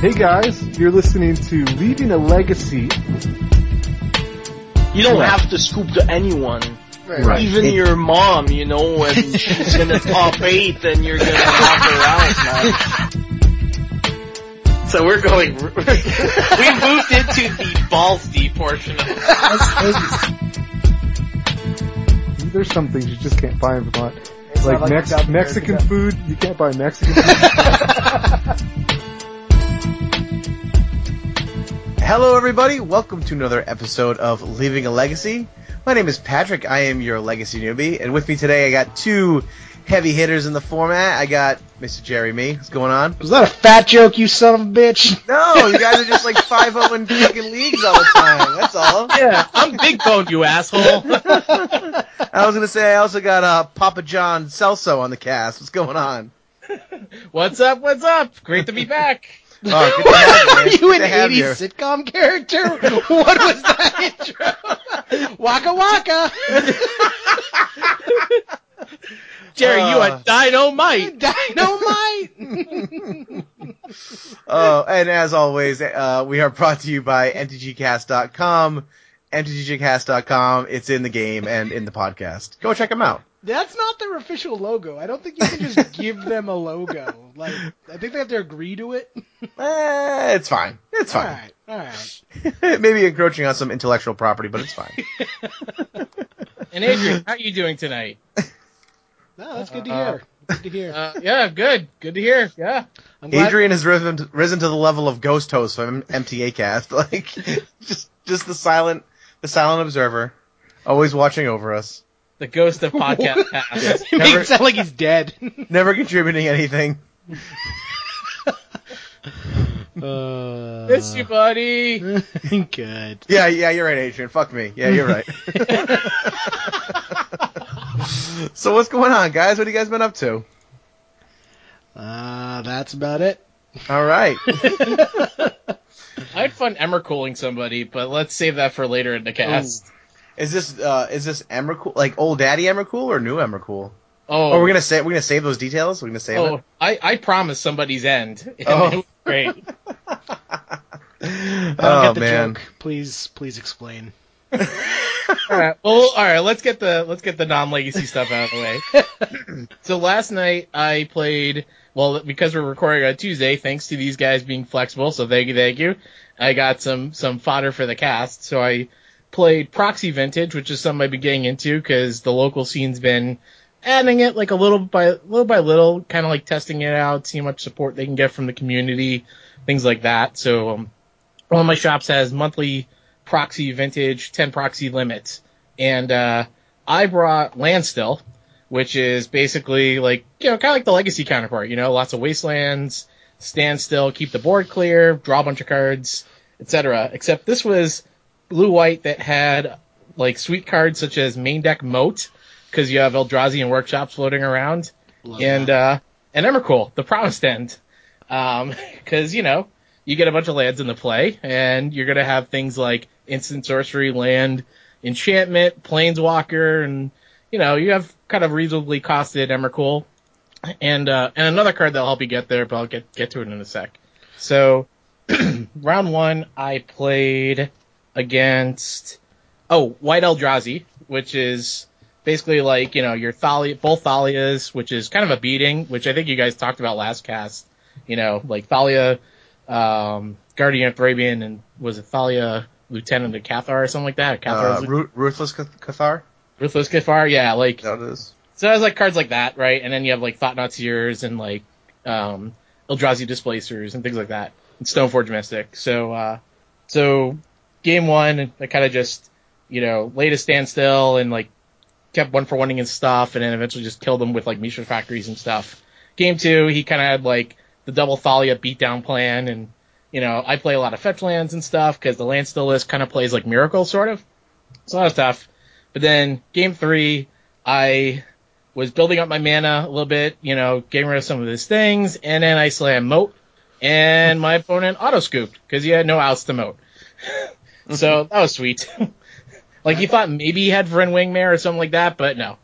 Hey guys, you're listening to Leaving a Legacy. You don't have to scoop to anyone. Right. Even It- your mom, you know, when she's gonna top eight, then you're gonna knock her out, man. So we're going. we moved into the balls deep portion of There's some things you just can't buy in Vermont. It's Like, like Mex- Mexican food, you can't buy Mexican food. Hello, everybody. Welcome to another episode of Leaving a Legacy. My name is Patrick. I am your legacy newbie, and with me today, I got two heavy hitters in the format. I got Mr. Jerry Mee. What's going on? Was that a fat joke, you son of a bitch? No, you guys are just like five zero in fucking leagues all the time. That's all. Yeah, I'm big boned, you asshole. I was gonna say I also got uh, Papa John Celso on the cast. What's going on? what's up? What's up? Great to be back. Oh, good to you, Are you Good an 80s you. sitcom character? What was that intro? waka waka! Jerry, you Uh. a dynamite. Dynamite! Oh, and as always, uh, we are brought to you by mtgcast.com. mtgcast.com. It's in the game and in the podcast. Go check them out. That's not their official logo. I don't think you can just give them a logo. Like, I think they have to agree to it. Eh, it's fine. It's fine. Alright, alright. Maybe encroaching on some intellectual property, but it's fine. And Adrian, how are you doing tonight? No, that's good to hear. Good to hear. Uh, yeah, good. Good to hear. Yeah. I'm glad- Adrian has risen to, risen to the level of ghost host from MTG Cast. Like, just just the silent the silent observer, always watching over us, The ghost of podcast past. He makes it sound like he's dead. never contributing anything. uh, Miss you, buddy. good. Yeah, yeah, you're right, Adrian. Fuck me. Yeah, you're right. so what's going on, guys? What have you guys been up to? Uh, that's about it. All right. I had fun Emrakuling somebody, but let's save that for later in the cast. Is this uh is this Emrakul like old daddy Emrakul or new Emrakul? Oh, Oh, we're gonna say we're gonna save those details. We're gonna save oh, it. I, I promised somebody's end. Oh. great. I don't oh get the man. joke. Please, please explain. all right. Well, all right. Let's get the let's get the non-legacy stuff out of the way. so last night I played. Well, because we're recording on Tuesday, thanks to these guys being flexible, so thank you, thank you. I got some some fodder for the cast, so I played Proxy Vintage, which is something I've been getting into because the local scene's been adding it like a little by little by little, kind of like testing it out, seeing how much support they can get from the community, things like that. So um, one of my shops has monthly proxy vintage 10 proxy limits and uh i brought landstill which is basically like you know kind of like the legacy counterpart you know lots of wastelands stand still keep the board clear draw a bunch of cards etc except this was blue white that had like sweet cards such as main deck moat because you have eldrazi and workshops floating around Love and that. uh and Emrakul, the promised end. Um, cause you know, you get a bunch of lands in the play, and you're gonna have things like instant sorcery, land, enchantment, planeswalker, and you know, you have kind of reasonably costed Emrakul. And uh and another card that'll help you get there, but I'll get get to it in a sec. So round one I played against oh, White Eldrazi, which is basically like, you know, your Thalia, both Thalias, which is kind of a beating, which I think you guys talked about last cast. You know, like Thalia, um, Guardian of Thraben, and was it Thalia Lieutenant of Cathar or something like that? Cathar's Uh, Ru- Ruthless Cathar. Ruthless Cathar, yeah, like that is? so it has like cards like that, right? And then you have like Thought Knot Seers and like um Eldrazi Displacers and things like that. And Stoneforge Mystic. So uh so game one I kinda just, you know, laid a standstill and like kept one for oneing and stuff and then eventually just killed them with like Mishra factories and stuff. Game two, he kinda had like the double Thalia beatdown plan and you know, I play a lot of fetch lands and stuff because the land still list kind of plays like Miracle sort of. So that was tough. But then game three, I was building up my mana a little bit, you know, getting rid of some of his things, and then I slam moat, and my opponent auto scooped because he had no outs to moat. so that was sweet. like he thought maybe he had Vryn Wingmare or something like that, but no,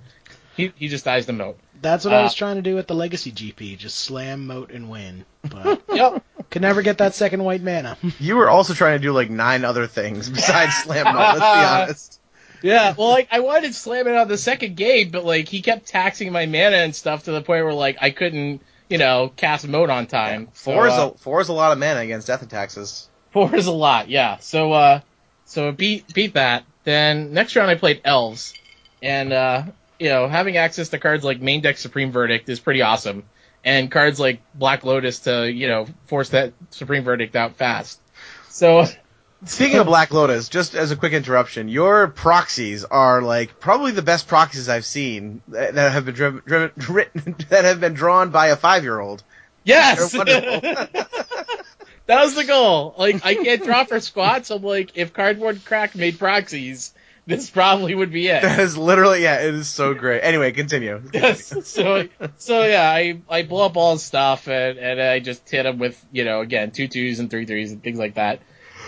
he he just dies the moat. That's what I Uh, was trying to do with the Legacy GP, just slam, moat, and win. But Yep. Could never get that second white mana. You were also trying to do like nine other things besides slam mode. Let's be honest. Yeah, well, like I wanted to slam it on the second game, but like he kept taxing my mana and stuff to the point where like I couldn't, you know, cast mode on time. Four is uh, a four is a lot of mana against death and taxes. four is a lot, yeah. So uh, so beat beat that. Then next round I played elves, and uh, you know, having access to cards like main deck Supreme Verdict is pretty awesome, and cards like Black Lotus to you know force that Supreme Verdict out fast. So Speaking of Black Lotus, just as a quick interruption, your proxies are like probably the best proxies I've seen that that have been driven, driven, written, that have been drawn by a five year old. yes, They're wonderful. that was the goal. Like I can't draw for squats. I'm like, if Cardboard Crack made proxies, this probably would be it. That is literally yeah, it is so great. Anyway, continue. yes. So so yeah, I I blow up all his stuff and and I just hit him with you know again two twos and three threes and things like that.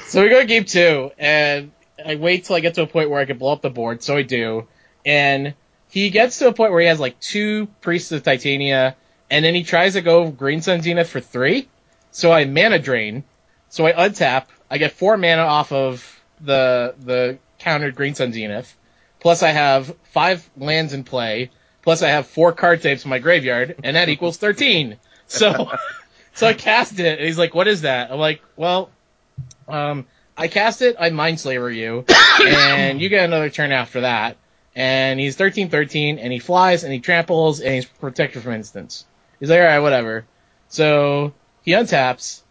So we go to game two and I wait till I get to a point where I can blow up the board. So I do, and he gets to a point where he has like two priests of Titania, and then he tries to go Green Sun Zenith for three. So I mana drain. So I untap. I get four mana off of the the countered Green Sun Zenith. Plus I have five lands in play. Plus I have four card tapes in my graveyard, and that equals thirteen. So so I cast it, and he's like, "What is that?" I'm like, "Well, um, I cast it. I Mindslaver you, and you get another turn after that." And he's 13-13, and he flies, and he tramples, and he's protected from instants. He's like, "All right, whatever." So he untaps.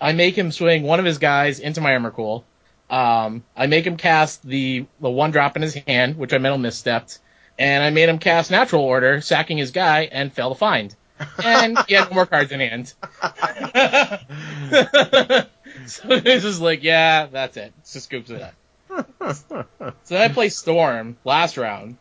I make him swing one of his guys into my Emrakul. Um, I make him cast the the one drop in his hand, which I mental misstepped, and I made him cast natural order, sacking his guy, and fail to find. And he had no more cards in hand. so this is like, yeah, that's it. Just scoops it up. So then I play Storm last round,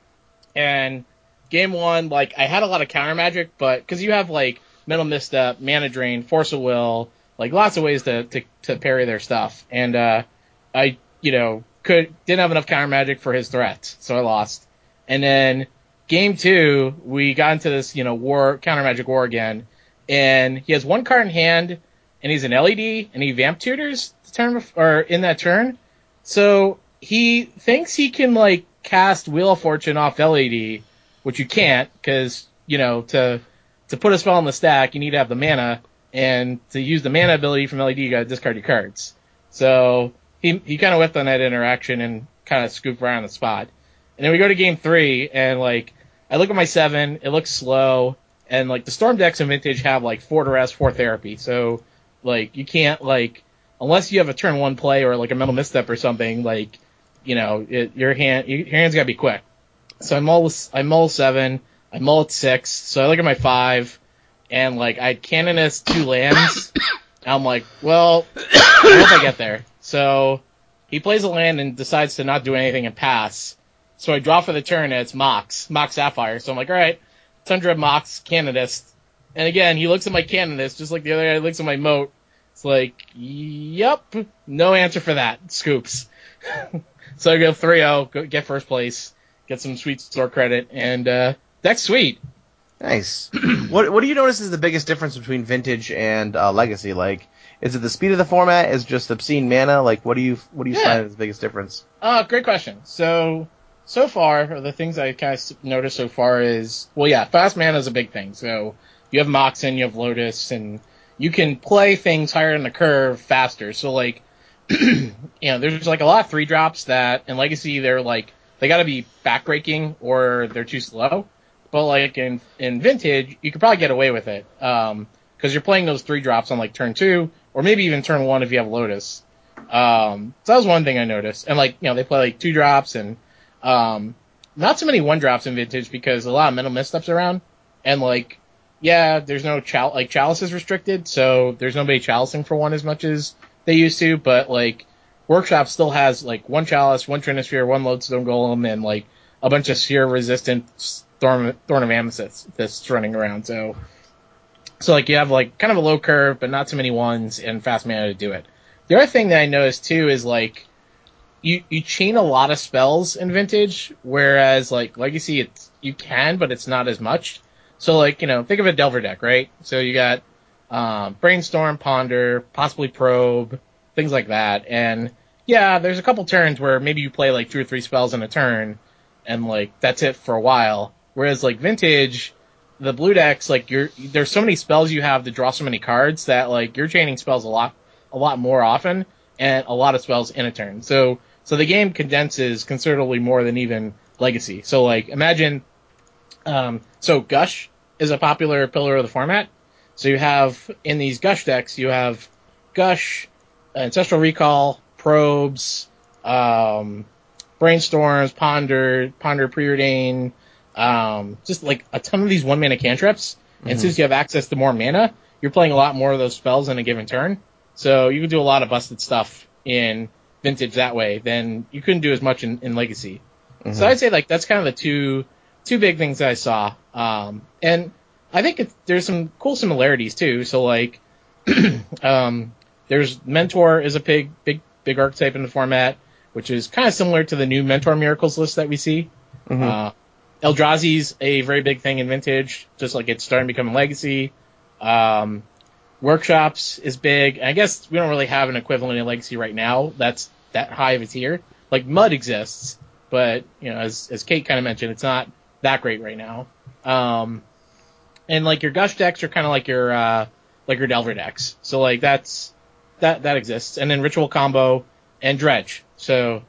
and game one, like I had a lot of counter magic, but because you have like mental misstep, mana drain, force of will, like lots of ways to to, to parry their stuff, and uh, I you know could didn't have enough counter magic for his threat, so I lost. And then game two, we got into this you know war counter magic war again, and he has one card in hand, and he's an LED, and he vamp tutors the turn or in that turn, so he thinks he can like cast Wheel of Fortune off LED, which you can't because you know to to put a spell on the stack you need to have the mana, and to use the mana ability from LED you got to discard your cards. So he he kind of whiffed on that interaction and kind of scooped around the spot. And then we go to game three, and like I look at my seven, it looks slow, and like the storm decks in vintage have like four Duress, four therapy, so like you can't like unless you have a turn one play or like a mental misstep or something, like you know it, your hand your hand's got to be quick. So I mull I mull seven, I mull at six, so I look at my five, and like I canonist two lands. I'm like, well, I hope I get there. So he plays a land and decides to not do anything and pass. So I draw for the turn and it's Mox, Mox Sapphire. So I'm like, all right, Tundra Mox Canonist. And again, he looks at my Canonist just like the other guy looks at my moat. It's like, yep, no answer for that. Scoops. so I go 3-0, go, get first place, get some sweet store credit, and uh, deck's sweet. Nice. what what do you notice is the biggest difference between vintage and uh, legacy? Like, is it the speed of the format? Is it just obscene mana? Like, what do you what do you Yeah. find is the biggest difference? Uh, great question. So, so far, the things I kind of noticed so far is, well, yeah, fast mana is a big thing. So, you have Moxen, you have Lotus, and you can play things higher in the curve faster. So, like, you know, there's like a lot of three drops that in Legacy, they're like, they gotta be backbreaking or they're too slow. But like in, in Vintage, you could probably get away with it. Um, cause you're playing those three drops on like turn two, or maybe even turn one if you have Lotus. Um, so that was one thing I noticed. And like, you know, they play like two drops and, um, not so many one drops in vintage because a lot of mental missteps around. And like, yeah, there's no chal, like chalice is restricted, so there's nobody chalicing for one as much as they used to, but like, workshop still has like one chalice, one trinisphere, one lodestone golem, and like a bunch of sphere resistant thorn, thorn of amethyst that's running around. So, so like you have like kind of a low curve, but not too many ones and fast mana to do it. The other thing that I noticed too is like you you chain a lot of spells in vintage, whereas like legacy it's you can, but it's not as much. So like you know think of a Delver deck, right? So you got um, brainstorm, ponder, possibly probe, things like that. And yeah, there's a couple turns where maybe you play like two or three spells in a turn, and like that's it for a while. Whereas like vintage, the blue decks, like you're there's so many spells you have to draw so many cards that like you're chaining spells a lot a lot more often and a lot of spells in a turn. So so the game condenses considerably more than even Legacy. So like imagine um so Gush is a popular pillar of the format. So you have in these Gush decks you have Gush, Ancestral Recall, Probes, um Brainstorms, Ponder, Ponder Preordain, um just like a ton of these one mana cantrips. And since you have access to more mana, you're playing a lot more of those spells in a given turn. So you can do a lot of busted stuff in vintage that way than you couldn't do as much in, in legacy. So I'd say like that's kind of the two two big things that I saw. Um, and I think there's some cool similarities too. So like, um, there's mentor is a big big big archetype in the format, which is kind of similar to the new mentor miracles list that we see. Uh, Eldrazi's a very big thing in vintage, just like it's starting to become legacy. Um, workshops is big. I guess we don't really have an equivalent in legacy right now. That's that high of a tier. Like mud exists, but you know, as as Kate kind of mentioned, it's not that great right now. Um, and like your gush decks are kind of like your uh, like your Delver decks. So like that's that that exists. And then ritual combo and dredge. So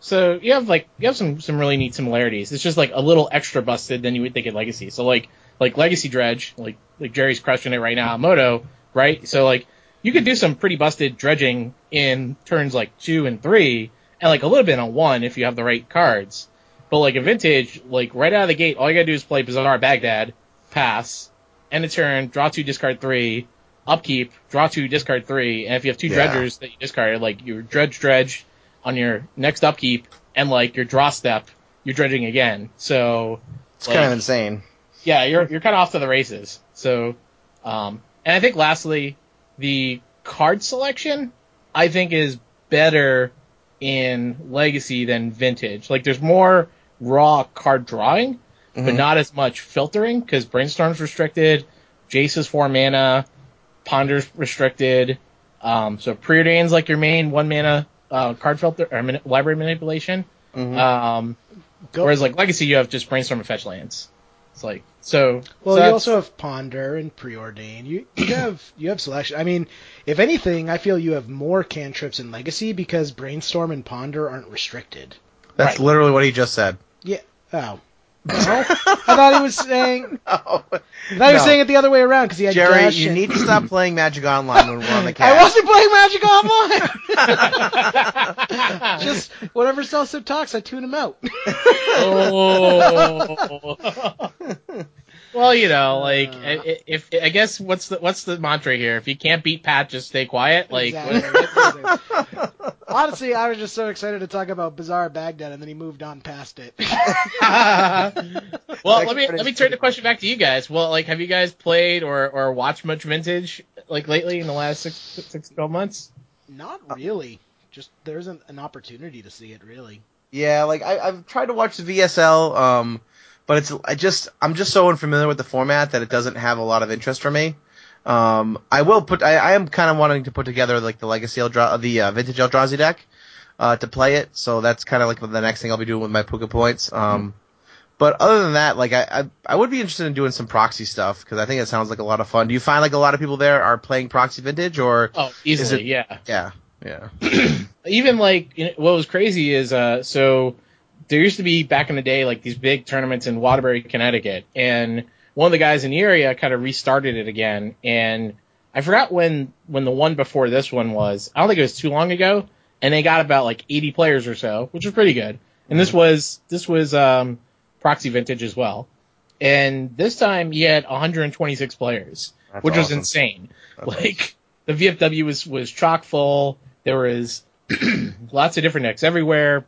so you have like you have some some really neat similarities. It's just like a little extra busted than you would think in Legacy. So like like Legacy Dredge, like like Jerry's crushing it right now MODO, right? So like you could do some pretty busted dredging in turns like two and three, and like a little bit on one if you have the right cards. But like a vintage, like right out of the gate, all you gotta do is play Bazaar Baghdad, pass, end of turn, draw two, discard three, upkeep, draw two, discard three, and if you have two Yeah. dredgers that you discard, like your dredge dredge on your next upkeep, and like your draw step, you're dredging again. So It's like, kind of insane. yeah, you're you're kind of off to the races. So, um, and I think lastly, the card selection I think is better in Legacy than Vintage. Like, there's more raw card drawing, but Mhm. not as much filtering because Brainstorm's restricted, Jace is four mana, Ponder's restricted. Um, so Preordain's like your main one mana uh, card filter or mani- library manipulation. Mhm. Um, Go- Whereas like Legacy, you have just brainstorm and fetch lands. It's like so. Well, so you also have ponder and preordain. You you have you have selection. I mean, if anything, I feel you have more cantrips in Legacy because brainstorm and ponder aren't restricted. That's right. literally what he just said. Yeah. Oh. No? I thought he was saying. No. I thought he was No. saying it the other way around because he had Jerry, dash you and- need to stop playing Magic Online when we're on the camera. I wasn't playing Magic Online. Just whatever Celso talks, I tune him out. Oh. Well, you know, like Uh. i- i- if I guess what's the what's the mantra here? If you can't beat Pat, just stay quiet. Like, Exactly. Honestly, I was just so excited to talk about Bazaar Baghdad, and then he moved on past it. well, let me let me turn the question back to you guys. Well, like, have you guys played or or watched much vintage like lately in the last six six to twelve months? Not really. Just there isn't an opportunity to see it really. Yeah, like I, I've tried to watch the VSL, um, but it's I just I'm just so unfamiliar with the format that it doesn't have a lot of interest for me. Um, I will put I, I am kind of wanting to put together like the Legacy Eldra- the uh, Vintage Eldrazi deck uh, to play it, so that's kind of like the next thing I'll be doing with my Puca points. Um, but other than that, like I, I I would be interested in doing some proxy stuff because I think it sounds like a lot of fun. Do you find like a lot of people there are playing proxy Vintage or Oh, easily, it- yeah. yeah yeah even like what was crazy is uh so there used to be back in the day like these big tournaments in Waterbury, Connecticut, and one of the guys in the area kind of restarted it again. And I forgot when when the one before this one was. I don't think it was too long ago, and they got about like 80 players or so, which was pretty good. And this was this was um proxy vintage as well. And this time he had 126 players, That's which was insane. That's like the VFW was was chock full. There was lots of different decks everywhere.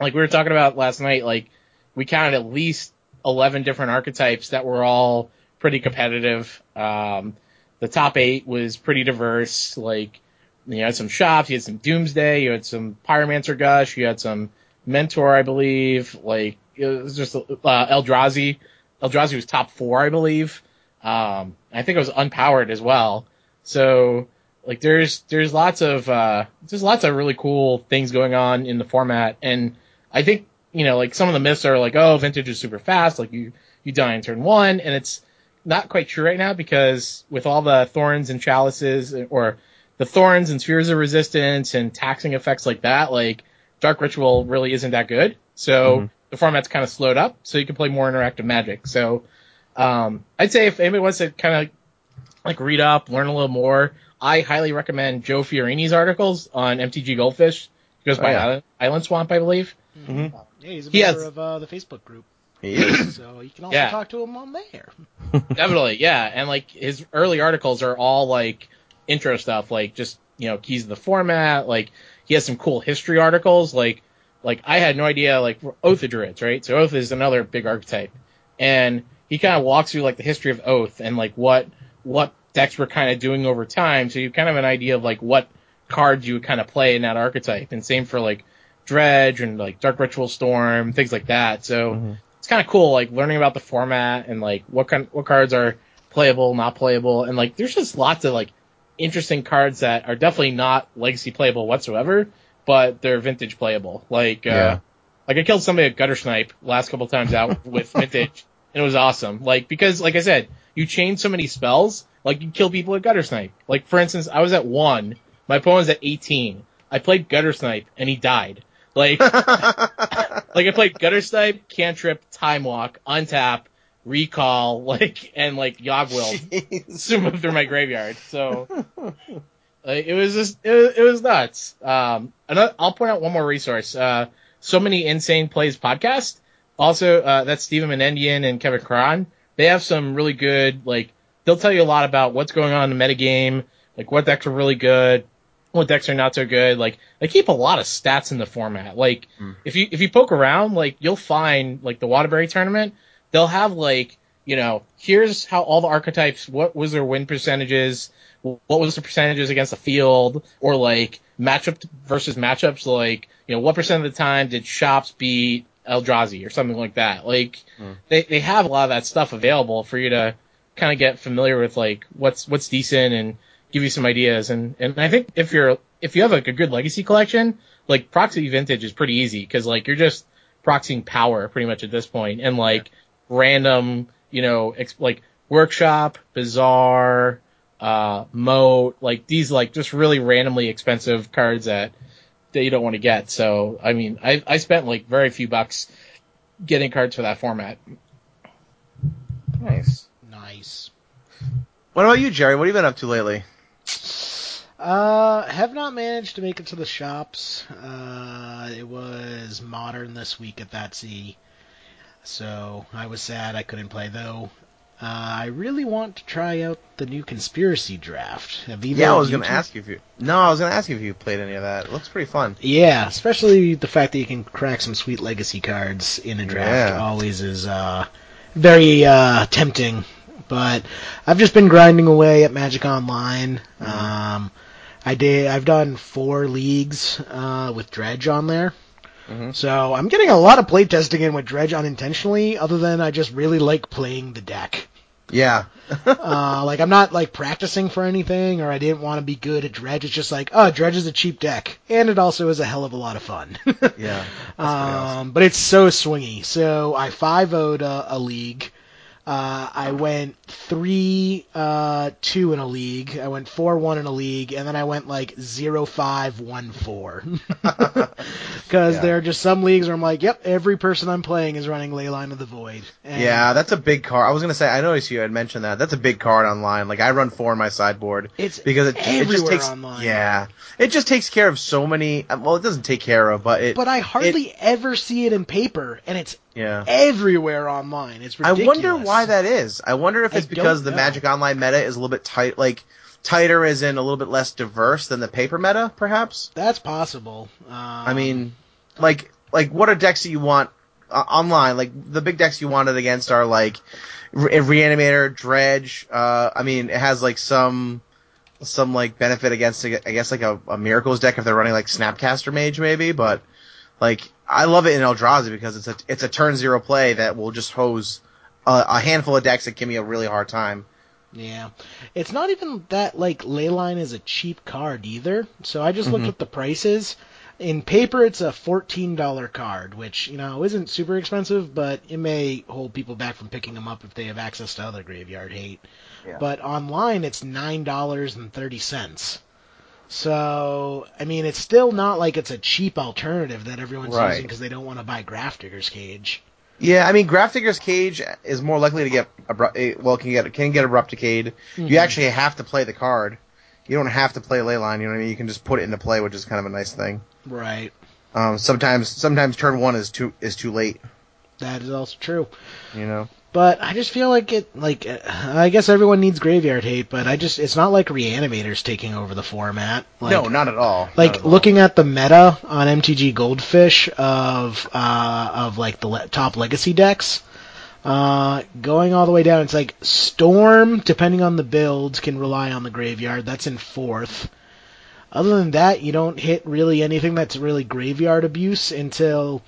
Like we were talking about last night, like we counted at least 11 different archetypes that were all pretty competitive. Um, the top eight was pretty diverse. Like you had some shops, you had some Doomsday, you had some Pyromancer Gush, you had some Mentor, I believe. Like it was just uh, Eldrazi. Eldrazi was top four, I believe. Um, I think it was unpowered as well. So like there's there's lots of uh there's lots of really cool things going on in the format and I think you know like some of the myths are like oh vintage is super fast like you you die in turn one and it's not quite true right now because with all the thorns and chalices or the thorns and spheres of resistance and taxing effects like that like dark ritual really isn't that good so Mhm. the format's kind of slowed up so you can play more interactive magic so um I'd say if anybody wants to kind of like read up, learn a little more, I highly recommend Joe Fiorini's articles on MTG Goldfish. He goes Oh, by yeah. Island, Island Swamp, I believe. Mhm. Yeah, he's a He member has- of uh, the Facebook group, He is. so you can also Yeah. talk to him on there. Definitely, yeah. And like his early articles are all like intro stuff, like just you know keys of the format. Like he has some cool history articles. Like like I had no idea like Oath of Druids, right? So Oath is another big archetype, and he kind of walks through like the history of Oath and like what what decks were kind of doing over time. So you kind of have an idea of like what cards you would kind of play in that archetype, and same for like Dredge and like Dark Ritual Storm, things like that. So Mhm. it's kind of cool, like learning about the format and like what kind, what cards are playable, not playable, and like there's just lots of like interesting cards that are definitely not legacy playable whatsoever, but they're vintage playable. Like, uh, like I killed somebody at gutter snipe last couple times out with vintage, and it was awesome. Like because, like I said, you change so many spells, like you kill people at gutter snipe. Like for instance, I was at one, my opponent was at 18. I played gutter snipe, and he died. Like. like I played gutter snipe, cantrip, time walk, untap, recall, like and like yog will zoom through my graveyard. So like, it was just it was, it was nuts. Um, another, I'll point out one more resource. Uh, so many insane plays podcast. Also, uh, that's Stephen Menendian and Kevin Cron. They have some really good like they'll tell you a lot about what's going on in the metagame, like what decks are really good, what decks are not so good. Like they keep a lot of stats in the format. Like hmm. if you if you poke around, like you'll find like the Waterbury tournament, they'll have like you know here's how all the archetypes, what was their win percentages, what was the percentages against the field, or like matchup versus matchups, like you know what percent of the time did shops beat Eldrazi or something like that. Like hmm. they they have a lot of that stuff available for you to kind of get familiar with like what's what's decent and give you some ideas and and I think if you're if you have like a good legacy collection like proxy vintage is pretty easy because like you're just proxying power pretty much at this point and like random you know ex- like workshop bazaar uh moat like these like just really randomly expensive cards that that you don't want to get so I mean I I spent like very few bucks getting cards for that format nice. Nice. What about you, Jerry? What have you been up to lately? Uh, have not managed to make it to the shops. Uh, it was modern this week at that sea, so I was sad I couldn't play though. Uh, I really want to try out the new conspiracy draft. Have either Yeah, I was gonna ask you if you. No, I was gonna ask you if you played any of that. It looks pretty fun. Yeah, especially the fact that you can crack some sweet legacy cards in a draft Yeah. always is uh, very uh, tempting. But I've just been grinding away at Magic Online. Um, I did. I've done four leagues uh, with Dredge on there. Mhm. So I'm getting a lot of playtesting in with Dredge unintentionally. Other than I just really like playing the deck. Yeah. uh, like I'm not like practicing for anything, or I didn't want to be good at Dredge. It's just like, oh, Dredge is a cheap deck, and it also is a hell of a lot of fun. yeah. Pretty awesome. um, but it's so swingy. So I five would a, a league. Uh, I went three, uh, two in a league. I went four, one in a league, and then I went like zero, five, one, four. Because Yeah. there are just some leagues where I'm like, yep, every person I'm playing is running Leyline of the Void. And Yeah, that's a big card. I was gonna say, I noticed you had mentioned that. That's a big card online. Like I run four in my sideboard It's because it, it just takes. online. Yeah, it just takes care of so many. Well, it doesn't take care of, but it. But I hardly ever see it in paper, and it's yeah. everywhere online. It's I wonder why that is. I wonder if I it's because the know. Magic Online meta is a little bit tight, like tighter, as in a little bit less diverse than the paper meta, perhaps. That's possible. Um, I mean, like, like what are decks that you want uh, online? Like the big decks you wanted against are like Re- Reanimator, Dredge. Uh, I mean, it has like some some like benefit against, I guess, like a, a Miracles deck if they're running like Snapcaster Mage, maybe. But like, I love it in Eldrazi because it's a it's a turn zero play that will just hose a, a handful of decks that give me a really hard time Yeah. It's not even that like Leyline is a cheap card either. So I just looked Mhm. at the prices. In paper it's a $14 card, which, you know, isn't super expensive, but it may hold people back from picking them up if they have access to other graveyard hate. Yeah. But online it's $9.30. So, I mean, it's still not like it's a cheap alternative that everyone's Right. using because they don't want to buy Grafdigger's Cage. Yeah, I mean, Grafdigger's Cage is more likely to get abrupt. eh, Well, can get can get abrupticade. Mhm. You actually have to play the card. You don't have to play Leyline. You know what I mean? You can just put it into play, which is kind of a nice thing. Right. Um, sometimes sometimes turn one is too is too late. That is also true. You know. But I just feel like it, like, uh, I guess everyone needs graveyard hate, but I just, it's not like reanimators taking over the format. Like, no, not at all. Like at all. looking at the meta on MTG Goldfish of uh, of like the le- top legacy decks, uh, going all the way down, it's like Storm, depending on the builds, can rely on the graveyard. That's in fourth. Other than that, you don't hit really anything that's really graveyard abuse until,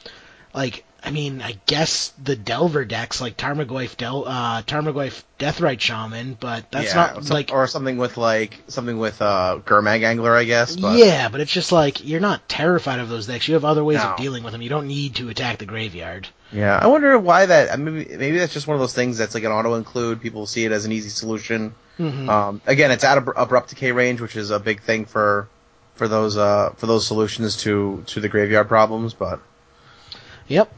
like, I mean, I guess the Delver decks like Tarmogoyf, Del- uh, Tarmogoyf Deathrite Shaman, but that's yeah, not some- like or something with like something with uh Gurmag Angler, I guess. But yeah, but it's just like you're not terrified of those decks. You have other ways No. of dealing with them. You don't need to attack the graveyard. Yeah, I wonder why that. I mean, maybe that's just one of those things that's like an auto include. People see it as an easy solution. Mhm. Um, again, it's out of abrupt decay range, which is a big thing for for those uh for those solutions to to the graveyard problems. But Yep.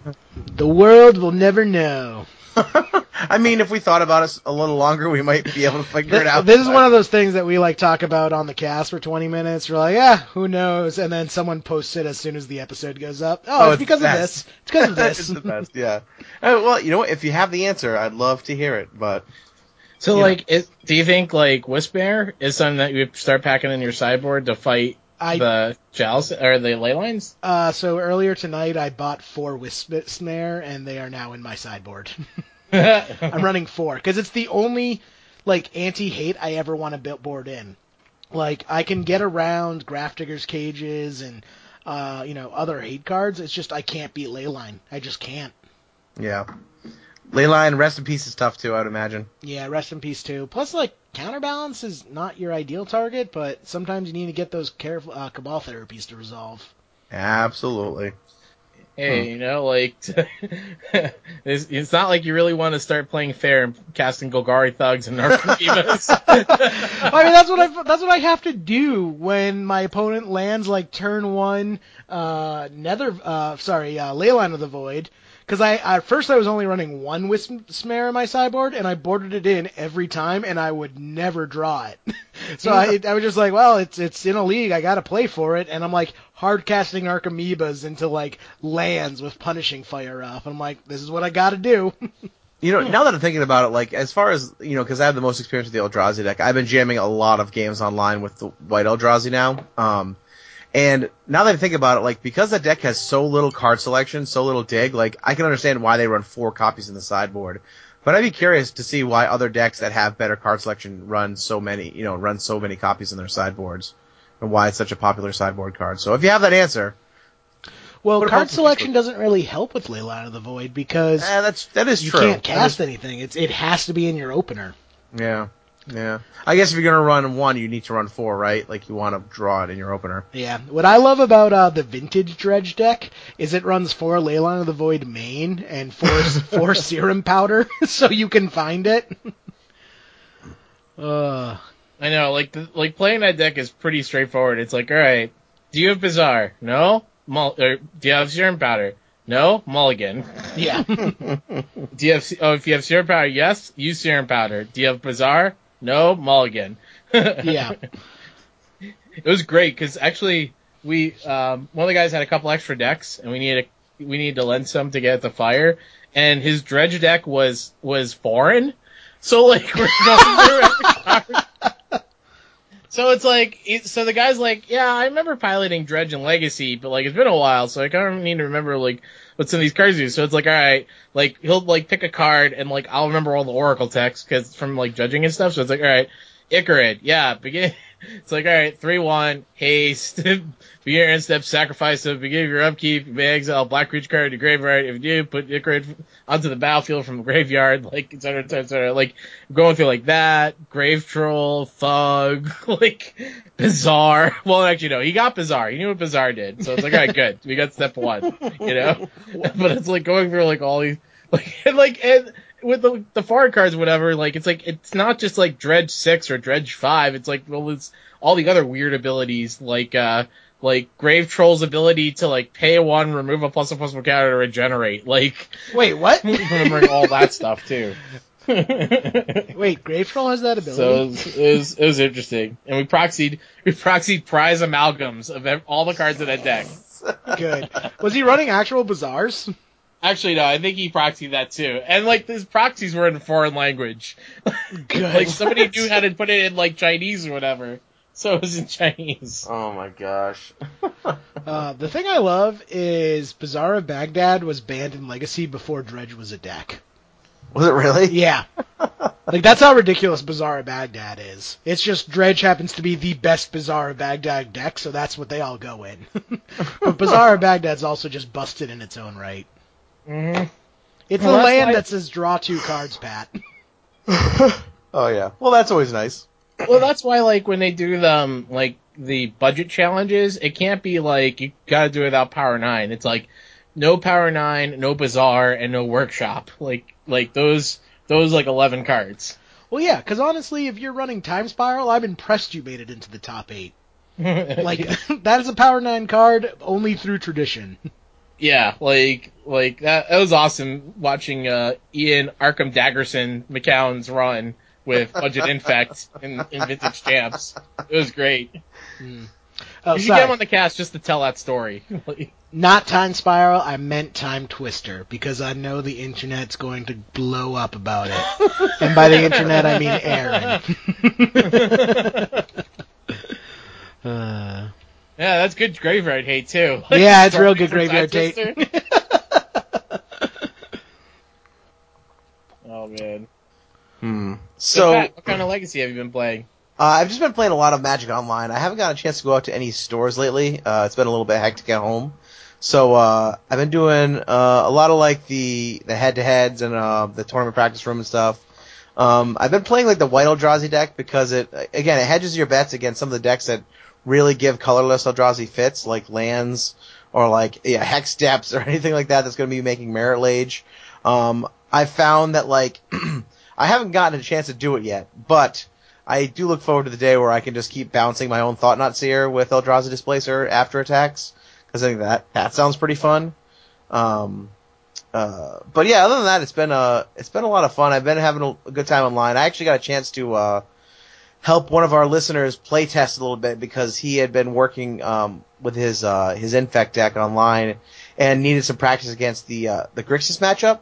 The world will never know. I mean, if we thought about it a little longer, we might be able to figure Th- it out. This is one of those things that we like talk about on the cast for 20 minutes. We're like, yeah, who knows? And then someone posts it as soon as the episode goes up. Oh, Oh, it's it's because the of this. It's because of it's this. the best. Yeah. Uh, well, you know what? If you have the answer, I'd love to hear it. But So like, is, do you think like Wispmare is something that you start packing in your sideboard to fight I the Chalice or the ley lines? uh, so earlier tonight I bought four Wisp Snare and they are now in my sideboard. I'm running four because it's the only like anti-hate I ever want to build board in. Like I can get around Grafdigger's cages and uh, you know other hate cards. It's just I can't beat Leyline. I just can't. yeah, Leyline, rest in peace is tough too. I'd imagine. Yeah, rest in peace too. Plus, like counterbalance is not your ideal target, but sometimes you need to get those careful uh, cabal therapies to resolve. Absolutely. Hey, you know, like it's, it's not like you really want to start playing fair and casting Golgari thugs and Narcomoebas. I mean, that's what I that's what I have to do when my opponent lands like turn one, uh, Nether, uh, sorry, uh, Leyline of the Void. Because I at first I was only running one Wisp Snare in my sideboard, and I boarded it in every time, and I would never draw it. so I, I was just like, well, it's it's in a league, I got to play for it, and I'm like hard casting Archimedes into like lands with punishing fire up, and I'm like, this is what I got to do. You know, now that I'm thinking about it, like as far as you know, because I have the most experience with the Eldrazi deck, I've been jamming a lot of games online with the white Eldrazi now. Um, and now that I think about it, like because that deck has so little card selection, so little dig, like I can understand why they run four copies in the sideboard. But I'd be curious to see why other decks that have better card selection run so many, you know, run so many copies in their sideboards, and why it's such a popular sideboard card. So if you have that answer, well, card selection doesn't really help with Leyline of the Void because eh, that's that is you true. can't cast is- anything. It's it has to be in your opener. Yeah, yeah. I guess if you're gonna run one, you need to run four, right? Like you want to draw it in your opener. Yeah. What I love about uh, the vintage dredge deck is it runs four Leyline of the Void main and four four serum powder, so you can find it. uh, I know, like the, like playing that deck is pretty straightforward. It's like, all right, do you have Bazaar? No. Mul- or, do you have Serum Powder? No. Mulligan. yeah. Do you have oh if you have Serum Powder? Yes. Use Serum Powder. Do you have Bazaar? No. Mulligan. yeah. It was great because actually we um, one of the guys had a couple extra decks and we needed a, we needed to lend some to get at the fire and his dredge deck was was foreign so like we're going through every so it's like it, so the guy's like yeah I remember piloting dredge and legacy but like it's been a while so I kind of need to remember like what some of these cards do. So it's like all right like he'll like pick a card and like I'll remember all the oracle text because from like judging and stuff. So it's like all right Ichorid, yeah, begin it's like, all right, three one, haste, begin your step, sacrifice of beginning of your upkeep, you may exile black creature card to graveyard. If you do, put your card onto the battlefield from the graveyard, like et cetera, et cetera, et cetera. Like going through like that, grave troll, thug, like bazaar. Well, actually, no, he got bazaar. He knew what bazaar did, so it's like, all right, good, we got step one, you know. but it's like going through like all these, like, and like, and with the the foreign cards, or whatever, like it's like it's not just like dredge six or dredge five. It's like well, it's all the other weird abilities, like uh, like Grave Troll's ability to like pay one, remove a plus one plus one counter to regenerate. Like, Wait, what? remembering all that stuff too. Wait, Grave Troll has that So it ability? was, it was it was interesting, and we proxied we proxied prize amalgams of all the cards in that deck. Good. Was he running actual bazaars? Actually, no, I think he proxied that too, and like his proxies were in foreign language. Good. like somebody knew how to put it in like Chinese or whatever, so it was in Chinese. Oh my gosh. Uh, the thing I love is Bazaar of Baghdad was banned in Legacy before Dredge was a deck. Was it really? Yeah. like that's how ridiculous Bazaar of Baghdad is. It's just Dredge happens to be the best Bazaar of Baghdad deck, so that's what they all go in. but Bazaar of Baghdad's also just busted in its own right. Mm-hmm. It's Well, a land why- that says draw two cards, Pat. Oh yeah. Well, that's always nice. Well, that's why like when they do the um, like the budget challenges, it can't be like you gotta do it without Power Nine. It's like no Power Nine, no Bazaar, and no Workshop. Like like those those like eleven cards. Well, yeah, because honestly, if you're running Time Spiral, I'm impressed you made it into the top eight. Like that is a Power Nine card only through tradition. Yeah, like like that. That was awesome watching uh, Ian Arkham Daggerson McCown's run with Budget Infect in, in Vintage Champs. It was great. Oh, you should sorry. get him on the cast just to tell that story. Not Time Spiral, I meant Time Twister, because I know the internet's going to blow up about it. and by the internet, I mean Aaron. uh, yeah, that's good graveyard hate too. yeah, it's real good For Time graveyard tape. Twister. oh man. Hmm. So, So what kind of legacy have you been playing? uh, I've just been playing a lot of Magic Online. I haven't got a chance to go out to any stores lately. Uh, it's been a little bit hectic at home. So uh, I've been doing uh, a lot of like the the head to heads and uh, the tournament practice room and stuff. Um, I've been playing like the White Eldrazi deck because it again it hedges your bets against some of the decks that really give colorless Eldrazi fits like lands or like yeah, hex depths or anything like that that's going to be making Marit Lage. Um, I found that like I haven't gotten a chance to do it yet, but I do look forward to the day where I can just keep bouncing my own Thought Knot Seer with Eldrazi Displacer after attacks because I think that that sounds pretty fun. Um, uh, but yeah, other than that, it's been a it's been a lot of fun. I've been having a, a good time online. I actually got a chance to uh, help one of our listeners play test a little bit because he had been working um, with his uh, his infect deck online and needed some practice against the uh, the Grixis matchup.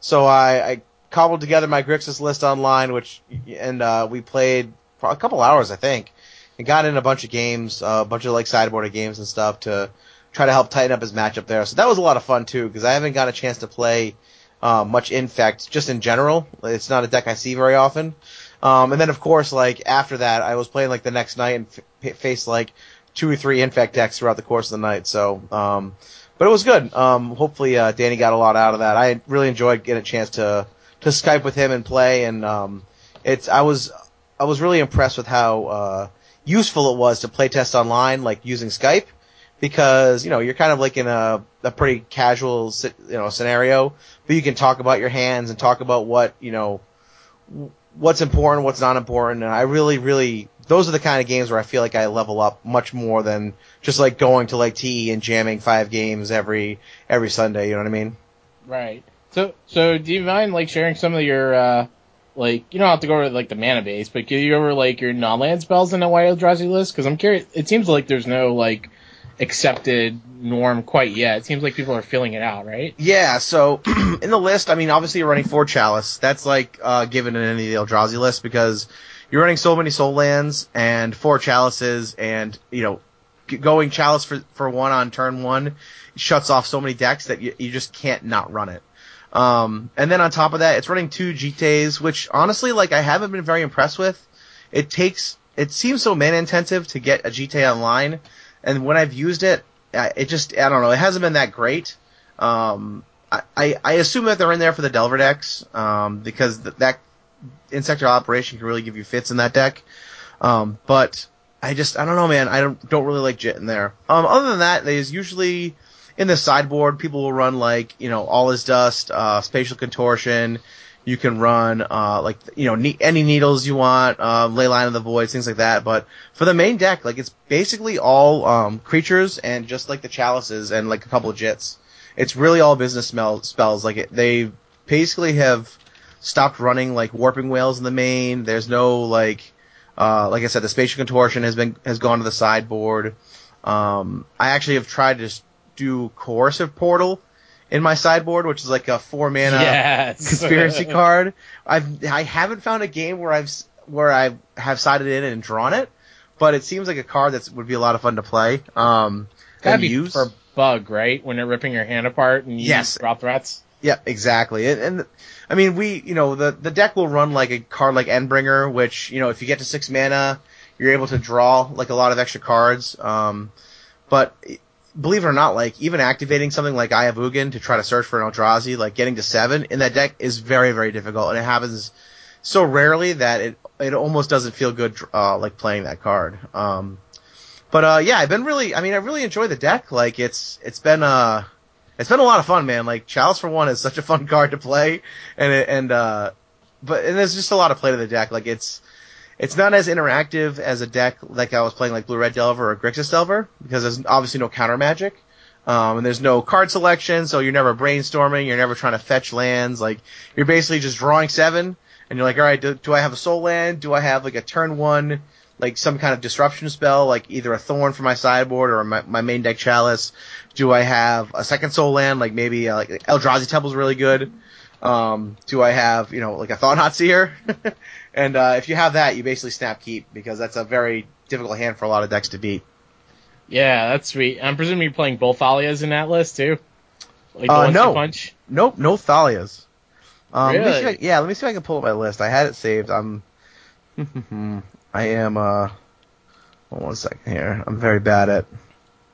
So I, I cobbled together my Grixis list online, which and uh, we played a couple hours, I think, and got in a bunch of games, uh, a bunch of like sideboarded games and stuff to try to help tighten up his matchup there. So that was a lot of fun too, because I haven't got a chance to play uh, much Infect just in general. It's not a deck I see very often. Um, and then of course, like after that, I was playing like the next night and f- faced like two or three Infect decks throughout the course of the night. So, um, but it was good. Um, hopefully, uh, Danny got a lot out of that. I really enjoyed getting a chance to to Skype with him and play, and um, it's I was I was really impressed with how uh, useful it was to play test online, like using Skype, because you know you're kind of like in a a pretty casual you know scenario, but you can talk about your hands and talk about what you know what's important, what's not important, and I really really those are the kind of games where I feel like I level up much more than just like going to like TE and jamming five games every every Sunday. You know what I mean? Right. So, so do you mind like sharing some of your, uh, like you don't have to go over like the mana base, but can you go over like your non-land spells in the White Eldrazi list? Because I'm curious. It seems like there's no like accepted norm quite yet. It seems like people are filling it out, right? Yeah, so in the list, I mean, obviously you're running four Chalice. That's like uh, given in any of the Eldrazi list because you're running so many Sol Lands and four Chalices, and you know, going Chalice for for one on turn one shuts off so many decks that you, you just can't not run it. Um, and then on top of that, it's running two Jittes, which honestly, like, I haven't been very impressed with. It takes it seems so man intensive to get a Jitte Online, and when I've used it, it just I don't know. It hasn't been that great. Um, I, I, assume that they're in there for the Delver decks, um, because th- that Insectile Aberration can really give you fits in that deck. Um, but I just I don't know, man. I don't don't really like Jit in there. Um, other than that, there's usually in the sideboard people will run like you know all is dust, uh, spatial contortion. You can run uh, like you know ne- any needles you want, uh, Leyline of the Void, things like that. But for the main deck, like it's basically all um, creatures and just like the chalices and like a couple of Jittes. It's really all business spells. Like it, they basically have stopped running like Warping Wails in the main. There's no like uh, like I said, the spatial contortion has been has gone to the sideboard. Um, I actually have tried to do coercive portal in my sideboard, which is like a four mana yes. conspiracy card. I've I haven't found a game where I've where I have sided in and drawn it, but it seems like a card that would be a lot of fun to play. Um, and be use. for bug, right? When they're ripping your hand apart and you Yes. drop threats. Yeah, exactly. And, and I mean, we, you know, the the deck will run like a card like Endbringer, which you know, if you get to six mana, you're able to draw like a lot of extra cards. Um, but believe it or not, like even activating something like Eye of Ugin to try to search for an Eldrazi, like getting to seven in that deck is very very difficult, and it happens so rarely that it it almost doesn't feel good uh, like playing that card. Um, but uh, yeah, I've been really, I mean, I really enjoy the deck. Like it's it's been uh it's been a lot of fun, man. Like Chalice for one is such a fun card to play, and it, and uh, but and there's just a lot of play to the deck. Like it's it's not as interactive as a deck like I was playing like Blue Red Delver or Grixis Delver because there's obviously no counter magic. Um, and there's no card selection, so you're never brainstorming. You're never trying to fetch lands. Like you're basically just drawing seven, and you're like, all right, do, do I have a Sol Land? Do I have like a turn one, like some kind of disruption spell, like either a thorn for my sideboard or my, my main deck chalice? Do I have a second Sol Land, like maybe uh, like Eldrazi Temple's really good? Um, do I have you know like a Thought Knot Seer? and uh, if you have that, you basically snap keep because that's a very difficult hand for a lot of decks to beat. Yeah, that's sweet. I'm presuming you're playing both Thalias in that list too. Like Uh, no. punch. Nope, no Thalias. Um, let me see if Really? I- yeah, let me see if I can pull up my list. I had it saved. I'm, I am. Uh, hold on one second here. I'm very bad at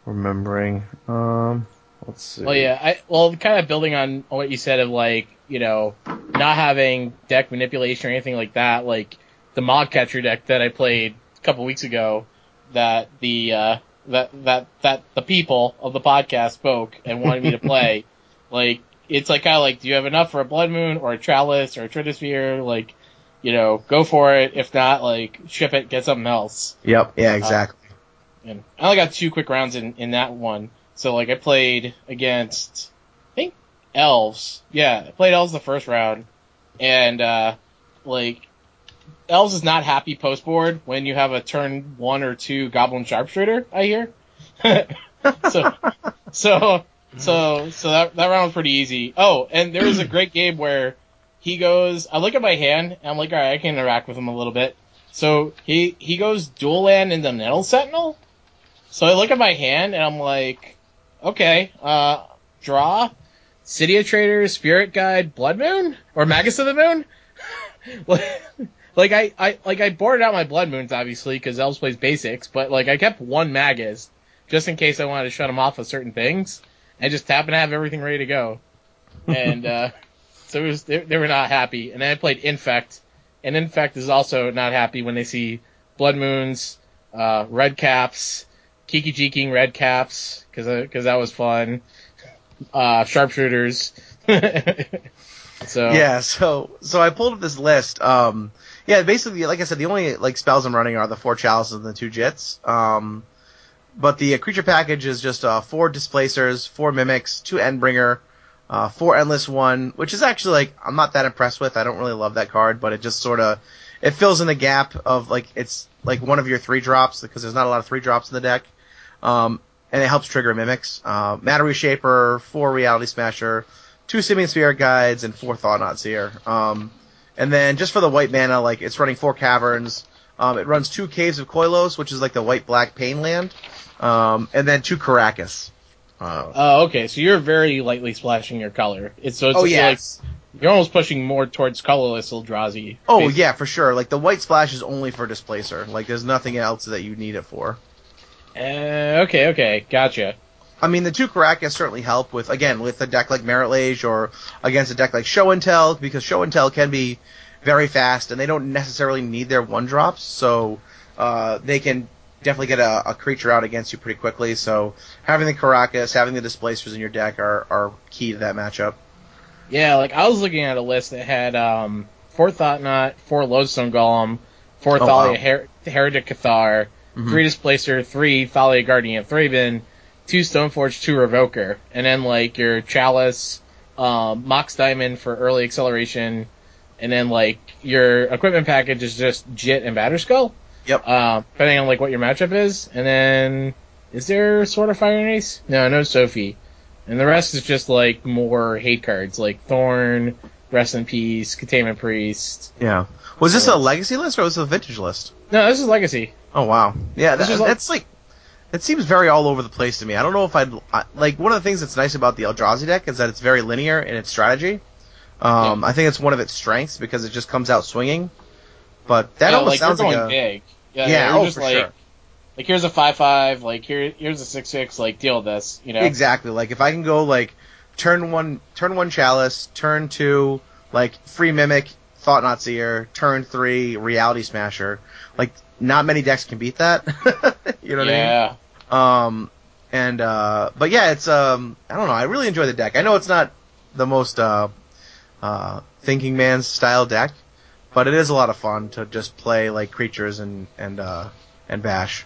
remembering. Um, let's see. Well, yeah. I well, kind of building on what you said of like you know not having deck manipulation or anything like that. Like the Mod Catcher deck that I played a couple weeks ago, that the uh, that that that the people of the podcast spoke and wanted me to play. like it's like kind of like, do you have enough for a Blood Moon or a Chalice or a Trinisphere? Like, you know, go for it. If not, like ship it, get something else. Yep. Yeah. Exactly. And I only got two quick rounds in, in that one. So like I played against elves. Yeah, I played elves the first round. And uh like elves is not happy post board when you have a turn one or two goblin sharpshooter, I hear. so so so so that that round was pretty easy. Oh, and there was a great game where he goes I look at my hand and I'm like, alright, I can interact with him a little bit. So he he goes dual land in the Nettle Sentinel. So I look at my hand and I'm like, okay, uh, draw, City of Traitors, Spirit Guide, Blood Moon, or Magus of the Moon. like, I, I, like I boarded out my Blood Moons obviously because Elves plays basics, but like I kept one Magus just in case I wanted to shut him off of certain things. I just happened to have everything ready to go, and uh, so it was they, they were not happy. And then I played Infect, and Infect is also not happy when they see Blood Moons, uh, Red Caps, Kiki Jiking Red Caps, because because that was fun. Uh, sharpshooters. so Yeah, so so I pulled up this list. Um, yeah, basically, like I said, the only like spells I'm running are the four chalices and the two Jittes. Um, but the uh, creature package is just uh, four displacers, four mimics, two endbringer, uh, four endless one, which is actually like I'm not that impressed with. I don't really love that card, but it just sort of it fills in the gap of like it's like one of your three drops because there's not a lot of three drops in the deck. Um, and it helps trigger mimics. Uh, Matter Reshaper, four Reality Smasher, two Simian Spirit Guides, and four Thought Knot Seer. Um, and then just for the white mana, like it's running four caverns. Um, it runs two Caves of Koilos, which is like the white black pain land, um, and then two Karakas. Uh, Oh, okay. So you're very lightly splashing your color. It's so it's oh like you're almost pushing more towards colorless Eldrazi. Oh basically. yeah, for sure. Like the white splash is only for displacer. Like there's nothing else that you need it for. Uh, okay, okay, gotcha. I mean, the two Karakas certainly help with again with a deck like Marit Lage or against a deck like Show and Tell because Show and Tell can be very fast and they don't necessarily need their one drops, so uh, they can definitely get a, a creature out against you pretty quickly. So having the Karakas, having the displacers in your deck are, are key to that matchup. Yeah, like I was looking at a list that had um four Thought Knot, four Lodestone Golem, four Oh, Thalia wow. Her- Heretic Cathar, Mhm. three Displacer, three Thalia Guardian of Thraben, two Stoneforge, two Revoker, and then like your Chalice, um, Mox Diamond for early acceleration, and then like your equipment package is just Jitte and Batterskull. Yep. Um, depending on like what your matchup is, and then is there Sword of Fire and Ice? No, no Sophie. And the rest is just like more hate cards, like Thorn, Rest in Peace, Containment Priest. Yeah. Was this a legacy list or was it a vintage list? No, this is Legacy. Oh wow. Yeah, This that, that's like it seems very all over the place to me. I don't know if I'd I, like one of the things that's nice about the Eldrazi deck is that it's very linear in its strategy. Um, I think it's one of its strengths because it just comes out swinging. But that yeah, almost like sounds like a big. Yeah, yeah, oh, just for like sure. like here's a five five, like here here's a six six, like deal with this, you know. Exactly. Like if I can go like turn one, turn one chalice, turn two, like free mimic, Thought Knot Seer, turn three, reality smasher. Like not many decks can beat that. you know what I mean? yeah. Um, and uh, but yeah, it's um, I don't know. I really enjoy the deck. I know it's not the most uh, uh, thinking man's style deck, but it is a lot of fun to just play like creatures and and uh, and bash.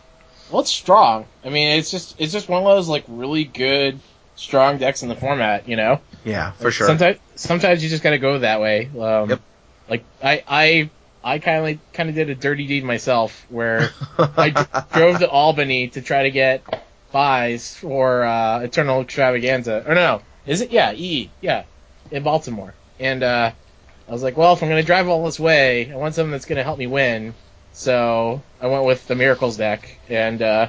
Well, it's strong. I mean, it's just it's just one of those like really good strong decks in the format, you know. Yeah, for sure. Sometimes sometimes you just got to go that way. Um, Yep. Like I I I kind of kind of did a dirty deed myself where I d- drove to Albany to try to get buys for uh, Eternal Extravaganza. Or no, is it? Yeah, E. Yeah, in Baltimore. And uh, I was like, well, if I'm gonna drive all this way, I want something that's gonna help me win. So I went with the Miracles deck, and uh,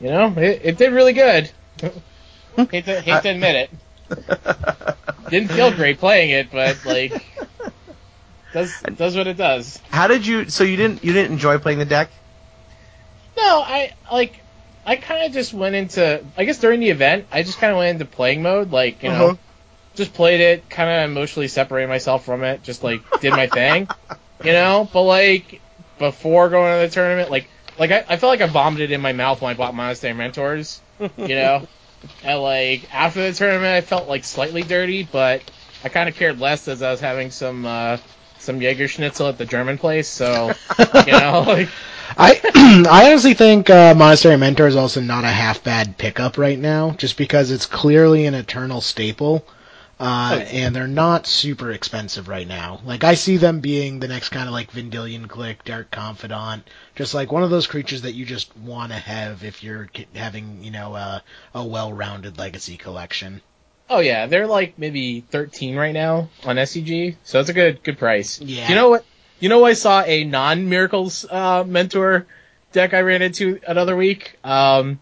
you know, it, it did really good. hate to hate to admit it. Didn't feel great playing it, but like does does what it does. How did you? So you didn't you didn't enjoy playing the deck? No, I like I kind of just went into I guess during the event I just kind of went into playing mode, like you know, Uh-huh. just played it, kind of emotionally separated myself from it, just like did my thing, you know. But like before going to the tournament, like like I, I felt like I vomited in my mouth when I bought Monastery Mentors, you know. and like after the tournament, I felt like slightly dirty, but I kind of cared less as I was having some uh some Jaeger Schnitzel at the German place, so you know, like I I honestly think uh, Monastery Mentor is also not a half bad pickup right now, just because it's clearly an eternal staple, uh, and they're not super expensive right now. Like I see them being the next kind of like Vendilion Clique, Dark Confidant, just like one of those creatures that you just want to have if you're having you know uh, a well-rounded legacy collection. Oh yeah, they're like maybe 13 right now on SCG, so it's a good good price. Yeah. You know what? You know, I saw a non Miracles uh, mentor deck I ran into another week. Um,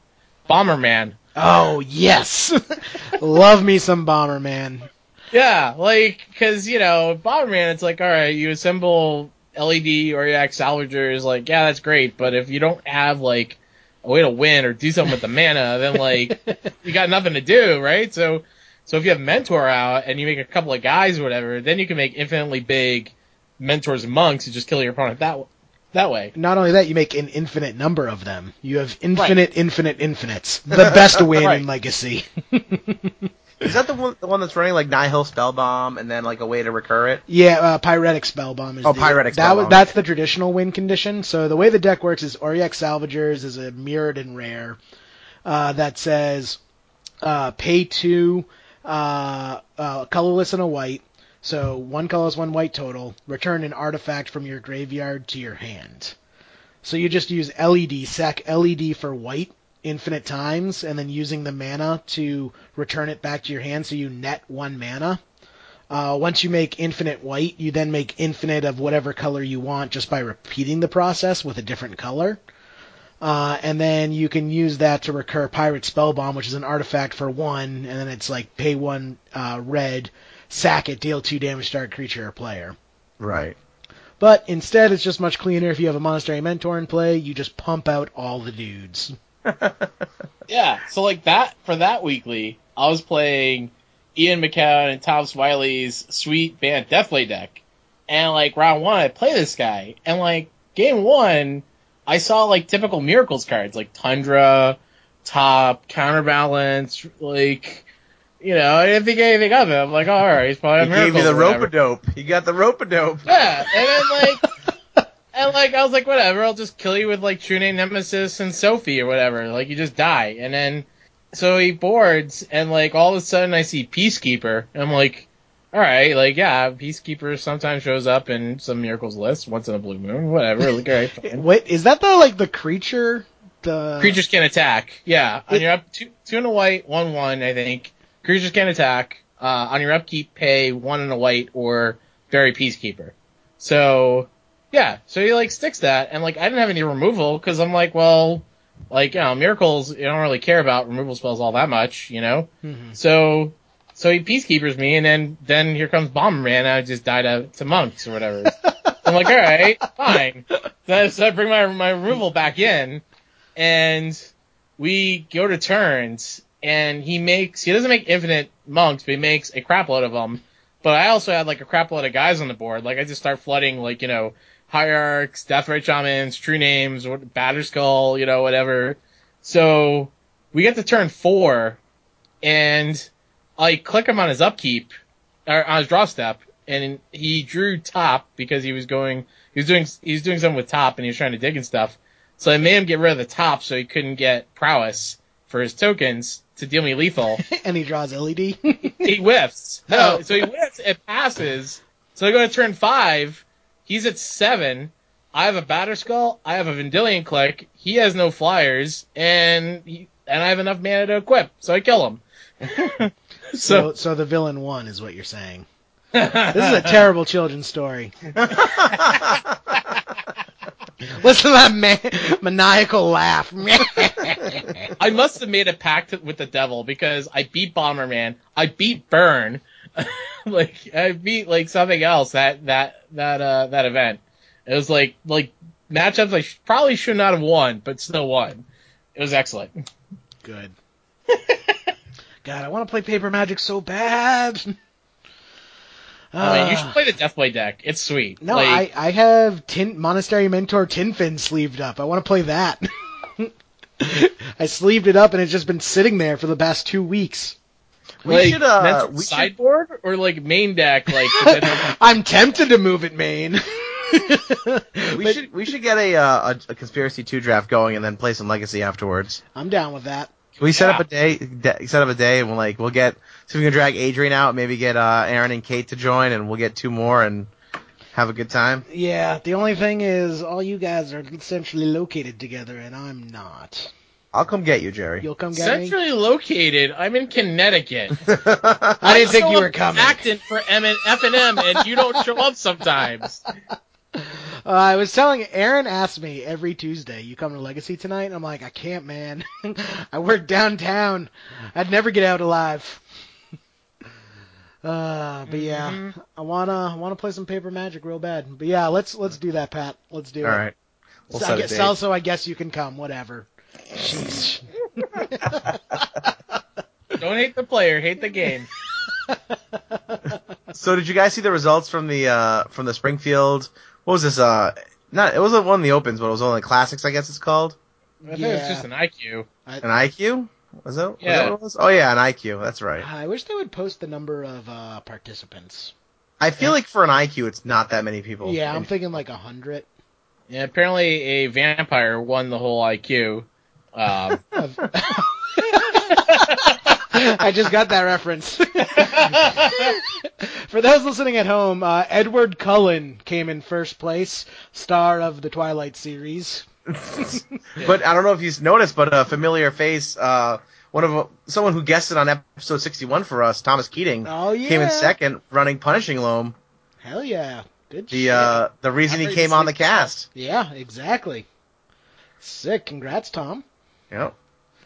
Bomberman. Oh yes, love me some Bomberman. Yeah, like because you know Bomberman, it's like all right, you assemble LED or Auriok Salvagers, like yeah, that's great, but if you don't have like a way to win or do something with the mana, then like you got nothing to do, right? So, so if you have Mentor out and you make a couple of guys or whatever, then you can make infinitely big Mentors and Monks and just kill your opponent that that way. Not only that, you make an infinite number of them. You have infinite, infinite, infinites. The best win Right. in Legacy. Is that the one the one that's running like Nihil Spellbomb and then like a way to recur it? yeah, uh, Pyrite Spellbomb is Oh, the, Pyrite that was- Spellbomb. That's the traditional win condition. So the way the deck works is Auriok Salvagers is a Mirrodin rare uh, that says uh, pay two, uh, uh, colorless and a white. So one colorless, one white total. Return an artifact from your graveyard to your hand. So you just use LED, sack LED for white infinite times, and then using the mana to return it back to your hand so you net one mana. Uh, once you make infinite white, you then make infinite of whatever color you want just by repeating the process with a different color. Uh, and then you can use that to recur Pyrite Spellbomb, which is an artifact for one, and then it's like pay one uh, red, sack it, deal two damage to target creature or player. Right. But instead, it's just much cleaner if you have a Monastery Mentor in play. You just pump out all the dudes. Yeah, so like that for that weekly, I was playing Ian McCown and Tom Wiley's sweet band Deathblade deck, and like round one, I play this guy, and like game one, I saw like typical miracles cards like Tundra, Top, Counterbalance, like you know, I didn't think anything of it. I'm like, oh, all right, he's probably He a gave you the rope dope. He got the rope dope. Yeah, and then like, and like I was like, whatever, I'll just kill you with like True Name Nemesis and Sophie or whatever. Like you just die, and then so he boards, and like all of a sudden I see Peacekeeper, I'm like, all right, like yeah, Peacekeeper sometimes shows up in some miracles list once in a blue moon, whatever. Like all right, fine. Wait, is that the like the creature? The Creatures can attack. Yeah, on It- your up two two and a white, one one, I think. Creatures can attack. Uh, on your upkeep, pay one and a white or bury Peacekeeper. So yeah, so he like sticks that, and like I didn't have any removal because I'm like, well, like you know, miracles, you don't really care about removal spells all that much, you know. Mhm. So so he peacekeepers me, and then then here comes Bomberman, I just died to, to monks or whatever. I'm like, all right, fine. So I, so I bring my my removal back in, and we go to turns, and he makes he doesn't make infinite monks, but he makes a crap load of them. But I also had like a crap load of guys on the board. Like I just start flooding like you know hierarchs, deathrite shamans, true names, what- Batterskull, you know whatever. So we get to turn four, and I click him on his upkeep or on his draw step, and he drew top because he was going he was doing he was doing something with top and he was trying to dig and stuff. So I made him get rid of the top so he couldn't get prowess for his tokens to deal me lethal. and he draws LED. he whiffs. No, Oh. so he whiffs. It passes. So I go to turn five. He's at seven. I have a batter skull. I have a Vendilion Clique. He has no flyers, and he, and I have enough mana to equip. So I kill him. so, so so the villain won, is what you're saying. This is a terrible children's story. Listen to that man- maniacal laugh. I must have made a pact with the devil because I beat Bomberman. I beat Burn. like I beat like something else that that that uh that event. It was like like matchups I sh- probably should not have won, but still won. It was excellent. Good. God, I want to play Paper Magic so bad. I mean, you should play the Deathblade deck. It's sweet. No, like, I, I have tin, Monastery Mentor Tinfin sleeved up. I want to play that. I sleeved it up and it's just been sitting there for the past two weeks. We like, should, uh, mental we should- sideboard or like main deck. Like, 'cause then- I'm tempted to move it main. We should we should get a, uh, a a conspiracy two draft going and then play some legacy afterwards. I'm down with that. Can we set Yeah. up a day? De- set up a day and we'll like we'll get see if we can drag Adrian out, maybe get uh, Aaron and Kate to join, and we'll get two more and have a good time. Yeah, the only thing is, all you guys are centrally located together, and I'm not. I'll come get you, Jerry. You'll come get me. centrally located. I'm in Connecticut. I didn't think you were up coming. Acting for M and F and M, and you don't show up sometimes. Uh, I was telling Aaron asked me every Tuesday, "You come to Legacy tonight?" And I'm like, "I can't, man. I work downtown. I'd never get out alive." Uh, but yeah, Mhm. I wanna I wanna play some Paper Magic real bad. But yeah, let's let's do that, Pat. Let's do All it. right. We'll So set I a guess, date. also, I guess you can come. Whatever. Jeez. Don't hate the player, hate the game. So did you guys see the results from the uh from the Springfield? What was this? Uh, not it wasn't one of the opens, but it was one of the classics, I guess it's called. I think Yeah. it's just an IQ. An IQ? Was that? Was Yeah. that what it was? Oh yeah, an IQ. That's right. I wish they would post the number of uh, participants. I feel like for an IQ, it's not that many people. Yeah, I'm thinking like a hundred. Yeah, apparently a vampire won the whole IQ. Um, I just got that reference. For those listening at home, uh, Edward Cullen came in first place, star of the Twilight series. But I don't know if you've noticed, but a familiar face, uh, one of someone who guested on episode 61 for us, Thomas Keating, Oh yeah, came in second, running Punishing Loam. Hell yeah, good The shit. uh, the reason he came on the cast. yeah, exactly. Sick. Congrats, Tom. Yep.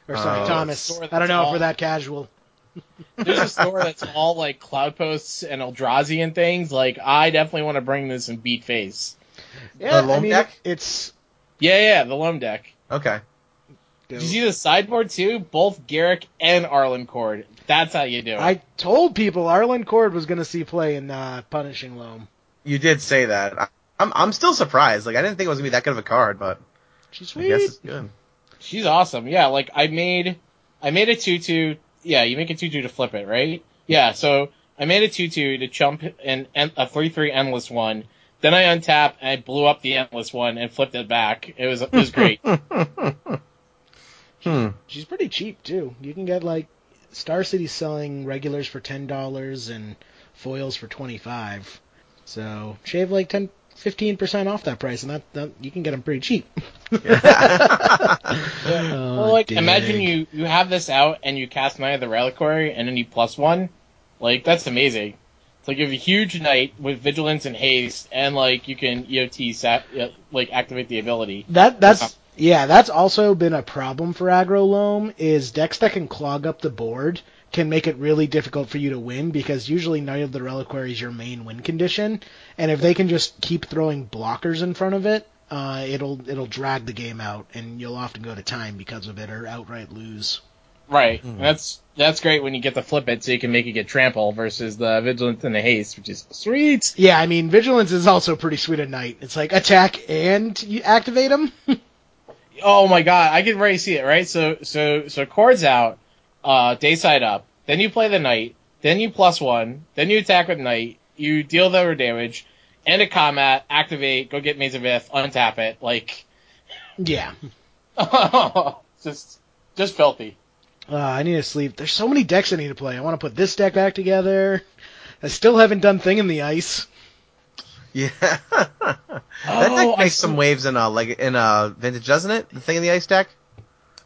Or sorry, Uh, Thomas. I don't know that's if we're that casual. there's a store that's all like cloud posts and Eldrazi and things. Like I definitely want to bring this and beat face. Yeah, The loam I mean, deck? it's. Yeah, yeah, the loam deck. Okay. Did you see the sideboard too? Both Garruk and Arlinn Kord. That's how you do it. I told people Arlinn Kord was going to see play in uh, Punishing Loam. You did say that. I- I'm I'm still surprised. Like I didn't think it was gonna be that good of a card, but She's I guess it's good. She's awesome. Yeah, like I made, I made a two-two. Yeah, you make a two-two to flip it, right? Yeah. So I made a two-two to chump an en- a three-three endless one. Then I untap and I blew up the endless one and flipped it back. It was it was great. hmm. She's pretty cheap too. You can get like Star City selling regulars for ten dollars and foils for twenty five. So shave like 10, 15 percent off that price, and that, that you can get them pretty cheap. Oh, well, like dig. imagine you you have this out and you cast Knight of the Reliquary and then you plus one. Like that's amazing. It's like you have a huge knight with vigilance and haste, and like you can EOT sat, uh, like activate the ability. That that's yeah, that's also been a problem for aggro loam is decks that can clog up the board can make it really difficult for you to win because usually Knight of the Reliquary is your main win condition, and if they can just keep throwing blockers in front of it, uh, it'll it'll drag the game out, and you'll often go to time because of it or outright lose. Right. And that's that's great when you get to flip it so you can make it get trample versus the vigilance and the haste, which is sweet. Yeah, I mean vigilance is also pretty sweet at night. It's like attack and you activate them. Oh my god, I can already see it, right? So so so chords out, uh day side up, then you play the knight, then you plus one, then you attack with knight, you deal the damage, end a combat, activate, go get Maze of Ith, untap it, like yeah. just just filthy. Uh, I need to sleep. There's so many decks I need to play. I want to put this deck back together. I still haven't done Thing in the Ice. Yeah. that Oh, deck I makes see. some waves in a like in a vintage, doesn't it? The thing in the ice deck?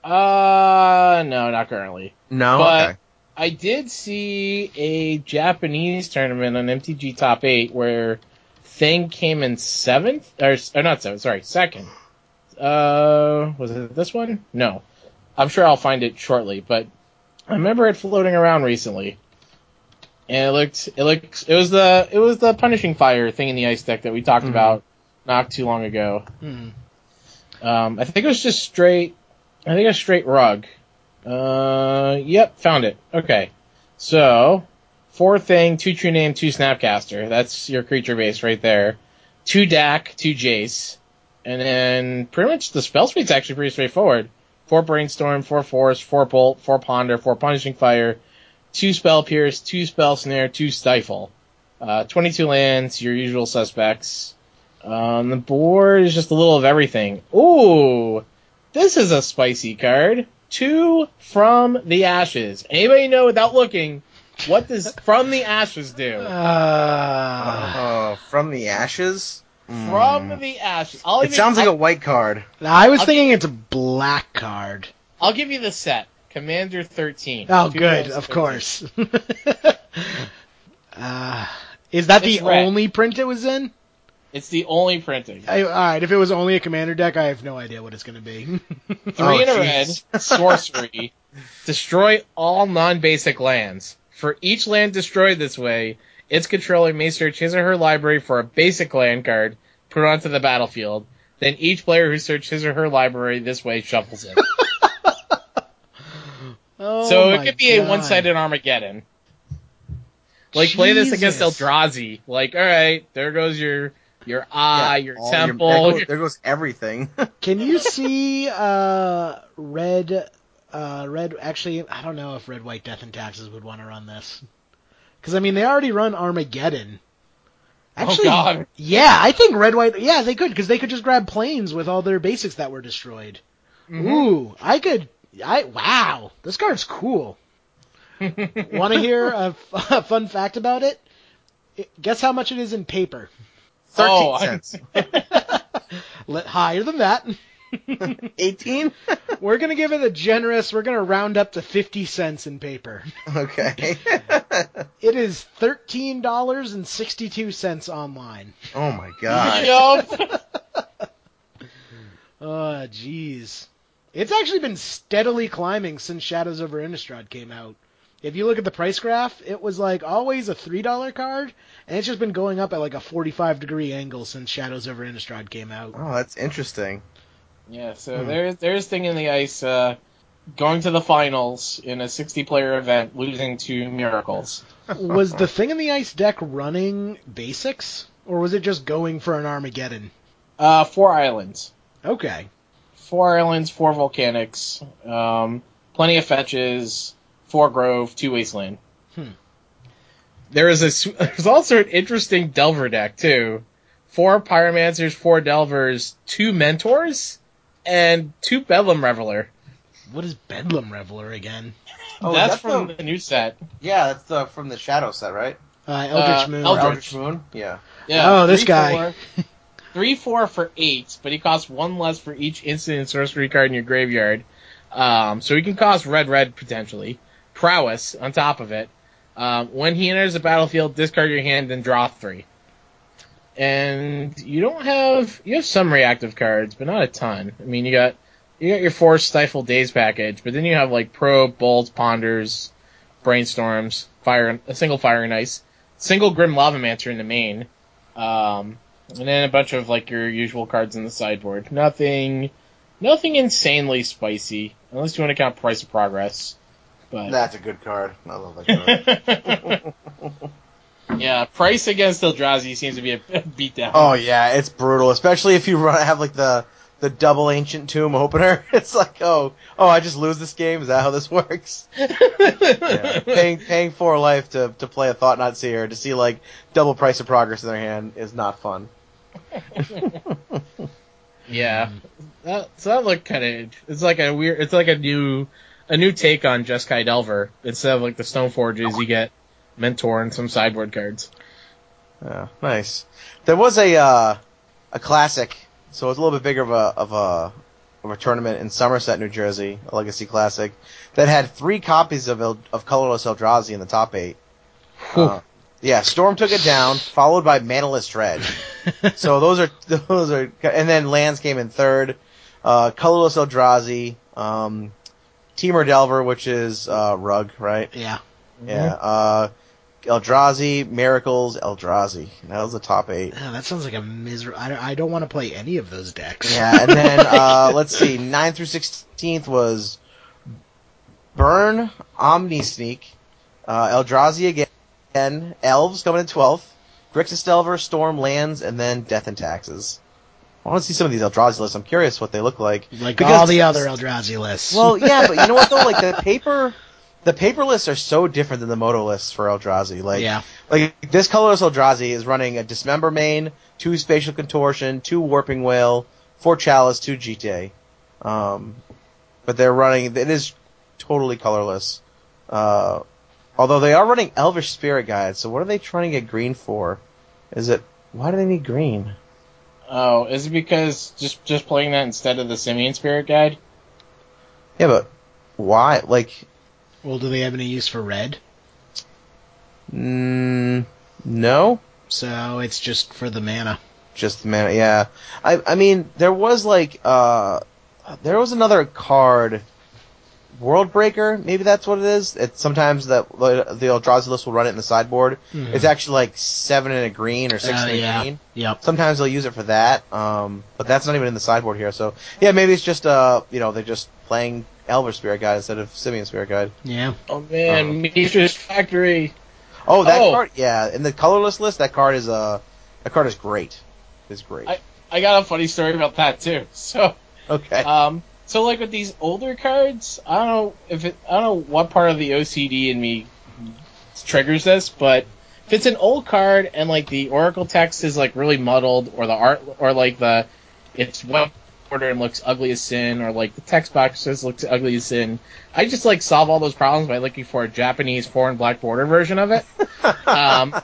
Uh no, not currently. No. But- okay. I did see a Japanese tournament on MTG Top 8 where Thing came in seventh, or, or not seventh, sorry, second. Uh, was it this one? No. I'm sure I'll find it shortly, but I remember it floating around recently. And it looked, it looked, it was the, it was the Punishing Fire thing in the ice deck that we talked Mhm. about not too long ago. Hmm. Um, I think it was just straight. I think a straight rug. Uh, yep, found it. Okay, so four thing, two true name, two snapcaster. That's your creature base right there. Two Dack, two Jace, and then pretty much the spell suite's actually pretty straightforward. Four brainstorm, four force, four bolt, four ponder, four punishing fire, two spell pierce, two spell snare, two stifle. Uh, 22 lands, your usual suspects. On the board is just a little of everything. Ooh, this is a spicy card. Two from the ashes. Anybody know without looking what does from the ashes do? Uh, Oh, from the ashes. From the ashes. I'll It even, sounds like I'll, a white card. I was I'll thinking it's a black card. I'll give you the set. Commander 13. Oh, good, of 13. course. uh, is that the red. only print it was in? It's the only printing. I, all right, if it was only a commander deck, I have no idea what it's going to be. Oh, Three Oh, in a red, sorcery. Destroy all non-basic lands. For each land destroyed this way, its controller may search his or her library for a basic land card, put onto the battlefield. Then each player who searched his or her library this way shuffles it. oh, so it could be God. a one-sided Armageddon. Like play this against Eldrazi. Like, all right, there goes your your eye, your all temple. there, goes, there goes everything. Can you see uh, red? Uh, red. Actually, I don't know if red, white, death, and taxes would want to run this. Because I mean, they already run Armageddon. Actually, oh God. yeah, I think red, white. Yeah, they could because they could just grab plains with all their basics that were destroyed. Mhm. Ooh, I could. I wow, this card's cool. Want to hear a, f- a fun fact about it? It- Guess how much it is in paper? Thirteen Oh, I- cents. Let, higher than that. Eighteen. We're gonna give it a generous. We're gonna round up to fifty cents in paper. okay. It is thirteen dollars and sixty-two cents online. oh my god. Yup. Oh, jeez. It's actually been steadily climbing since Shadows over Innistrad came out. If you look at the price graph, it was like always a three dollar card, and it's just been going up at like a forty five degree angle since Shadows over Innistrad came out. Oh, that's interesting. Yeah, so Hmm. there's there's thing in the ice uh, going to the finals in a 60 player event, losing to Miracles. was the thing in the ice deck running basics, or was it just going for an Armageddon? Uh, four islands, Okay. four islands, four volcanics, um, plenty of fetches, four grove, two wasteland. Hmm. There is a s- there's also an interesting Delver deck too. Four Pyromancers, four Delvers, two Mentors, and two Bedlam Reveler. What is Bedlam Reveler again? Oh, That's that's from the- the new set. Yeah, that's the from the Shadow set, right? Uh, Eldritch Uh, Moon. Eldritch. Eldritch Moon. Yeah. Yeah. Oh, this three, guy. four- three four for eight, but he costs one less for each instant and sorcery card in your graveyard. Um, so he can cost red red potentially. Prowess on top of it. Um, when he enters the battlefield, discard your hand and draw three. And you don't have you have some reactive cards, but not a ton. I mean, you got you got your four Stifle Daze package, but then you have like Probe, Bolts, Ponders, Brainstorms, Fire, a single Fire and Ice, single Grim Lavamancer in the main, um, and then a bunch of like your usual cards in the sideboard. Nothing, nothing insanely spicy, unless you want to count Price of Progress. But That's a good card. I love that card. yeah, Price against Eldrazi seems to be a beatdown. oh yeah, it's brutal, especially if you run have like the the double ancient tomb opener. It's like, oh, oh, I just lose this game. Is that how this works? Yeah. paying paying for life to to play a Thought Knot Seer to see like double price of progress in their hand is not fun. Yeah, that, so that looked kind of. It's like a weird. It's like a new, a new take on Jeskai Delver. Instead of like the Stone Forges, you get Mentor and some sideboard cards. Yeah, nice. There was a uh, a classic, so it's a little bit bigger of a of a of a tournament in Somerset, New Jersey, a Legacy Classic, that had three copies of El, of colorless Eldrazi in the top eight. Uh, yeah, Storm took it down, followed by Manaless Dredge. so those are those are, and then Lands came in third. Uh, colorless Eldrazi, um, Temur Delver, which is uh, Rug, right? yeah. Yeah. Uh, Eldrazi, Miracles, Eldrazi. That was the top eight. Oh, that sounds like a miserable. I, I don't want to play any of those decks. Yeah, and then uh, let's see, 9th through 16th was Burn, Omni Sneak, uh, Eldrazi again, Elves coming in 12th, Grixis Delver, Storm, Lands, and then Death and Taxes. I want to see some of these Eldrazi lists. I'm curious what they look like. like Because- all the other Eldrazi lists. Well, yeah, but you know what though? Like the paper, the paper lists are so different than the MODO lists for Eldrazi. Like, yeah. like this colorless Eldrazi is running a Dismember main, two Spatial Contortion, two Warping Wail, four Chalice, two GTA. Um, but they're running. It is totally colorless. Uh, although they are running Elvish Spirit Guide. So what are they trying to get green for? Is it why do they need green? Oh, is it because just just playing that instead of the Simian Spirit Guide? Yeah, but why? Like, Well, do they have any use for red? mm, no. So it's just for the mana. Just the mana, yeah. I I mean, there was like uh, there was another card, World Breaker. Maybe that's what it is. It's sometimes that the the Eldrazi list will run it in the sideboard. Mhm. It's actually like seven in a green or six Uh, in a yeah. green. Yep. Sometimes they'll use it for that. Um, but that's not even in the sideboard here. So yeah, maybe it's just uh, you know, they're just playing Elvish Spirit Guide instead of Simian Spirit Guide. Yeah. Oh man, Mishra's Factory. Oh, that Oh. card. Yeah, in the colorless list, that card is uh, that card is great. It's great. I- I got a funny story about that too. So, okay. um, so like with these older cards, I don't know if it, I don't know what part of the OCD in me triggers this, but if it's an old card and like the Oracle text is like really muddled, or the art, or like the it's web border and looks ugly as sin, or like the text boxes looks ugly as sin, I just like solve all those problems by looking for a Japanese foreign black border version of it. um,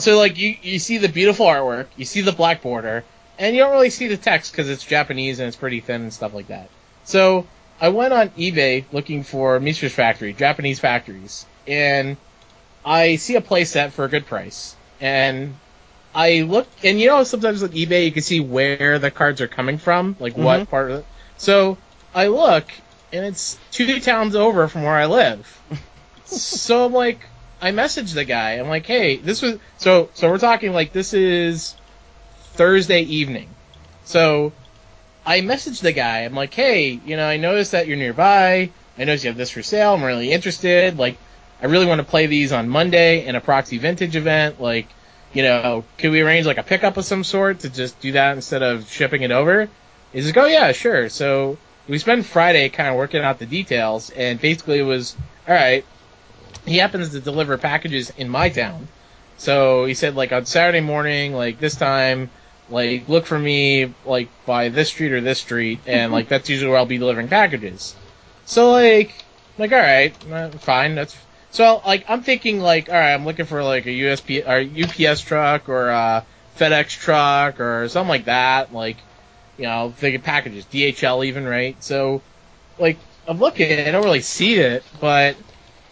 so like you you see the beautiful artwork, you see the black border, and you don't really see the text because it's Japanese and it's pretty thin and stuff like that. So I went on eBay looking for Mishra's Factory, Japanese factories, and I see a playset for a good price. And I look, and you know, sometimes with eBay you can see where the cards are coming from, like what Mhm. part of it. So I look, and it's two towns over from where I live. so I'm like, I messaged the guy. I'm like, hey, this was so so we're talking like this is Thursday evening. So I messaged the guy. I'm like, hey, you know, I noticed that you're nearby. I noticed you have this for sale. I'm really interested. Like, I really want to play these on Monday in a proxy vintage event. Like, you know, could we arrange like a pickup of some sort to just do that instead of shipping it over? He's like, oh yeah, sure. So we spent Friday kind of working out the details, and basically it was, all right. He happens to deliver packages in my town, so he said like on Saturday morning, like this time, like look for me like by this street or this street, and like that's usually where I'll be delivering packages. So like, like all right, uh, fine, that's so like I'm thinking like all right, I'm looking for like a USP or UPS truck or a FedEx truck or something like that, like you know, thinking packages, DHL even, right? So like I'm looking, I don't really see it, but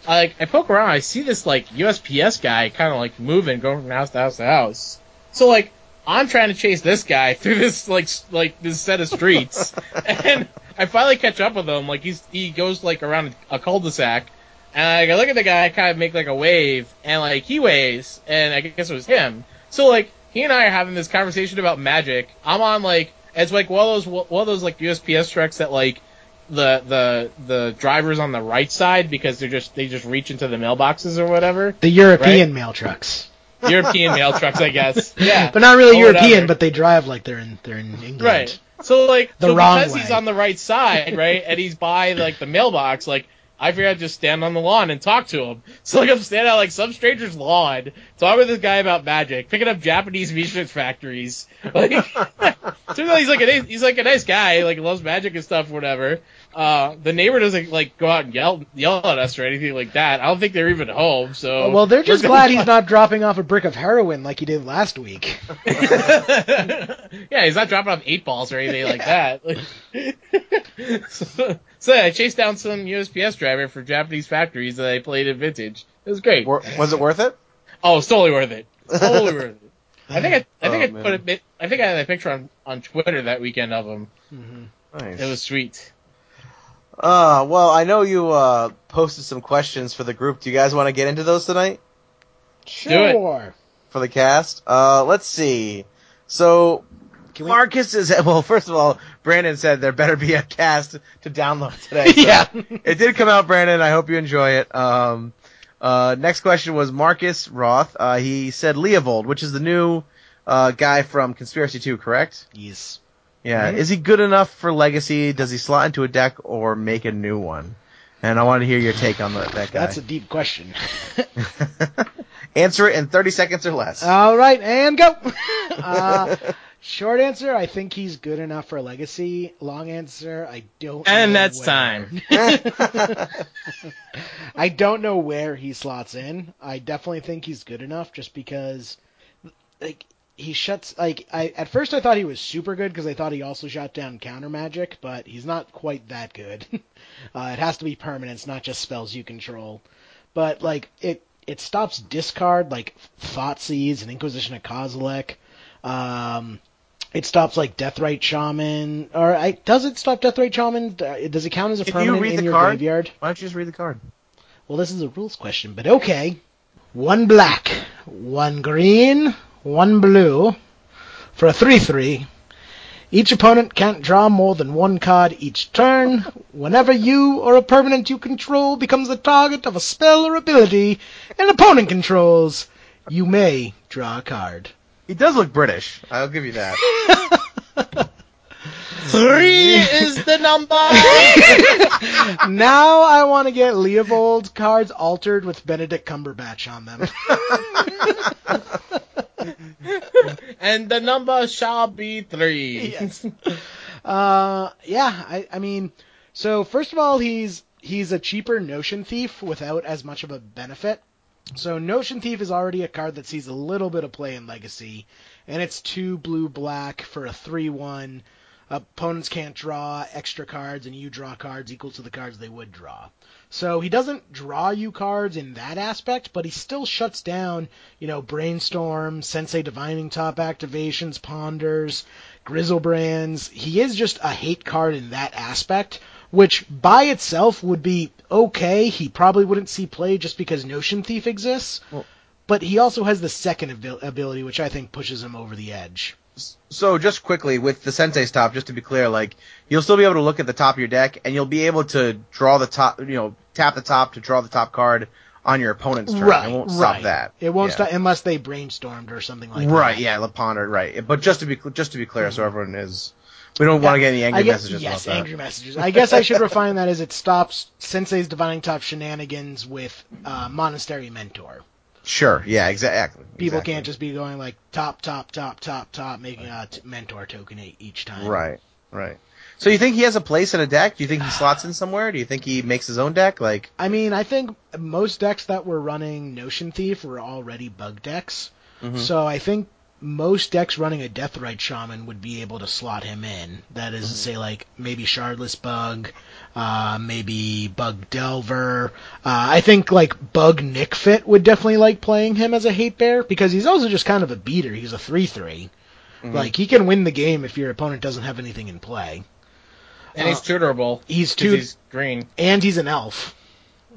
I, like I poke around, I see this like USPS guy kind of like moving, going from house to house to house. So like I'm trying to chase this guy through this like like this set of streets, and I finally catch up with him. Like he's he goes like around a cul-de-sac, and I look at the guy, kind of make like a wave, and like he waves, and I guess it was him. So like he and I are having this conversation about magic. I'm on like it's like one of those one of those like USPS trucks that like the the the driver's on the right side because they're just they just reach into the mailboxes or whatever. The European mail trucks. European mail trucks, I guess. Yeah, But not really Or European, whatever. but they drive like they're in they're in England. Right. So like, The so wrong because he's on the right side, right, and he's by like the mailbox, like I figured I'd just stand on the lawn and talk to him. So like I'm standing on like some stranger's lawn, talking with this guy about magic, picking up Japanese research factories. Like, turns out he's like a nice- he's like a nice guy, like loves magic and stuff, whatever. Uh, the neighbor doesn't like go out and yell yell at us or anything like that. I don't think they're even home. So Well, they're just glad he's not dropping off a brick of heroin like he did last week. yeah, he's not dropping off eight balls or anything like that. so, so yeah, I chased down some USPS driver for Japanese factories that I played in vintage. It was great. Wor- was it worth it? Oh, it's totally worth it. Totally worth it. I think I, I think Oh, I put man. a bit. I think I had a picture on on Twitter that weekend of him. Nice. It was sweet. Uh, well, I know you uh, posted some questions for the group. Do you guys want to get into those tonight. Sure. for the cast? Uh, let's see. So, Can we- Marcus is well. First of all, Brandon said there better be a cast to download today. So Yeah. it did come out, Brandon. I hope you enjoy it. Um, uh, next question was Marcus Roth. Uh, he said Leovold, which is the new uh, guy from Conspiracy 2, correct? Yes. Yeah. Is he good enough for Legacy? Does he slot into a deck or make a new one? And I want to hear your take on the, that guy. That's a deep question. Answer it in 30 seconds or less. All right, and go. uh, short answer, I think he's good enough for Legacy. Long answer, I don't. And know that's where. time. I don't know where he slots in. I definitely think he's good enough, just because, like, he shuts. Like, I at first I thought he was super good because I thought he also shot down counter magic, but he's not quite that good. uh, it has to be permanents, not just spells you control. But like, it it stops discard like Thoughtseize and Inquisition of Kozilek. Um, it stops like Deathrite Shaman, or I, does it stop Deathrite Shaman? Uh, Does it count as a If you permanent read in the your card- graveyard? Why don't you just read the card? Well, this is a rules question, but okay. One black, one green, one blue for a 3 3. Each opponent can't draw more than one card each turn. Whenever you or a permanent you control becomes the target of a spell or ability an opponent controls, you may draw a card. He does look British. I'll give you that. Three is the number. now I want to get Leovold cards altered with Benedict Cumberbatch on them. and the number shall be three. Yes. Uh, yeah, I, I mean, so first of all, he's he's a cheaper Notion Thief without as much of a benefit. So Notion Thief is already a card that sees a little bit of play in Legacy, and it's two blue black for a three one. Opponents can't draw extra cards, and you draw cards equal to the cards they would draw. So he doesn't draw you cards in that aspect, but he still shuts down, you know, Brainstorm, Sensei Divining Top activations, Ponders, Griselbrands. He is just a hate card in that aspect, which by itself would be okay. He probably wouldn't see play just because Notion Thief exists. Well- but he also has the second abil- ability, which I think pushes him over the edge. So just quickly with the sensei's top, just to be clear, like you'll still be able to look at the top of your deck, and you'll be able to draw the top, you know, tap the top to draw the top card on your opponent's turn. right, it won't right. stop that. It won't Yeah. stop unless they brainstormed or something like that. right, yeah, Pondered, right. But just to be just to be clear, so everyone is, we don't want to get any angry guess, messages yes, about that. angry messages. I guess I should refine that as it stops Sensei's Divining Top shenanigans with uh, Monastery Mentor. Sure, yeah, exactly. People exactly. can't just be going like top, top, top, top, top, making a t- mentor token each time. Right, right. So you think he has a place in a deck? Do you think he slots in somewhere? Do you think he makes his own deck? Like, I mean, I think most decks that were running Notion Thief were already bug decks. Mhm. So I think most decks running a Deathrite Shaman would be able to slot him in. That is to say, like, maybe Shardless Bug, uh, maybe Bug Delver. Uh, I think, like, Bug Nic Fit would definitely like playing him as a hate bear, because he's also just kind of a beater. He's a 3-3. Mhm. Like, he can win the game if your opponent doesn't have anything in play. And he's Uh, tutorable. He's two, He's green. and he's an elf.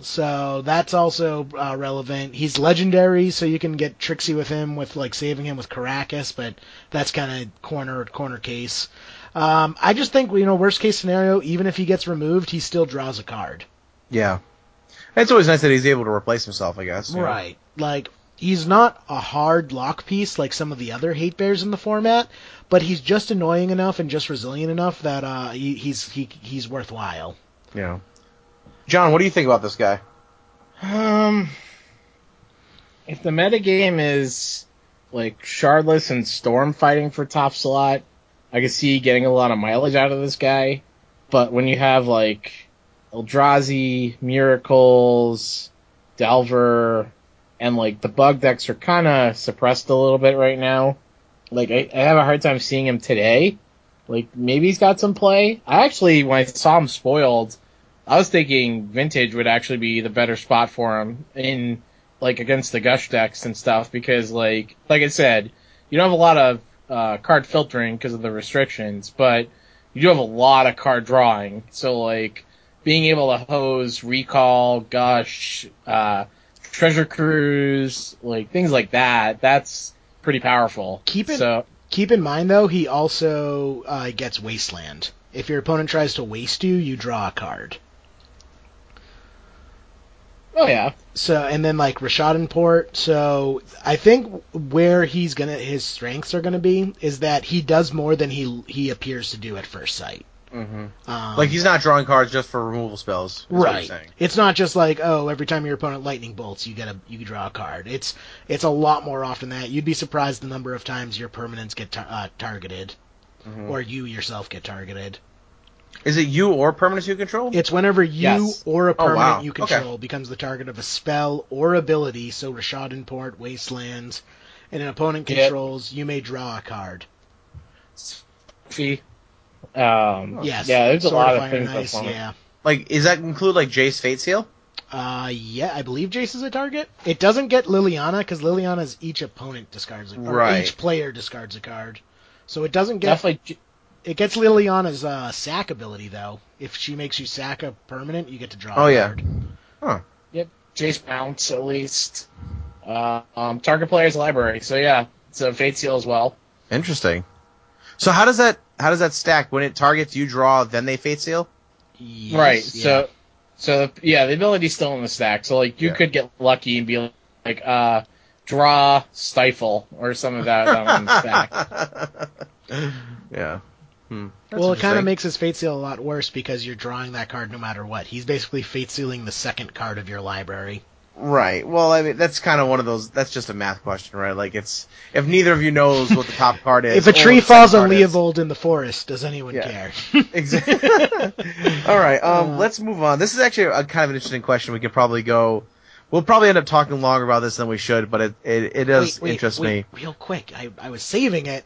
So that's also uh, relevant. He's legendary, so you can get tricksy with him with like saving him with Karakas, but that's kind of corner corner case. Um, I just think you know worst case scenario, even if he gets removed, he still draws a card. yeah, it's always nice that he's able to replace himself. I guess. you know? Right. Like he's not a hard lock piece like some of the other hate bears in the format, but he's just annoying enough and just resilient enough that uh, he, he's he, he's worthwhile. Yeah. John, what do you think about this guy? Um, if the metagame is like Shardless and Storm fighting for top slot, I can see getting a lot of mileage out of this guy. But when you have like Eldrazi, Miracles, Delver, and like the bug decks are kind of suppressed a little bit right now. Like I, I have a hard time seeing him today. Like maybe he's got some play. I actually, when I saw him spoiled, I was thinking vintage would actually be the better spot for him in like against the gush decks and stuff because like like I said, you don't have a lot of uh, card filtering because of the restrictions, but you do have a lot of card drawing. So like being able to hose recall, gush, uh, treasure cruise, like things like that, that's pretty powerful. Keep it- so Keep in mind though, he also uh, gets Wasteland. If your opponent tries to waste you, you draw a card. Oh yeah. So and then like Rishadan Port. So I think where he's gonna his strengths are gonna be is that he does more than he he appears to do at first sight. Mm-hmm. Um, Like he's not drawing cards just for removal spells. is what you're right. It's not just like oh every time your opponent lightning bolts you get a you draw a card. It's it's a lot more often than that. You'd be surprised the number of times your permanents get tar- uh, targeted Mhm. or you yourself get targeted. Is it you or permanents you control? It's whenever you Yes. or a Oh, permanent wow. you Okay. control becomes the target of a spell or ability, so Rishadan Port, Wasteland, and an opponent Yep. controls, you may draw a card. Fee. Um, Yes. Yeah, there's a lot of of things Ice, that's yeah. Like, is that include like Jace Fate Seal? Uh, yeah, I believe Jace is a target. It doesn't get Liliana because Liliana's each opponent discards a card. or Right. each player discards a card. So it doesn't get Definitely. It gets Liliana's uh, sack ability though. If she makes you sack a permanent, you get to draw Oh, a yeah. card. Huh. Yep, Jace Bounce at least. Uh, um, target player's library. So yeah, it's a Fate Seal as well. Interesting. So how does that how does that stack? When it targets, you draw, then they Fate Seal. Yes, right. yeah. So, so yeah, the ability's still in the stack. So like you Yeah. could get lucky and be like, uh, draw stifle or some of that on the stack. yeah. Hmm. Well, it kind of makes his fate seal a lot worse because you're drawing that card no matter what. He's basically fate sealing the second card of your library. Right. Well, I mean, that's kind of one of those. That's just a math question, right? Like, it's if neither of you knows what the top card is. if a tree falls on card is. Leovold in the forest, does anyone Yeah. care? Exactly. All right. Um, Uh, let's move on. This is actually a kind of an interesting question. We could probably go. We'll probably end up talking longer about this than we should, but it it, it does wait, wait, interest wait, me. Real quick, I, I was saving it.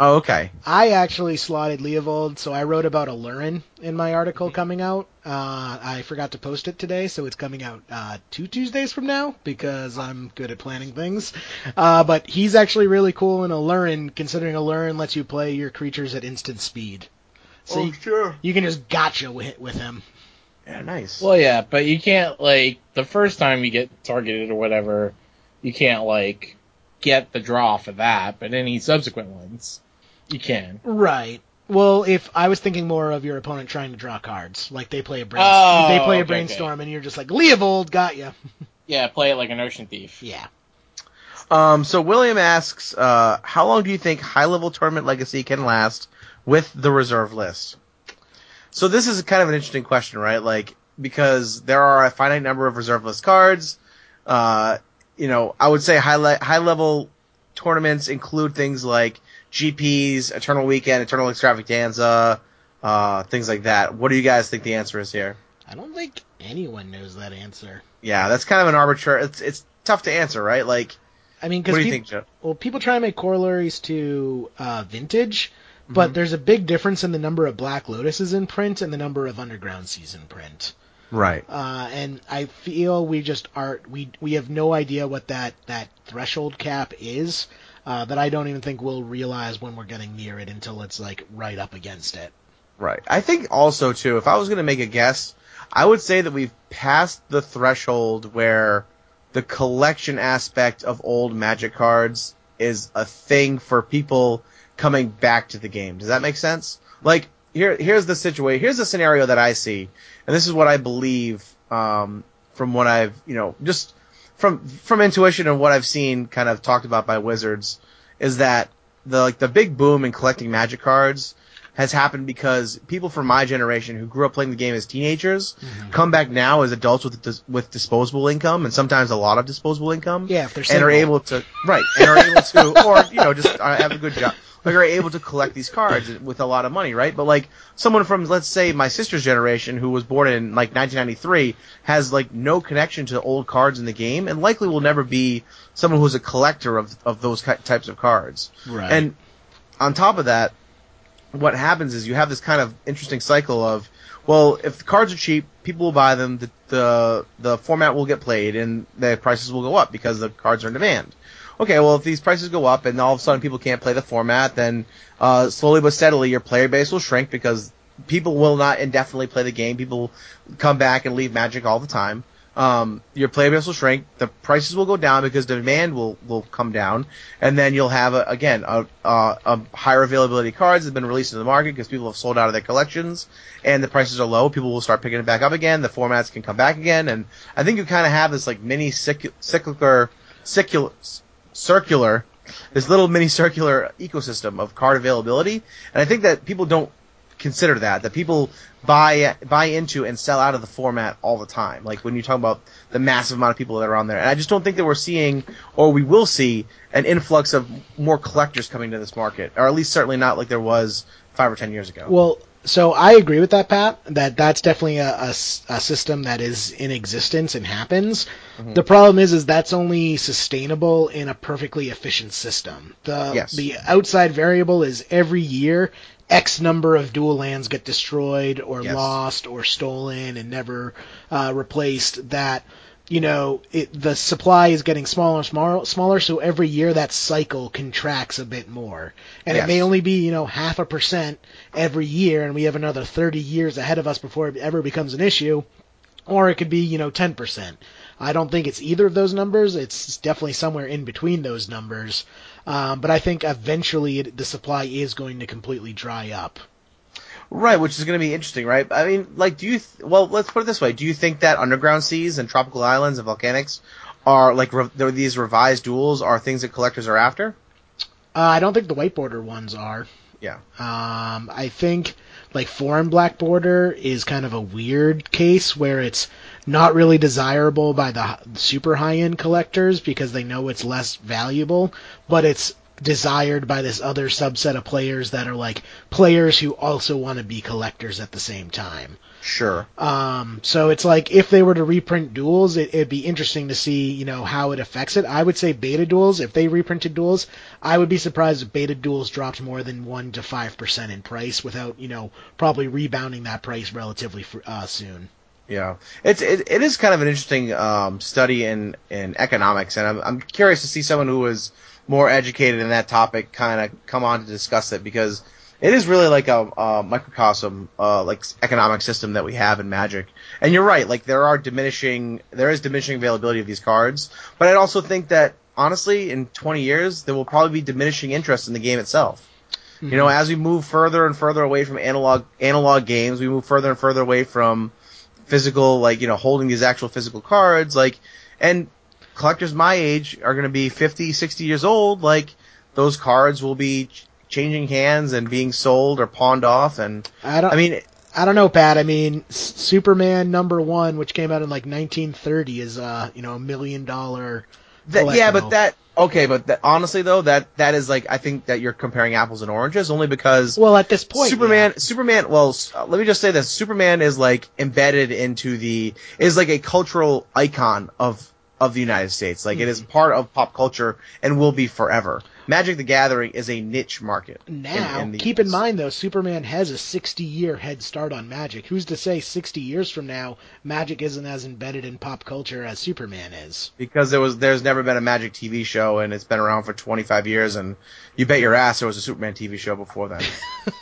Oh, okay. I actually slotted Leovold, so I wrote about a Aluren in my article coming out. Uh, I forgot to post it today, so it's coming out uh, two Tuesdays from now because I'm good at planning things. Uh, but he's actually really cool in a Aluren, considering a Aluren lets you play your creatures at instant speed. So you, sure. you can just gotcha with, with him. Yeah, nice. Well, yeah, but you can't like the first time you get targeted or whatever, you can't like get the draw for that. But any subsequent ones, you can. Right. Well, if I was thinking more of your opponent trying to draw cards, like they play a brain, Oh, they play a okay, brainstorm, and you're just like Leovold, got you. Yeah, play it like a Notion Thief. Yeah. Um, so William asks, uh, how long do you think high level tournament legacy can last with the reserve list? So this is kind of an interesting question, right? Like, because there are a finite number of reserve list cards, uh, you know, I would say high, le- high level tournaments include things like GPs, Eternal Weekend, Eternal Extravaganza, uh, things like that. What do you guys think the answer is here? I don't think anyone knows that answer. Yeah, that's kind of an arbitrary, it's, it's tough to answer, right? Like, I mean, what because do you think, Joe? well, people try to make corollaries to uh, vintage, but Mhm. there's a big difference in the number of Black Lotuses in print and the number of Underground Seas in print. Right. Uh, and I feel we just are we we have no idea what that that threshold cap is. Uh, that I don't even think we'll realize when we're getting near it until it's like right up against it. Right. I think also too, if I was going to make a guess, I would say that we've passed the threshold where the collection aspect of old Magic cards is a thing for people coming back to the game. Does that make sense? Like here, here's the situation. Here's the scenario that I see, and this is what I believe um, from what I've, you know, just from from intuition and what I've seen, kind of talked about by Wizards, is that the like the big boom in collecting Magic cards has happened because people from my generation who grew up playing the game as teenagers come back now as adults with dis- with disposable income and sometimes a lot of disposable income Yeah, if they're and are able to right and are able to or you know just uh, have a good job. Like are able to collect these cards with a lot of money right? But like someone from let's say my sister's generation who was born in like 1993 has like no connection to old cards in the game and likely will never be someone who's a collector of of those types of cards. Right. and on top of that, what happens is you have this kind of interesting cycle of, well, if the cards are cheap, people will buy them, the, the, the format will get played, and the prices will go up because the cards are in demand. Okay, well, if these prices go up and all of a sudden people can't play the format, then uh, slowly but steadily your player base will shrink because people will not indefinitely play the game. People come back and leave Magic all the time. Um, your player base will shrink. The prices will go down because demand will, will come down, and then you'll have a, again a, a, a higher availability of cards that have been released into the market because people have sold out of their collections, and the prices are low. People will start picking it back up again. The formats can come back again, and I think you kind of have this like mini cycl- cyclical, cyclical, circular, this little mini circular ecosystem of card availability, and I think that people don't consider that that people buy buy into and sell out of the format all the time. Like when you talk about the massive amount of people that are on there, and I just don't think that we're seeing or we will see an influx of more collectors coming to this market, or at least certainly not like there was five or ten years ago. Well, so I agree with that, Pat. That that's definitely a a system that is in existence and happens. The problem is, is that's only sustainable in a perfectly efficient system. The Yes. the outside variable is every year X number of dual lands get destroyed or Yes. lost or stolen and never uh, replaced. That you know it, the supply is getting smaller and smaller, smaller. So every year that cycle contracts a bit more, and Yes. it may only be you know half a percent every year, and we have another 30 years ahead of us before it ever becomes an issue, or it could be you know 10%. I don't think it's either of those numbers. It's definitely somewhere in between those numbers. Um, but I think eventually it, the supply is going to completely dry up. Right, which is going to be interesting, right? I mean, like, do you? Th- well, let's put it this way: Do you think that underground seas and tropical islands and volcanics are like re- these revised duals are things that collectors are after? Uh, I don't think the white border ones are. Yeah. Um, I think like foreign black border is kind of a weird case where it's not really desirable by the super high end collectors because they know it's less valuable, but it's desired by this other subset of players that are like players who also want to be collectors at the same time. Sure. Um, so it's like if they were to reprint duals, it, it'd be interesting to see, you know, how it affects it. I would say beta duals, if they reprinted duals, I would be surprised if beta duals dropped more than one to five percent in price without, you know, probably rebounding that price relatively uh, soon. Yeah, it's it, it is kind of an interesting um, study in in economics, and I'm I'm curious to see someone who who is more educated in that topic kind of come on to discuss it because it is really like a, a microcosm, uh, like economic system that we have in Magic. And you're right, like there are diminishing, there is diminishing availability of these cards, but I also think that honestly, in 20 years, there will probably be diminishing interest in the game itself. You know, as we move further and further away from analog analog games, we move further and further away from physical, like you know, holding these actual physical cards. Like, and collectors my age are going to be 50, 60 years old. Like, those cards will be ch- changing hands and being sold or pawned off. And I don't. I mean, I don't know, Pat. I mean, Superman number one, which came out in like 1930, is uh, you know, a million dollar. That, yeah, but that okay, but that, honestly though, that that is like I think that you're comparing apples and oranges only because Well, at this point, Superman, Superman. Well, uh, let me just say this: Superman is like embedded into the is like a cultural icon of of the United States. Like it is mm-hmm. part of pop culture and will be forever. Magic the Gathering is a niche market. Now, in the keep in mind though, Superman has a 60 year head start on Magic. Who's to say 60 years from now, Magic isn't as embedded in pop culture as Superman is? because there was there's never been a Magic TV show and it's been around for 25 years and you bet your ass there was a Superman TV show before then.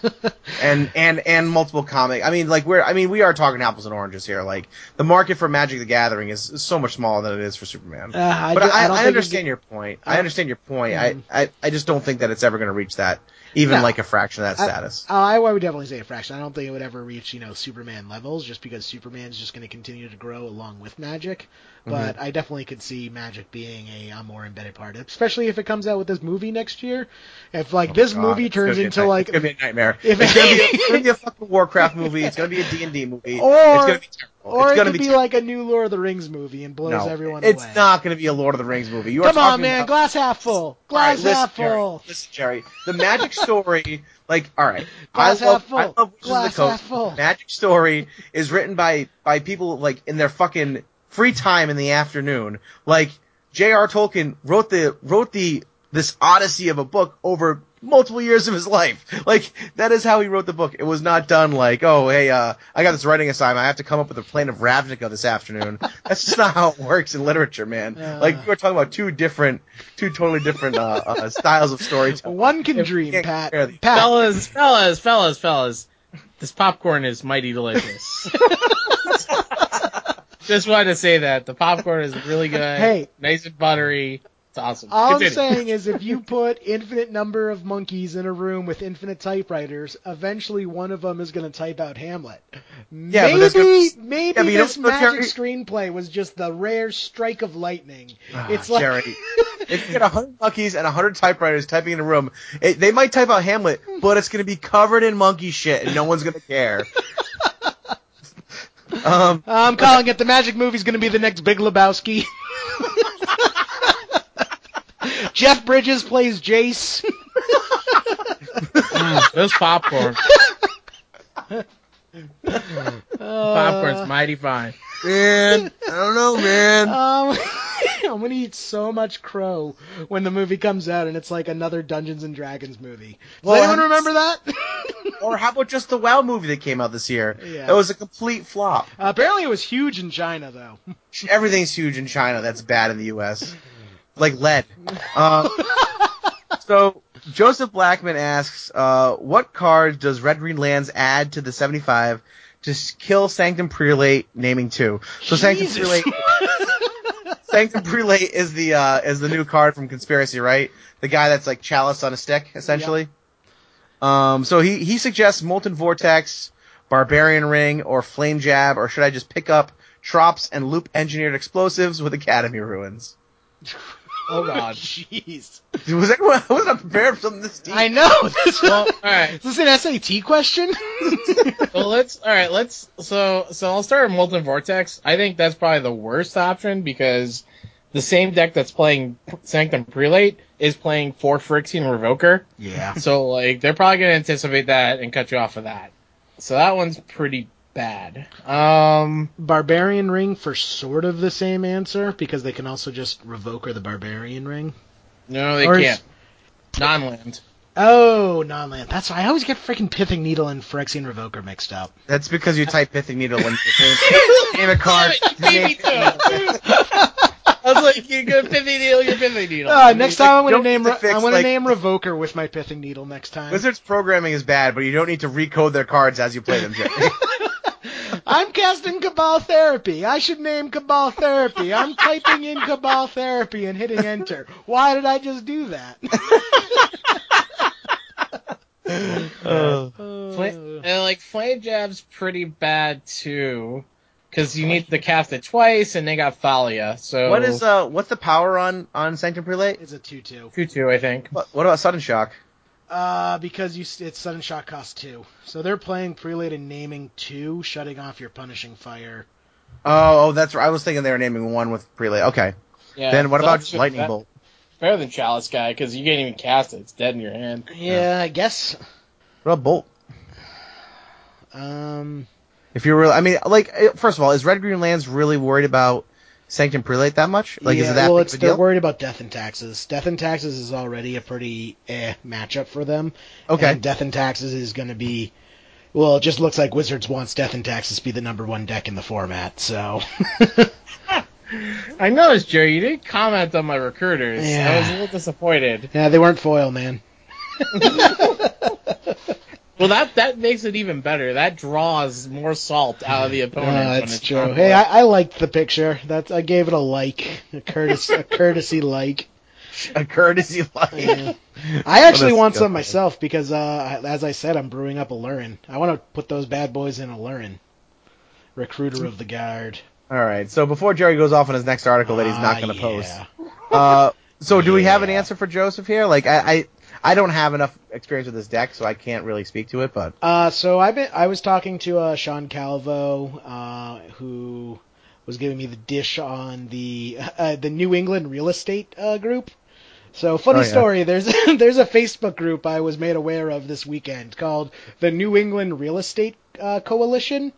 and and and multiple comic. I mean, like we're I mean we are talking apples and oranges here. Like the market for Magic the Gathering is, so much smaller than it is for Superman. Uh, I but ju- I, I I, understand your point. I understand your point. I, I I just don't think that it's ever going to reach that, even No. like a fraction of that status. I, I would definitely say a fraction. I don't think it would ever reach, you know, Superman levels, just because Superman's just going to continue to grow along with Magic. Mm-hmm. But I definitely could see Magic being a, a more embedded part, especially if it comes out with this movie next year. If like this Oh God, movie turns into night- like it's gonna be a nightmare. If- it's, gonna be a, it's gonna be a fucking Warcraft movie. It's gonna be a D and D movie. Or- it's gonna be terrible. Or it's it gonna could be, be, like a new Lord of the Rings movie and blows no, everyone it's away. It's not going to be a Lord of the Rings movie. You are Come on, man. about- Glass half full. Glass listen, half Jerry, full. listen, Jerry. The Magic Story, like, all right, Glass I love, half full. I love Wizards Glass of the Coast. half full. Magic Story is written by by people like in their fucking free time in the afternoon. Like J.R. Tolkien wrote the wrote the this odyssey of a book over multiple years of his life. Like that is how he wrote the book. It was not done like, oh hey, uh, I got this writing assignment. I have to come up with a plan of Ravnica this afternoon. That's just not how it works in literature, man. Uh. like we're talking about two different, two totally different uh, uh, styles of storytelling. One can dream, Pat. compare. Pat. fellas, fellas, fellas, fellas. This popcorn is mighty delicious. Just wanted to say that the popcorn is really good. Hey. nice and buttery. It's awesome. All I'm saying is, if you put infinite number of monkeys in a room with infinite typewriters, eventually one of them is going to type out Hamlet. Yeah, maybe gonna- maybe Yeah, this magic Jerry- screenplay was just the rare strike of lightning. Ah, it's like Jerry. if you get a hundred monkeys and a hundred typewriters typing in a room, it, they might type out Hamlet, but it's going to be covered in monkey shit, and no one's going to care. um, I'm calling it the magic movie's going to be the next Big Lebowski. Jeff Bridges plays Jace. Mm, those popcorn. Uh, Popcorn's mighty fine. man, I don't know, man. Um, I'm gonna eat so much crow when the movie comes out, and it's like another Dungeons and Dragons movie. Does Well, anyone have- remember that? Or how about just the WoW movie that came out this year? Yeah. That was a complete flop. Uh, apparently, it was huge in China, though. Everything's huge in China that's bad in the U.S. Like lead. Um, so Joseph Blackman asks, uh, what card does Red Green Lands add to the 75 to kill Sanctum Prelate, naming two? So Sanctum Prelate, Sanctum Prelate is the uh, is the new card from Conspiracy, right? The guy that's like chalice on a stick, essentially. Um, so he he suggests Molten Vortex, Barbarian Ring, or Flame Jab, or should I just pick up Trops and Loop Engineered Explosives with Academy Ruins? Oh god. Jeez. Was anyone? I was not prepared for something this deep. I know. This Well, all right. Is this an SAT question? Well, let's all right. Let's so so I'll start with Molten Vortex. I think that's probably the worst option because the same deck that's playing Sanctum Prelate is playing for Phyrexian Revoker. yeah. So like they're probably gonna anticipate that and cut you off of that. So that one's pretty bad. Um, Barbarian Ring for sort of the same answer because they can also just revoke or the Barbarian Ring. no, they Or can't. Non-land. Oh, non-land. That's why I always get freaking Pithing Needle and Phyrexian Revoker mixed up. That's because you type Pithing Needle when you name, name a card. Damn it, you beat me to it. I was like, you go pithing needle, your pithing needle. Uh, next time I'm gonna name to Re- fix, I'm gonna like- name Revoker with my pithing needle next time. Wizards programming is bad, but you don't need to recode their cards as you play them, Jerry. I'm casting Cabal Therapy. I should name Cabal Therapy. I'm typing in Cabal Therapy and hitting enter. Why did I just do that? Uh, Fla- and like flame jab's pretty bad too, because you need to cast it twice, and they got Thalia. So what is uh what's the power on on Sanctum Prelate? It's a two-two. two two? I think. What, what about Sudden Shock? Uh, because you s- it's sudden shock cost two. So they're playing prelate and naming two, shutting off your punishing fire. Oh, oh, that's right. I was thinking they were naming one with Prelate. Okay. Yeah. then what about just just- Lightning that- Bolt? Better than Chalice guy, because you can't even cast it. It's dead in your hand. Yeah, I guess. What about Bolt? Um, If you're really, I mean, like, eh, first of all, is Red Green Lands really worried about Sanctum Prelate that much? Like, yeah, is it that well, it's they're deal? worried about death and taxes. Death and taxes is already a pretty eh matchup for them. Okay. And death and taxes is going to be. Well, it just looks like Wizards wants Death and Taxes to be the number one deck in the format, so. I noticed, Jerry, you didn't comment on my recruiters. I was a little disappointed. yeah, they weren't foil, man. Well, that that makes it even better. That draws more salt out of the opponent. Uh, when it's it's true. not Hey. I, I liked the picture. That's I gave it a like, a courtesy, a courtesy like. A courtesy like. Yeah. I actually that's want some good. myself because, uh, as I said, I'm brewing up Aluren. I want to put those bad boys in Aluren. Recruiter of the Guard. All right. So before Jerry goes off on his next article that he's not going to post, yeah. uh, so do we have an answer for Joseph here? Like, I, I, I don't have enough experience with this deck, so I can't really speak to it. But Uh, so I've been, I was talking to uh, Sean Calvo, uh, who was giving me the dish on the uh, the New England real estate uh, group. So funny Oh, yeah. story. There's there's a Facebook group I was made aware of this weekend called the New England Real Estate uh, Coalition,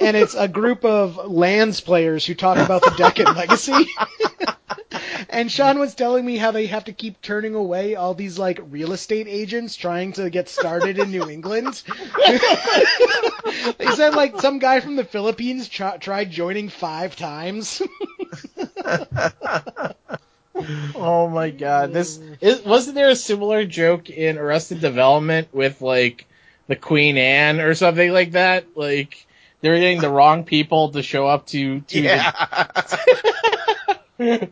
and it's a group of lands players who talk about the deck and legacy. and Sean was telling me how they have to keep turning away all these like real estate agents trying to get started in New England. they said like some guy from the Philippines tr- tried joining five times. Oh my god! This is, wasn't there a similar joke in Arrested Development with like the Queen Anne or something like that? Like they were getting the wrong people to show up to to the.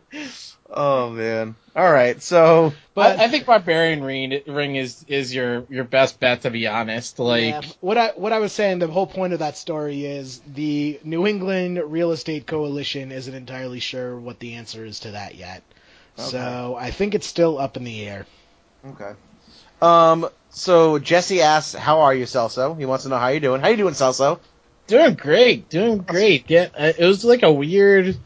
oh man. All right. So But I, I think Barbarian Ring, Ring is is your your best bet to be honest. Like Yeah, what I what I was saying, the whole point of that story is the New England Real Estate Coalition isn't entirely sure what the answer is to that yet. So I think it's still up in the air. okay. Um. So Jesse asks, "How are you, Celso?" He wants to know how you doing. How you doing, Celso? Doing great, doing great. Yeah, uh, it was like a weird,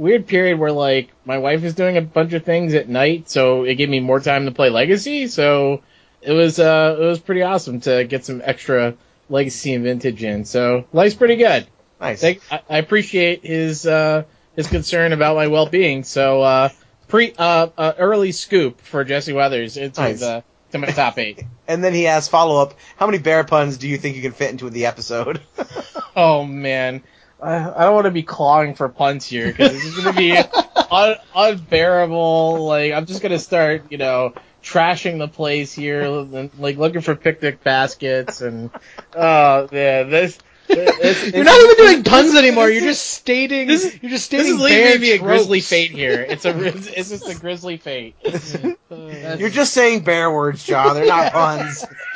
weird period where like my wife was doing a bunch of things at night, so it gave me more time to play Legacy. So it was uh it was pretty awesome to get some extra Legacy and Vintage in. So life's pretty good. Nice. Thank, I, I appreciate his uh his concern about my well being. So uh pre uh, uh early scoop for Jesse Weathers into Nice. the to my top eight. And then he asks follow up, "How many bear puns do you think you can fit into the episode?" Oh man, I, I don't want to be clawing for puns here because this is going to be un, unbearable. Like I'm just going to start, you know, trashing the place here, and, like looking for picnic baskets and oh man, this. this You're not even doing puns anymore. You're just stating. this- you're just stating. This is bear leaving me a grisly fate here. It's a it's just a grisly fate. Uh, you're just saying bear words, John. They're not puns.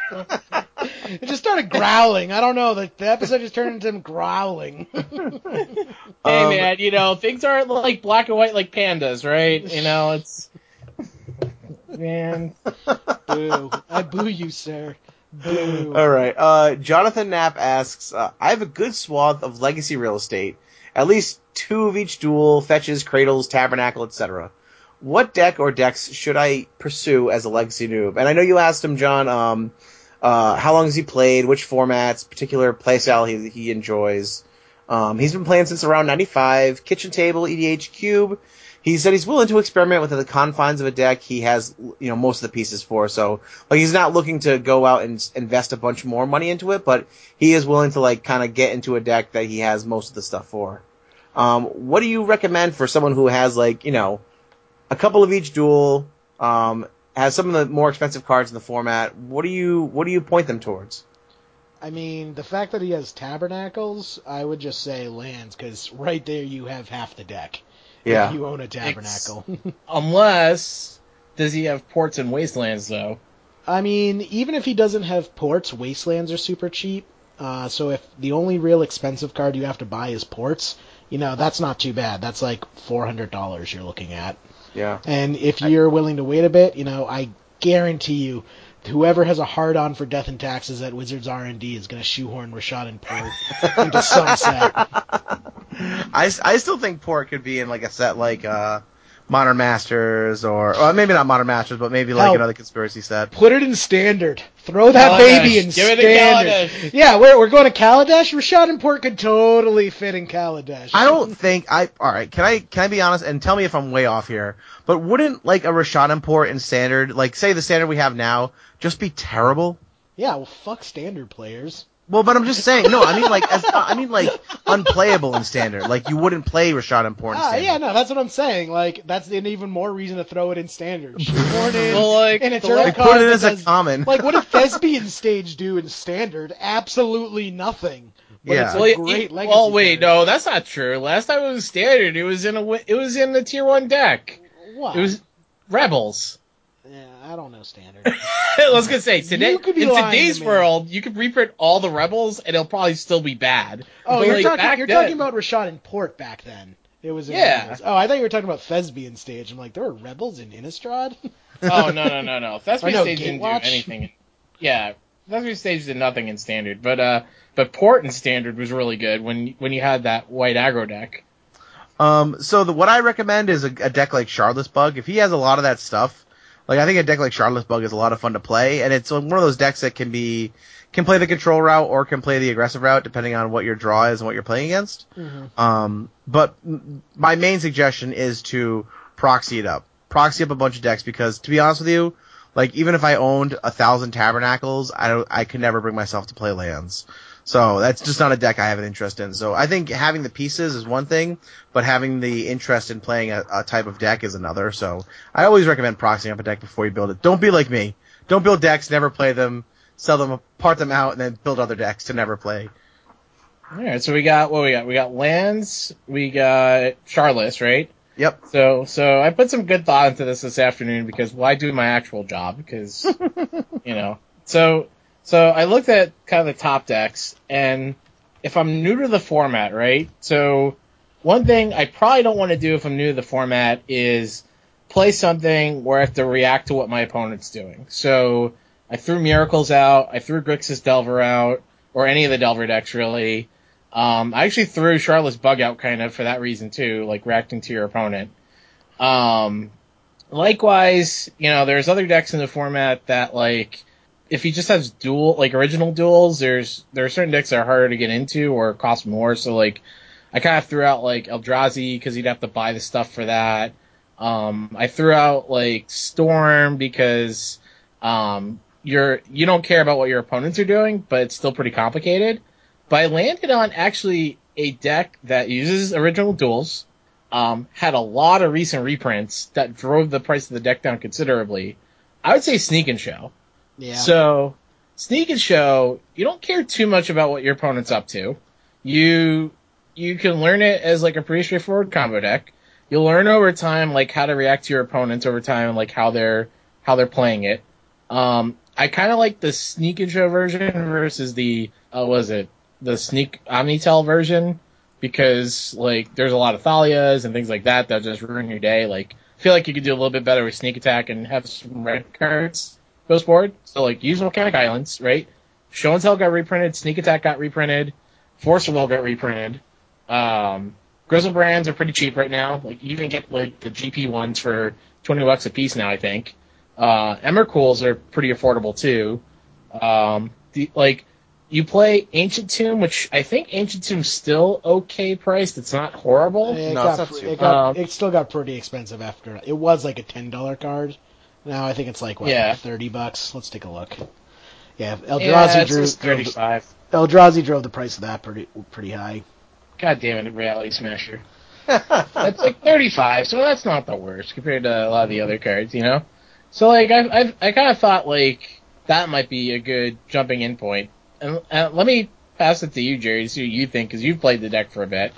It just started growling. I don't know. The, the episode just turned into him growling. Hey Um, man, you know things aren't like black and white like pandas, right? You know it's man. boo! I boo you, sir. Boo. All right. Uh, Jonathan Knapp asks, uh, I have a good swath of legacy real estate, at least two of each dual, fetches, cradles, tabernacle, etc. What deck or decks should I pursue as a legacy noob? And I know you asked him, John, um, uh, how long has he played, which formats, particular playstyle he, he enjoys. Um, he's been playing since around 95, kitchen table, EDH cube. He said he's willing to experiment within the confines of a deck he has, you know, most of the pieces for. So, like, he's not looking to go out and invest a bunch more money into it, but he is willing to, like, kind of get into a deck that he has most of the stuff for. Um, what do you recommend for someone who has like you know a couple of each dual, um, has some of the more expensive cards in the format? What do you what do you point them towards? I mean, the fact that he has tabernacles, I would just say lands, because right there you have half the deck. Yeah. If you own a tabernacle. Unless does he have ports and wastelands though? I mean, even if he doesn't have ports, wastelands are super cheap. Uh, so if the only real expensive card you have to buy is ports, you know that's not too bad. That's like four hundred dollars you're looking at. Yeah. And if you're willing to wait a bit, you know, I guarantee you, whoever has a hard on for death and taxes at Wizards R and D is going to shoehorn Rishadan Port into some set. I, I still think Port could be in like a set like uh, Modern Masters or, or maybe not Modern Masters, but maybe like Hell. another conspiracy set. Put it in standard. Throw that Kaladesh. baby in Give it to standard. Yeah, we're we're going to Kaladesh. Rishadan Port could totally fit in Kaladesh. I don't think I. All right, can I can I be honest and tell me if I'm way off here? But wouldn't like a Rishadan Port in standard, like say the standard we have now, just be terrible? Yeah, well, fuck standard players. Well, but I'm just saying. No, I mean like as, I mean like unplayable in standard. Like you wouldn't play Rishadan Port in Ah, standard. yeah, no, that's what I'm saying. Like, that's an even more reason to throw it in standard. Shoehorn in Well, like, an the eternal Like put it as a common. Like, what did Thespian stage do in standard? Absolutely nothing. But Yeah. it's a Well, it- great it- well, wait, card. no, that's not true. Last time it was standard, it was in a it was in the tier one deck. What? It was Rebels. Yeah, I don't know standard. I was gonna say today You could be in today's to world, you could reprint all the Rebels and it'll probably still be bad. Oh, But, you're, like, talking, you're then- talking about Rishadan Port back then. It was in Yeah. Rebels. Oh, I thought you were talking about Thespian stage. I'm like, there were rebels in Innistrad? Oh no no no no! Thespian Or no, stage didn't do anything. Yeah, Thespian stage did nothing in standard, but uh, but port in standard was really good when when you had that white aggro deck. Um, so the, what I recommend is a, a deck like Shardless Bug. If he has a lot of that stuff, like I think a deck like Shardless Bug is a lot of fun to play, and it's one of those decks that can be can play the control route or can play the aggressive route depending on what your draw is and what you're playing against. Um, but m- my main suggestion is to proxy it up, proxy up a bunch of decks because to be honest with you, like even if I owned a thousand Tabernacles, I don't, I could never bring myself to play lands. So that's just not a deck I have an interest in. So I think having the pieces is one thing, but having the interest in playing a, a type of deck is another. So I always recommend proxying up a deck before you build it. Don't be like me. Don't build decks, never play them, sell them, part them out, and then build other decks to never play. All right, so we got what we got. We got lands. We got Shardless, right? Yep. So so I put some good thought into this this afternoon because why do my actual job? Because you know. So so I looked at kind of the top decks, and if I'm new to the format, right? So one thing I probably don't want to do if I'm new to the format is play something where I have to react to what my opponent's doing. So I threw Miracles out, I threw Grixis Delver out, or any of the Delver decks really. Um, I actually threw Shardless Bug out kind of for that reason too, like reacting to your opponent. Um, likewise, you know, there's other decks in the format that like, if he just has dual, like original duals, there's, there are certain decks that are harder to get into or cost more. So like, I kind of threw out like Eldrazi because you'd have to buy the stuff for that. Um, I threw out like Storm because, um, you're, you don't care about what your opponents are doing, but it's still pretty complicated. But I landed on actually a deck that uses original duals, um, had a lot of recent reprints that drove the price of the deck down considerably. I would say Sneak and Show. So, Sneak and Show, you don't care too much about what your opponent's up to. You, you can learn it as like a pretty straightforward combo deck. You'll learn over time like how to react to your opponents over time and like how they're, how they're playing it. Um, I kind of like the Sneak and Show version versus the, uh, was it, the Sneak Omnitel version because like there's a lot of Thalias and things like that that just ruin your day. Like, I feel like you could do a little bit better with Sneak Attack and have some red cards goes forward. So like use Volcanic Islands, right? Show and Tell got reprinted, Sneak Attack got reprinted, Force of Will got reprinted. Um, Griselbrands are pretty cheap right now. Like you can get like the GP ones for twenty bucks a piece now, I think. Uh, Emrakuls are pretty affordable too. Um, the, like you play Ancient Tomb, which I think Ancient Tomb's still okay priced. It's not horrible. It, No, it's got, not too it, got, Um, it still got pretty expensive after. It was like a ten dollar card. Now I think it's like what Yeah. thirty bucks. Let's take a look. Yeah, Eldrazi yeah, drew, just drove the. Eldrazi drove the price of that pretty pretty high. God damn it, Reality Smasher. That's like 35, so that's not the worst compared to a lot of the other cards, you know. So like I I I kind of thought like that might be a good jumping in point. And uh, let me pass it to you, Jerry, to see what you think because you've played the deck for a bit.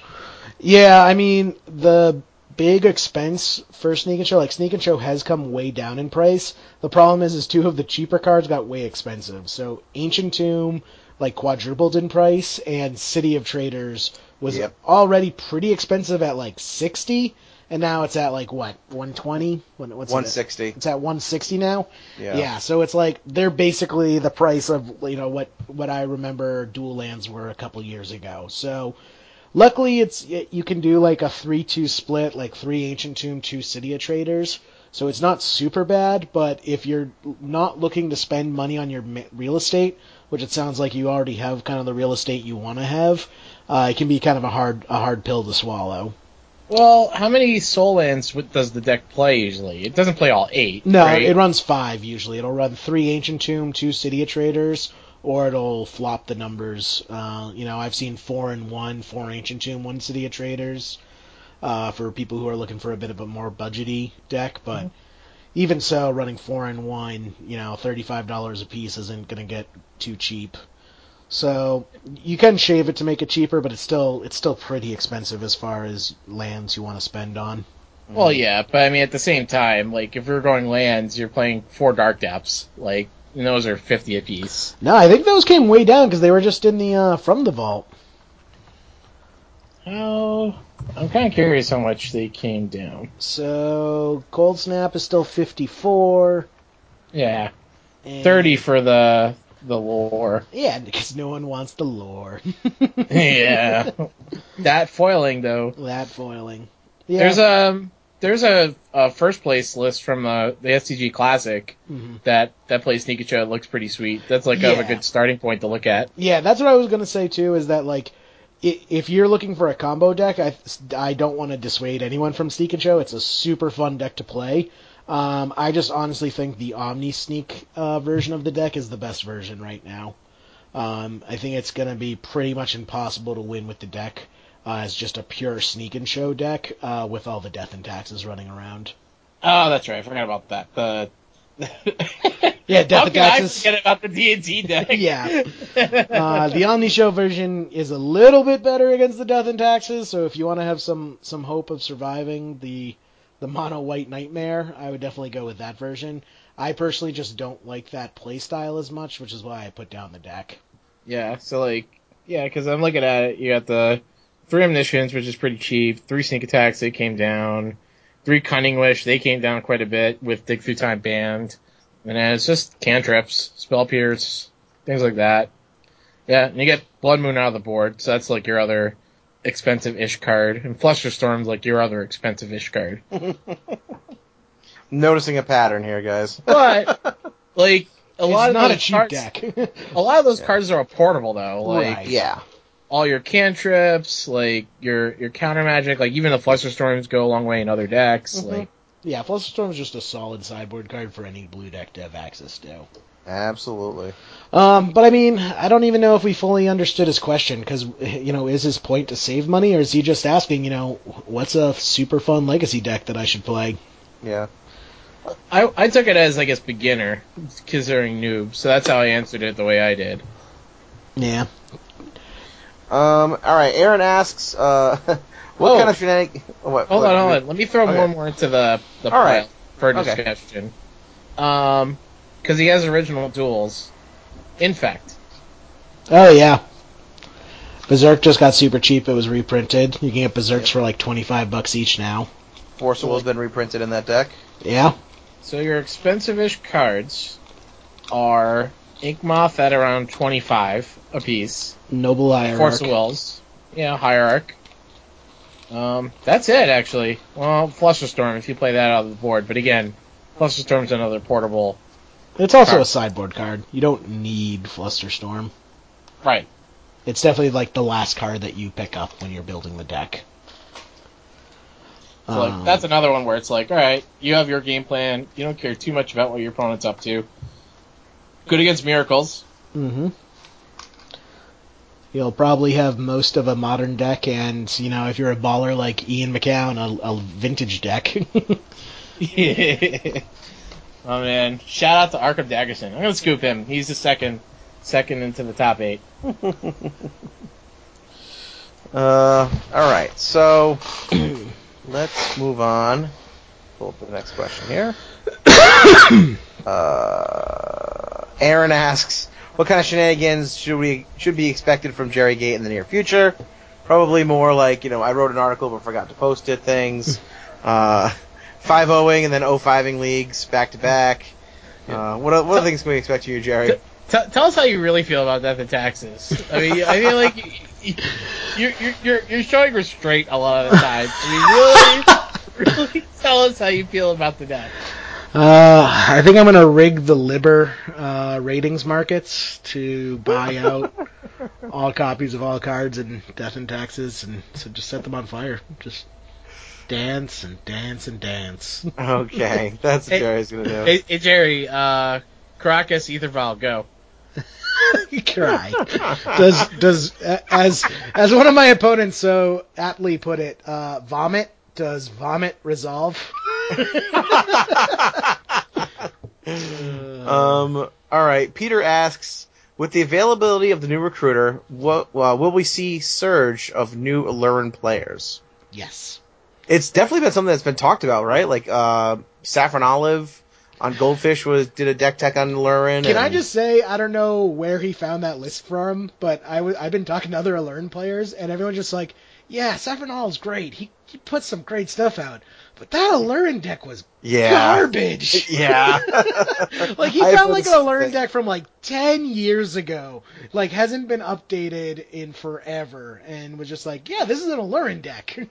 Yeah, I mean the big expense for Sneak and Show, like Sneak and Show has come way down in price. The problem is, is two of the cheaper cards got way expensive. So Ancient Tomb like quadrupled in price, and City of Traitors was Yep. already pretty expensive at like sixty, and now it's at like what one twenty? What's it 160. It's at one sixty now. Yeah. Yeah, so it's like they're basically the price of you know what what I remember dual lands were a couple years ago. So luckily it's you can do like a three two split, like three ancient tomb, two city of traitors. So it's not super bad, but if you're not looking to spend money on your real estate, which it sounds like you already have kind of the real estate you want to have, uh, it can be kind of a hard a hard pill to swallow. Well, how many Sol lands does the deck play usually? It doesn't play all eight. No, right? it runs five usually. It'll run three Ancient Tomb, two City of Traitors, or it'll flop the numbers. Uh, you know, I've seen four and one, four Ancient Tomb, one City of Traitors, uh, for people who are looking for a bit of a more budgety deck. But even so, running four and one, you know, thirty-five dollars a piece isn't going to get too cheap. So you can shave it to make it cheaper, but it's still it's still pretty expensive as far as lands you want to spend on. Well, yeah, but I mean, at the same time, like if you're going lands, you're playing four Dark Depths. Like and those are fifty apiece. No, I think those came way down because they were just in the uh, from the vault. Oh, I'm kind of curious how much they came down. So Cold Snap is still 54. Yeah, and- thirty for the the lore. Yeah, because no one wants the lore. yeah, that foiling though. that foiling. Yeah. There's a there's a, a first place list from the the SCG Classic Mhm. that that plays Show. It looks pretty sweet. That's like a, Yeah. a good starting point to look at. Yeah, that's what I was gonna say too. Is that like, if you're looking for a combo deck, I I don't want to dissuade anyone from Sneak and Show. It's a super fun deck to play. Um, I just honestly think the Omni Sneak uh, version of the deck is the best version right now. Um, I think it's gonna be pretty much impossible to win with the deck uh, as just a pure Sneak and Show deck uh, with all the death and taxes running around. Oh, that's right. I forgot about that. The Yeah, Death How and can I Taxes. forget about the D and D deck? Yeah. Uh, the Omni Show version is a little bit better against the Death and Taxes, so if you want to have some some hope of surviving the the mono white nightmare, I would definitely go with that version. I personally just don't like that playstyle as much, which is why I put down the deck. Yeah, so like, yeah, because I'm looking at it. You got the three omniscience, which is pretty cheap. Three sneak attacks, they came down. Three cunning wish, they came down quite a bit with dig through time banned. And then it's just cantrips, spell pierce, things like that. Yeah, and you get blood moon out of the board, so that's like your other expensive-ish card, and fluster storm's like your other expensive-ish card. Noticing a pattern here, guys. But like a it's lot of not those a cheap cards, deck. a lot of those cards are portable though. Like Right. Yeah. All your cantrips, like your your counter magic, like even the Fluster Storms go a long way in other decks. Mhm. Like yeah, Fluster Storm's just a solid sideboard card for any blue deck to have access to. Absolutely. Um, but I mean, I don't even know if we fully understood his question because you know, is his point to save money, or is he just asking, you know, what's a super fun legacy deck that I should play? Yeah. I I took it as I guess beginner, considering noob, so that's how I answered it the way I did. Yeah. Um. All right. Aaron asks, uh, what Oh. kind of shenanigans? What? Hold what- on, hold on. Let me throw Okay. more more into the the All pile right. for Okay. discussion. Um, because he has original duals. In fact. Oh yeah. Berserk just got super cheap. It was reprinted. You can get Berserks for like twenty five bucks each now. Force of Will's been reprinted in that deck. Yeah. So your expensive-ish cards are Inkmoth at around twenty five a piece. Noble Hierarch. Force of Wills. Yeah, Hierarch. Um, that's it actually. Well, Flusterstorm if you play that out of the board, but again, Flusterstorm's another portable. It's also Card. a sideboard card. You don't need Flusterstorm. Right. It's definitely like the last card that you pick up when you're building the deck. So like Um, that's another one where it's like, all right, you have your game plan. You don't care too much about what your opponent's up to. Good against miracles. Mm-hmm. You'll probably have most of a modern deck, and you know if you're a baller like Ian McCown, a, a vintage deck. oh man! Shout out to Arkham Daggerson. I'm gonna scoop him. He's the second, second into the top eight. Uh, all right. So let's move on. Pull up the next question here. uh, Aaron asks, "What kind of shenanigans should we should be expected from Jerry Gate in the near future?" Probably more like you know I wrote an article but forgot to post it. Things, uh, five owing and then 05ing leagues back to back. Uh, what what other things can we expect from you, Jerry? T- tell us how you really feel about death and taxes. I mean, I feel like you're you're you're, you're showing restraint a lot of the time. I mean, really, really tell us how you feel about the death. Uh, I think I'm gonna rig the Liber uh, ratings markets to buy out all copies of all cards and Death and Taxes, and so just set them on fire. Just dance and dance and dance. Okay, that's what Jerry's gonna do. Hey, hey Jerry, uh, Karakas, Etherval, go. Cry. Does does uh, as as one of my opponents so aptly put it, uh, vomit. Does vomit resolve? Um, all right. Peter asks, with the availability of the new recruiter, what uh, will we see surge of new Aluren players? yes. It's definitely been something that's been talked about, right? Like uh, Saffron Olive on Goldfish was did a deck tech on Aluren. Can and- I just say I don't know where he found that list from, but I w- I've been talking to other Aluren players, and everyone's just like, "Yeah, Saffron Hall's great. He he put some great stuff out, but that Aluren deck was Yeah. garbage." Yeah. like he I've found like the an same deck from like ten years ago, like hasn't been updated in forever, and was just like, "Yeah, this is an Aluren deck."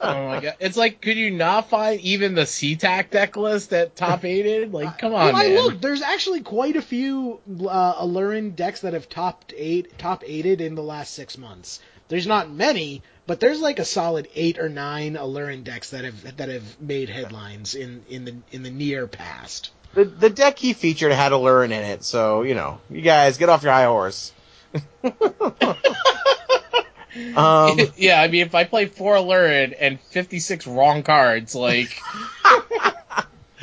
Oh my god! It's like, could you not find even the SeaTac deck list that top eighted? Like, come on, well, I man. looked. There's actually quite a few uh, Aluren decks that have topped eight, top eighted in the last six months. There's not many, but there's like a solid eight or nine Aluren decks that have that have made headlines in in the in the near past. the the deck he featured had Aluren in it, so you know, you guys get off your high horse. um, yeah, I mean, if I play four Lurid and 56 wrong cards, like,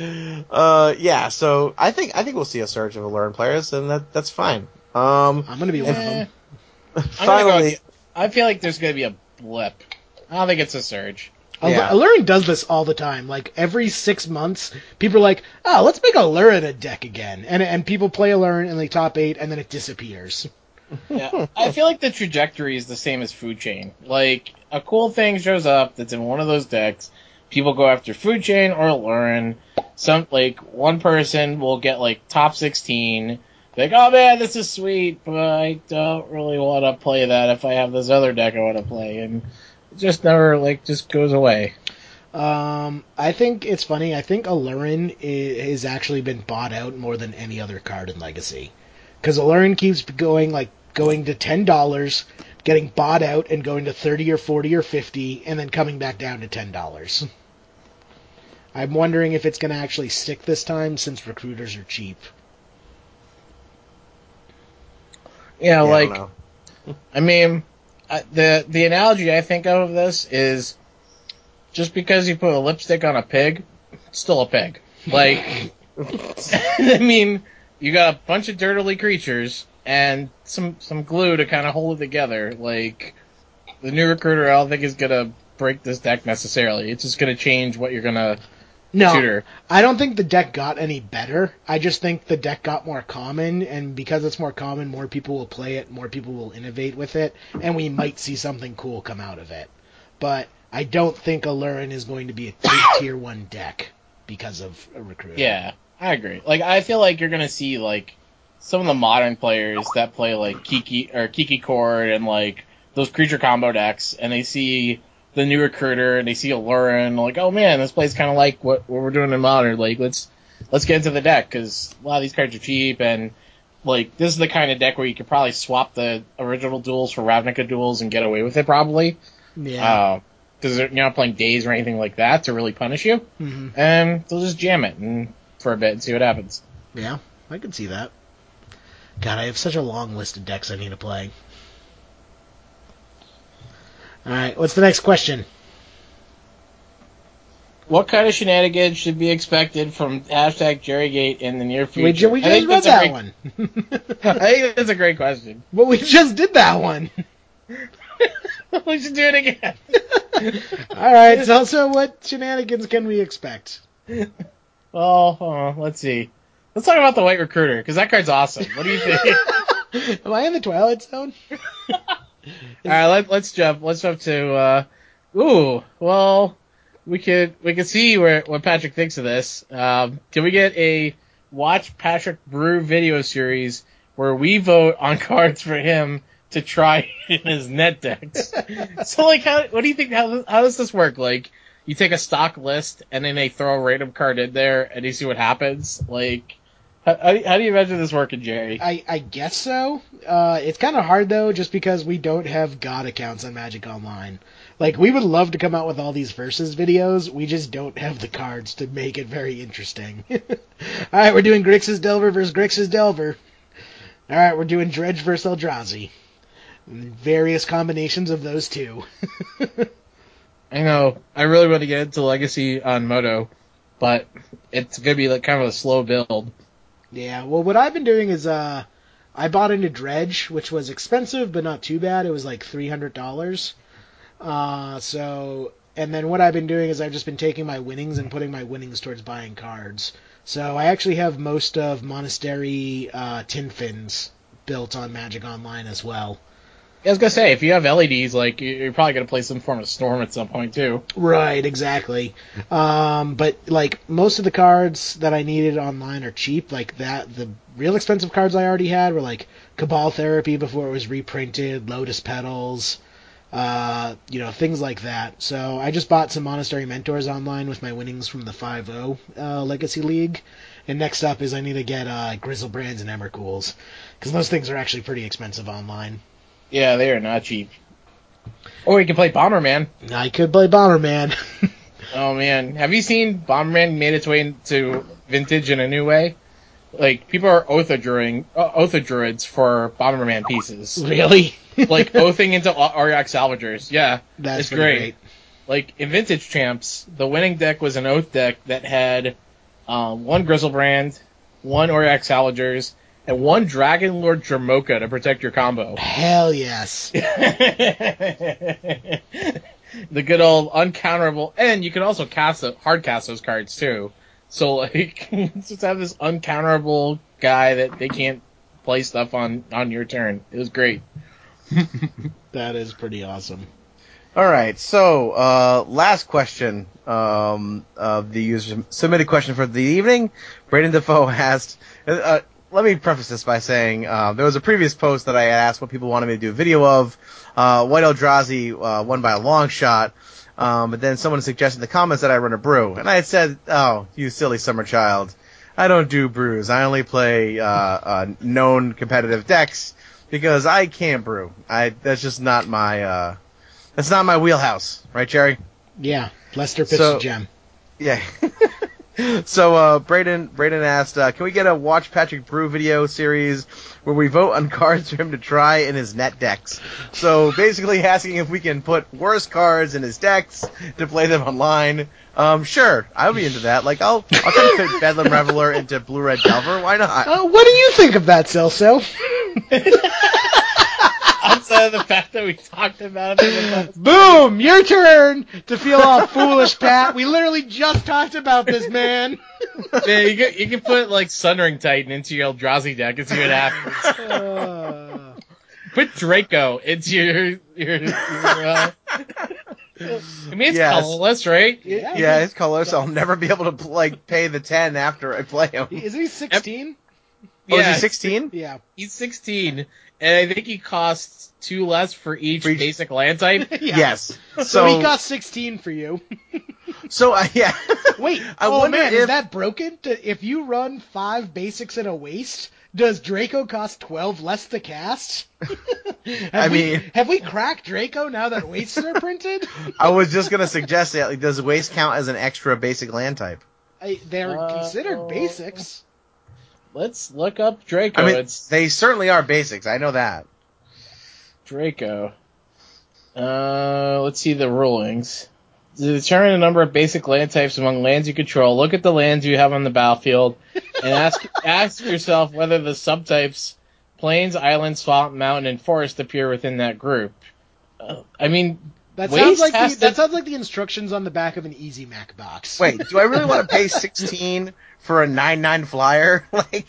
uh, yeah. So I think I think we'll see a surge of Aluren players, and that that's fine. Um, I'm gonna be one of eh, them. I'm go finally, I feel like there's gonna be a blip. I don't think it's a surge. Al- yeah. Aluren does this all the time. Like every six months, people are like, "Oh, let's make Aluren a deck again," and and people play Aluren in the top eight, and then it disappears. Yeah, I feel like the trajectory is the same as Food Chain. Like, a cool thing shows up that's in one of those decks. People go after Food Chain or Aluren. Some, like, one person will get, like, top 16. Like, oh man, this is sweet, but I don't really want to play that if I have this other deck I want to play. And it just never, like, just goes away. Um, I think it's funny. I think Aluren i- has actually been bought out more than any other card in Legacy, because Aluren keeps going like going to ten dollars, getting bought out, and going to thirty or forty or fifty, and then coming back down to ten dollars. I'm wondering if it's going to actually stick this time since recruiters are cheap. Yeah, yeah, I like, know. I mean, uh, the the analogy I think of this is just because you put a lipstick on a pig, it's still a pig. Like, I mean, you got a bunch of dirtily creatures and some some glue to kind of hold it together. Like, the new recruiter, I don't think is gonna break this deck necessarily. It's just gonna change what you're gonna No, tutor. I don't think the deck got any better. I just think the deck got more common, and because it's more common, more people will play it, more people will innovate with it, and we might see something cool come out of it. But I don't think Aluren is going to be a tier one deck because of a recruiter. Yeah, I agree. Like, I feel like you're gonna see like some of the modern players that play like Kiki or Kiki Chord and like those creature combo decks, and they see the new recruiter and they see Aluren, like, oh man, this plays kind of like what, what we're doing in modern. Like, let's let's get into the deck because a lot of these cards are cheap and. Like this is the kind of deck where you could probably swap the original duals for Ravnica duals and get away with it probably, Yeah. because you're not playing Daze or anything like that to really punish you hmm and they'll just jam it and for a bit and see what happens. Yeah, I can see that. God, I have such a long list of decks I need to play. All right, what's the next question? What kind of shenanigans should be expected from hashtag Jerrygate in the near future? We, we just read that great- one. I think that's a great question. well, we just did that one. we should do it again. All right, so so what shenanigans can we expect? Well, uh, let's see. Let's talk about the White Recruiter because that card's awesome. What do you think? Am I in the Twilight Zone? All right, let, let's jump. Let's jump to. Uh, ooh, well, we could we could see where what Patrick thinks of this. Um, can we get a watch Patrick Brew video series where we vote on cards for him to try in his net decks? so, like, how what do you think? How how does this work? Like, you take a stock list and then they throw a random card in there and you see what happens. Like, how, how do you- how do you imagine this working, Jerry? I, I guess so. Uh, it's kind of hard though, just because we don't have God accounts on Magic Online. Like we would love to come out with all these versus videos, we just don't have the cards to make it very interesting. all right, we're doing Grixis Delver versus Grixis Delver. All right, we're doing Dredge versus Eldrazi. Various combinations of those two. I know. I really want to get into Legacy on MODO, but it's gonna be like kind of a slow build. Yeah, well, what I've been doing is uh, I bought into Dredge, which was expensive but not too bad. It was like three hundred dollars. Uh, so, and then what I've been doing is I've just been taking my winnings and putting my winnings towards buying cards. So I actually have most of Monastery uh, Tin Fins built on Magic Online as well. I was gonna say if you have LEDs, like you- you're probably gonna play some form of storm at some point too. Right, exactly. Um, but like most of the cards that I needed online are cheap. Like that, the real expensive cards I already had were like Cabal Therapy before it was reprinted, Lotus Petals, uh, you know, things like that. So I just bought some Monastery Mentors online with my winnings from the 5-0 uh, Legacy League. And next up is I need to get uh, Griselbrands and Emrakuls because those things are actually pretty expensive online. Yeah, they are not cheap. Or you can play Bomberman. I could play Bomberman. Oh man, have you seen Bomberman made its way into vintage in a new way? Like people are Otha druiding, uh, Oath of Druids for Bomberman pieces, really? like oathing into Auriok Salvagers. Yeah, That's it's great. great. like in Vintage Champs, the winning deck was an Oath deck that had um, one Griselbrand, one Auriok Salvagers, and one Dragonlord Dromoka to protect your combo. Hell yes. the good old uncounterable, and you can also cast the, hard cast those cards too. So like, just have this uncounterable guy that they can't play stuff on on your turn. It was great. That is pretty awesome. All right, so uh, last question um, of the user submitted question for the evening. Braden Defoe asked. Uh, let me preface this by saying uh, there was a previous post that I asked what people wanted me to do a video of. Uh, White Eldrazi uh, won by a long shot, um, but then someone suggested in the comments that I run a brew, and I had said, "Oh, you silly summer child, I don't do brews. I only play uh, uh, known competitive decks because I can't brew. I that's just not my." Uh, that's not my wheelhouse, right, Jerry? Yeah, Lester pitched So- a gem. Yeah. so, uh, Braden, Braden asked, uh, can we get a Watch Patrick Brew video series where we vote on cards for him to try in his net decks? So, basically asking if we can put worse cards in his decks to play them online. Um, sure, I'll be into that. Like, I'll, I'll try to fit Bedlam Reveler into Blue Red Delver. Why not? Uh, what do you think of that, Celso? Outside of the fact that we talked about it, in the past. Boom! Your turn to feel all foolish, Pat. We literally just talked about this, man. yeah, you can you can put like Sundering Titan into your Eldrazi deck and see what happens. Uh, Put Draco into your your. your uh, I mean, it's Yes. colorless, right? yeah. Yeah, his colors. I'll never be able to like pay the ten after I play him. Isn't he 16? Oh, is he sixteen? Yeah. He's 16, and I think he costs two less for each, For each- basic land type. yeah. Yes. So, So, he got 16 for you. so uh, yeah. Wait, I oh wonder man, if is that broken? If you run five basics in a waste, does Draco cost 12 less to cast? Have I we- mean- have we cracked Draco now that wastes are printed? I was just gonna suggest that. Like, does waste count as an extra basic land type? I, they're Uh, considered basics. Let's look up Draco. I mean, it's they certainly are basics. I know that. Draco. Uh, let's see the rulings. To determine the number of basic land types among lands you control, look at the lands you have on the battlefield and ask ask yourself whether the subtypes plains, island, swamp, mountain, and forest appear within that group. Uh, I mean, That sounds like the, to- that sounds like the instructions on the back of an Easy Mac box. Wait, do I really want to pay 16 for a 9-9 flyer? Like,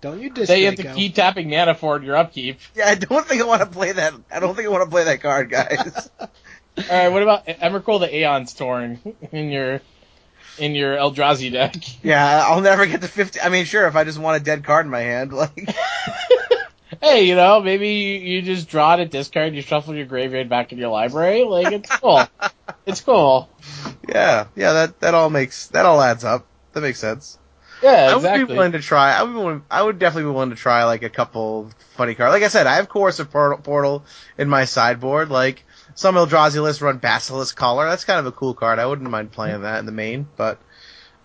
don't you diss they have to Draco. keep tapping mana for your upkeep. yeah, I don't think I want to play that. I don't think I want to play that card, guys. All right, what about Emrakul the Aeon's Torn in your in your Eldrazi deck? yeah, I'll never get to 50. I mean, sure, if I just want a dead card in my hand, like, Hey, you know, maybe you, you just draw it, discard, you shuffle your graveyard back in your library. Like it's cool. it's cool. yeah, yeah, that that all makes that all adds up. That makes sense. Yeah, I would be willing to try. I would, be willing, I would definitely be willing to try like a couple funny cards. Like I said, I have Coercive Portal, Portal in my sideboard. Like some Eldrazi lists run Basilisk Collar. That's kind of a cool card. I wouldn't mind playing that in the main. But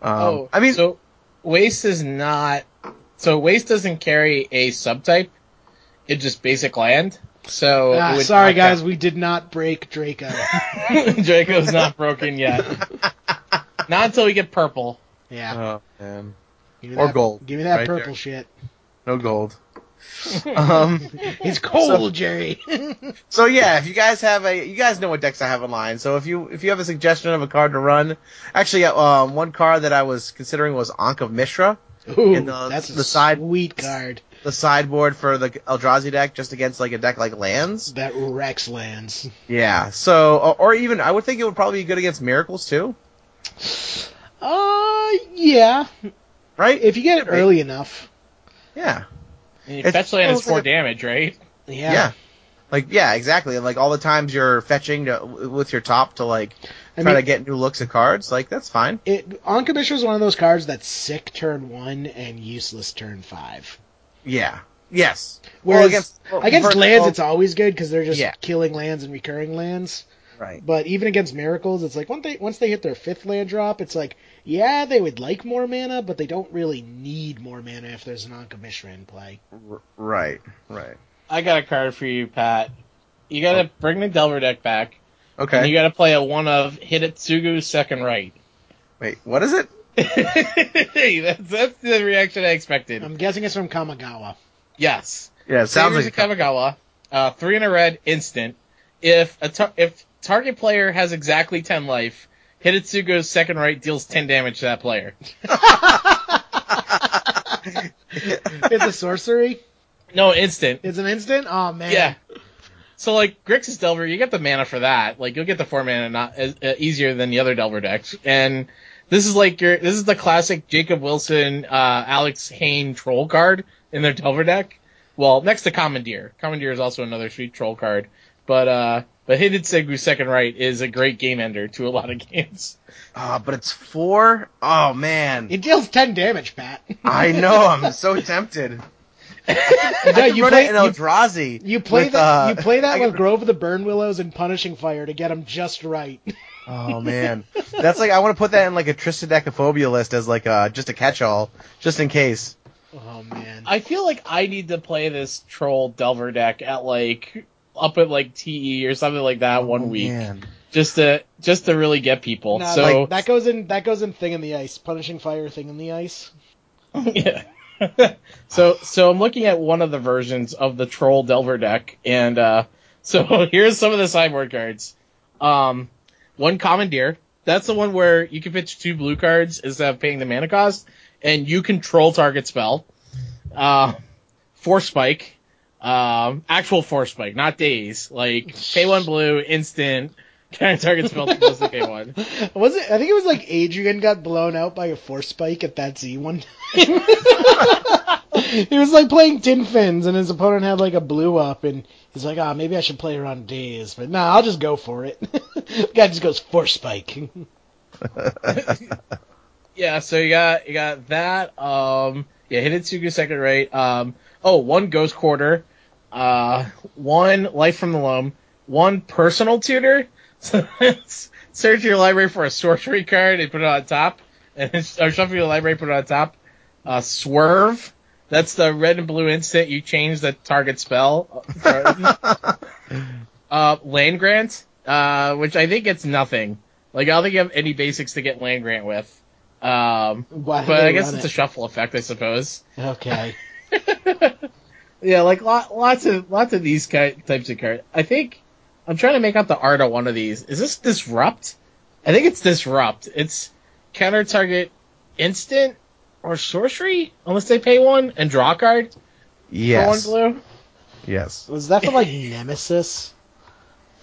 um, oh, I mean, so waste is not. So waste doesn't carry a subtype. It's just basic land. So Ah, would sorry, knock guys, we did not break Draco. Draco's not broken yet. not until we get purple. Yeah. oh man, Give me or that- gold, Give me that right purple there. shit. no gold. um, It's cold, Jerry. So yeah, if you guys have a, you guys know what decks I have in line. So if you if you have a suggestion of a card to run, actually, um, one card that I was considering was Ankh of Mishra, Ooh, In the- that's a the side- sweet card the sideboard for the Eldrazi deck, just against like a deck like lands. that Rex lands. Yeah. So or, or even I would think it would probably be good against miracles too, Uh, yeah. right? If you get it Right. early enough. yeah. And It's fetch land is almost four like a- damage, right? Yeah. Yeah. Like yeah, exactly. And like all the times you're fetching to, with your top to like I try mean- to get new looks at cards, like that's fine. It on commission is one of those cards that's sick turn one and useless turn five. Yeah. Yes. Whereas Well, against against for- lands, well, it's always good because they're just Yeah. killing lands and recurring lands. right. But even against miracles, it's like once they once they hit their fifth land drop, it's like yeah, they would like more mana, but they don't really need more mana if there's an Ankh of Mishra in play. R- right. Right. I got a card for you, Pat. You gotta bring the Delver deck back, Okay. and you gotta play a one of Hidetsugu second Rite. Wait, what is it? hey, that's, that's the reaction I expected. I'm guessing it's from Kamigawa. yes. Yeah, it sounds Saviors like of Kamigawa, uh, three in a red, instant. If a tar- if target player has exactly ten life, Hidetsugu's Second Rite deals ten damage to that player. It's a sorcery. No, instant. It's an instant. Oh man. Yeah. So like Grixis Delver, you get the mana for that. Like you'll get the four mana not as, uh, easier than the other Delver decks. And this is like your this is the classic Jacob Wilson, uh, Alex Hain troll card in their Delver deck. Well, next to Commandeer. Commandeer is also another sweet troll card. But uh but Hidetsugu second Rite is a great game ender to a lot of games. Ah, but it's four. Oh man, It deals ten damage, Pat. I know. I'm so tempted. No, I could you run play it in you, Eldrazi. you play with, that uh, you play that could- with Grove of the Burnwillows and Punishing Fire to get them just right. Oh man, that's like I want to put that in like a Triskaidekaphobia list as like uh just a catch-all, just in case. oh man. I feel like I need to play this troll Delver deck at like up at like TE or something like that one Oh, week. man. just to just to really get people. Nah, so like, that goes in that goes in thing in the ice. Punishing Fire thing in the ice. yeah. so so I'm looking at one of the versions of the Troll Delver deck, and uh, so here's some of the sideboard cards. Um, one Commandeer. That's the one where you can pitch two blue cards instead of paying the mana cost, and you control target spell. Uh, Force Spike. Um, actual Force Spike, not Daze. Like K1 blue, instant. Of target spell to pay one. Was it? I think it was like Adrian got blown out by a force spike at that Z one time. he was like playing tin fins, and his opponent had like a blue up, and he's like, "Ah, maybe I should play her on Daze, but nah, I'll just go for it." the guy just goes force spike. Yeah, so you got you got that. Um, yeah, Hit it. Hidetsugu second Rite. Um, oh, one Ghost Quarter, uh, one Life from the Loam, one Personal Tutor. So search your library for a sorcery card and put it on top, and or shuffle your library, put it on top. Uh, Swerve. That's the red and blue instant. You change the target spell. uh, Uh, land grant, uh, which I think it's nothing. Like I don't think you have any basics to get land grant with. Um, but I guess run it's a shuffle effect, I suppose. Okay. Yeah, like lot, lots of lots of these ki- types of cards. I think I'm trying to make out the art of one of these. Is this disrupt? I think it's disrupt. It's counter target instant or sorcery unless they pay one and draw a card Yes. for one blue. Yes. Was that for like Nemesis?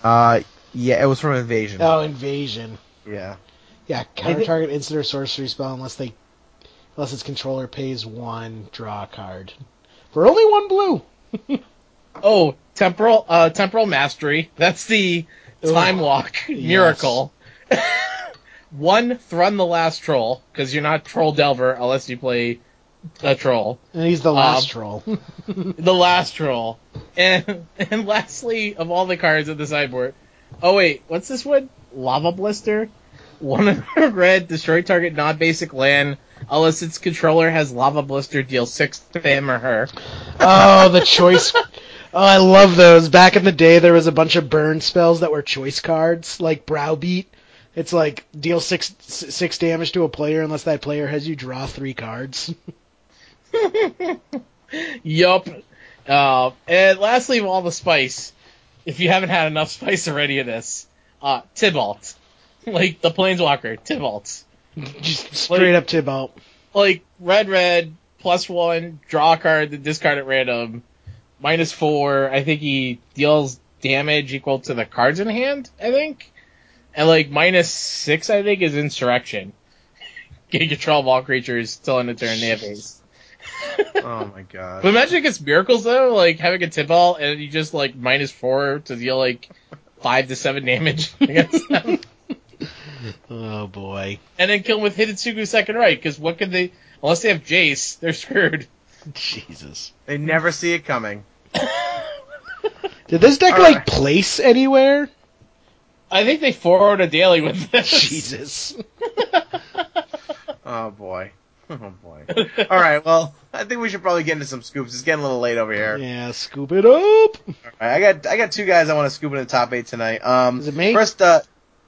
Uh, yeah, it was from Invasion. Oh, Invasion. Yeah. Yeah, counter think- target instant or sorcery spell unless they unless its controller pays one, draw a card. For only one blue. Oh, temporal uh temporal mastery. That's the Ugh. time walk miracle. one thrun the last troll because you're not troll delver unless you play a troll. And he's the last Um, troll. the last troll. And and lastly, of all the cards at the sideboard, oh wait, what's this one? Lava Blister. One red, destroy target non-basic land unless its controller has Lava Blister. Deal six to him or her. oh, the choice. Oh, I love those. Back in the day, there was a bunch of burn spells that were choice cards, like Browbeat. It's like deal six six damage to a player unless that player has you draw three cards. Yup. Uh, and lastly, of all the spice, if you haven't had enough spice already of this, uh, Tibalt. Like the Planeswalker, Tibalt. Just straight up Tibalt. like red red plus one draw a card then discard at random. Minus four i think he deals damage equal to the cards in hand i think. And like minus six i think is insurrection. Gain control of all creatures till end of turn they have haste Oh my god. but imagine it gets miracles though like having a tibalt and you just like minus four to deal like five to seven damage against them Oh boy. and then kill them with Hidetsugu second Rite because what could they unless they have jace they're screwed Jesus. They never see it coming. Did this deck All like right. place anywhere? I think they forward a daily with this. Jesus. Oh boy. Oh boy. All right. Well, I think we should probably get into some scoops. It's getting a little late over here. Yeah, scoop it up. All right, I got I got two guys I want to scoop in the top eight tonight. Um, Is it me? First, uh,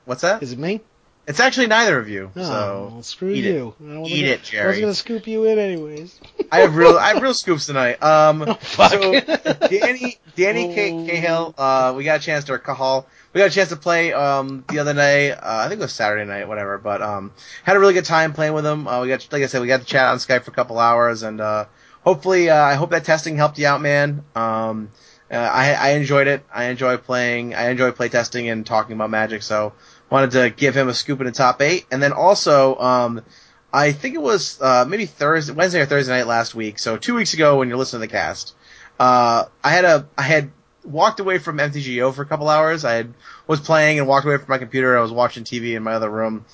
what's that? Is it me? It's actually neither of you. Oh, So well, screw it. you. I don't wanna Eat it, I was gonna scoop you in anyways. I have real I have real scoops tonight. Um, Oh, fuck. so Danny Danny K- Oh. Cahill, uh, we got a chance to or Cahal, we got a chance to play um the other night. Uh, I think it was Saturday night, whatever. But um, had a really good time playing with him. Uh, we got like I said, we got to chat on Skype for a couple hours, and uh, hopefully, uh, I hope that testing helped you out, man. Um, uh, I I enjoyed it. I enjoy playing. I enjoy play testing and talking about Magic. So wanted to give him a scoop in the top eight, and then also um. I think it was uh, maybe Thursday, Wednesday or Thursday night last week. So two weeks ago, when you're listening to the cast, uh, I had a I had walked away from MTGO for a couple hours. I had was playing and walked away from my computer. I was watching TV in my other room,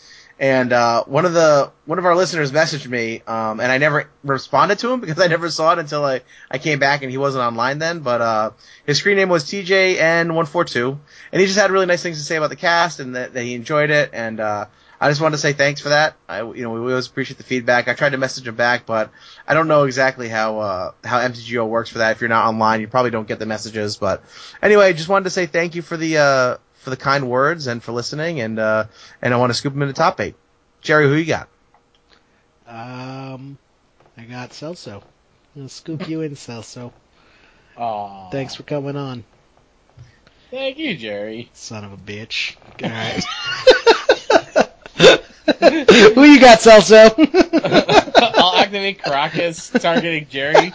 and uh, one of the one of our listeners messaged me, um, and I never responded to him because I never saw it until I I came back and he wasn't online then. But uh, his screen name was TJN142, and he just had really nice things to say about the cast and that, that he enjoyed it. And uh, I just wanted to say thanks for that. I you know we always appreciate the feedback. I tried to message him back, but I don't know exactly how uh, how MTGO works for that. If you're not online, you probably don't get the messages. But anyway, just wanted to say thank you for the uh, for the kind words and for listening, and uh, and I want to scoop him in the top eight. Jerry, who you got? Um, I got Celso. I'll scoop you in, Celso. Aw. Thanks for coming on, Thank you, Jerry. son of a bitch. Alright. Who you got, Celso? I'll activate Karakas targeting Jerry.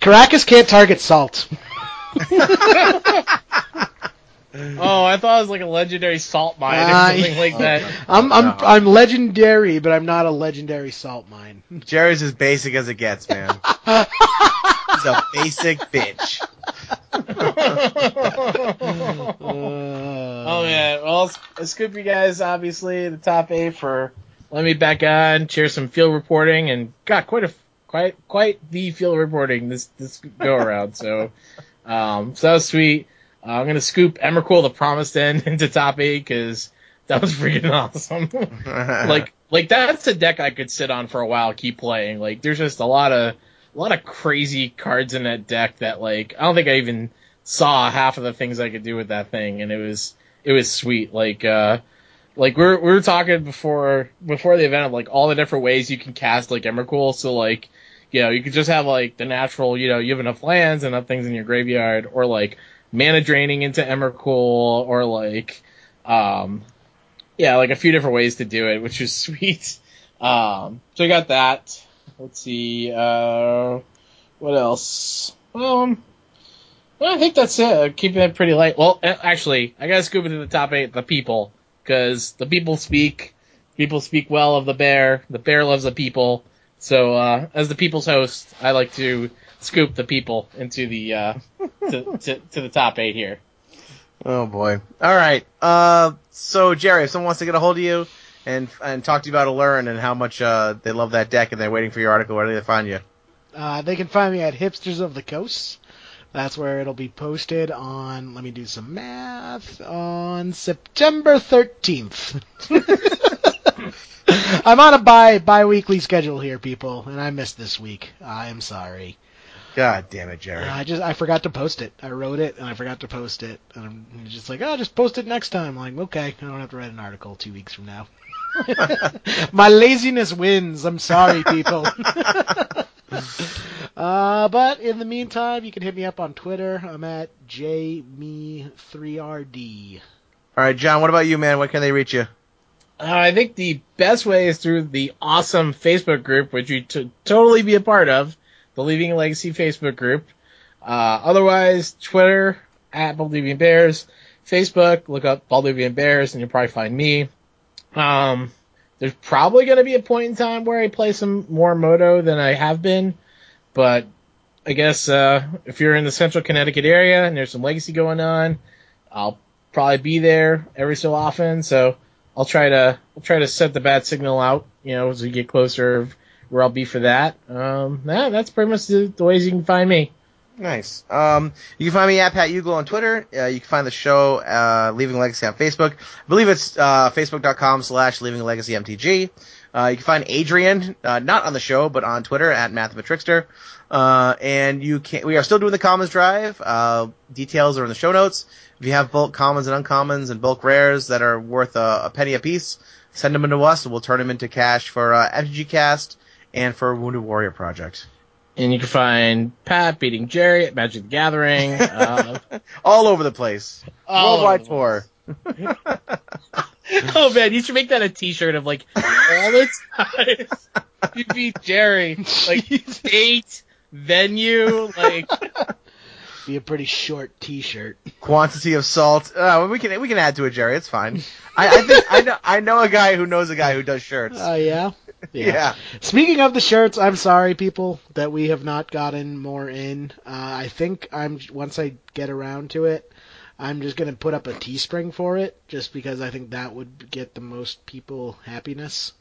Karakas can't target salt. Oh, I thought it was like a legendary salt mine or Ah, something like that. I'm I'm No. I'm legendary, but I'm not a legendary salt mine. Jerry's as basic as it gets, man. He's a basic bitch. Oh yeah, well, I scoop you guys obviously the top eight for let me back on, share some field reporting, and got quite a quite quite the field reporting this this go around. So, um, so that was sweet. Uh, I'm gonna scoop Emrakul the Promised End into top eight because that was freaking awesome. like like that's a deck I could sit on for a while, keep playing. Like there's just a lot of a lot of crazy cards in that deck that like I don't think I even saw half of the things I could do with that thing, and it was it was sweet. Like uh, like we are we were talking before before the event of like all the different ways you can cast like Emrakul. So like you know you could just have like the natural you know you have enough lands and enough things in your graveyard, or like mana draining into Emrakul, or like um yeah like a few different ways to do it, which is sweet. Um, so I got that. Let's see. Uh, what else? Um, well, I think that's it. Keeping it pretty light. Well, actually, I gotta scoop into the top eight. The people, because the people speak. People speak well of the bear. The bear loves the people. So, uh, as the people's host, I like to scoop the people into the uh, to, to, to the top eight here. Oh boy. All right. Uh, so Jerry, if someone wants to get a hold of you and and talk to you about Aluren and how much uh, they love that deck and they're waiting for your article, where do they find you? Uh, they can find me at Hipsters of the Coast. That's where it'll be posted on, let me do some math, on September 13th. I'm on a bi bi-weekly schedule here, people, and I missed this week. I am sorry. God damn it, Jerry. I just I forgot to post it. I wrote it and I forgot to post it. And I'm just like, oh, just post it next time. I'm like, okay, I don't have to write an article two weeks from now. My laziness wins. I'm sorry, people. uh, but in the meantime, you can hit me up on Twitter. I'm at jmee3rd. All right, John. What about you, man? Where can they reach you? Uh, I think the best way is through the awesome Facebook group, which you to totally be a part of the Leaving Legacy Facebook group. Uh, otherwise, Twitter at Balduvian Bears, Facebook, look up Balduvian Bears, and you'll probably find me. Um, there's probably going to be a point in time where I play some more MODO than I have been, but I guess uh, if you're in the central Connecticut area and there's some Legacy going on, I'll probably be there every so often. So I'll try to I'll try to set the bad signal out, you know, as we get closer where I'll be for that. Um, yeah, that's pretty much the, the, ways you can find me. Nice. Um, you can find me at Pat Euglow on Twitter. Uh, you can find the show, uh, Leaving Legacy on Facebook. I believe it's, uh, facebook.com slash Leaving Legacy MTG. Uh, you can find Adrian, uh, not on the show, but on Twitter at Mathematrickster. Uh, and you can, we are still doing the commons drive. Uh, details are in the show notes. If you have bulk commons and uncommons and bulk rares that are worth a, a penny a piece, send them into us and we'll turn them into cash for, uh, MTG Cast and for Wounded Warrior Project. And you can find Pat beating Jerry at Magic the Gathering. Uh, all over the place. Worldwide tour. oh man, you should make that a T-shirt of like all the times you beat Jerry, like date, venue, like be a pretty short T-shirt. Quantity of salt. Uh, we can we can add to it, Jerry. It's fine. I, I think I know I know a guy who knows a guy who does shirts. Oh uh, yeah? Yeah? yeah. Speaking of the shirts, I'm sorry, people, that we have not gotten more in. Uh, I think I'm once I get around to it, I'm just gonna put up a Teespring for it, just because I think that would get the most people happiness.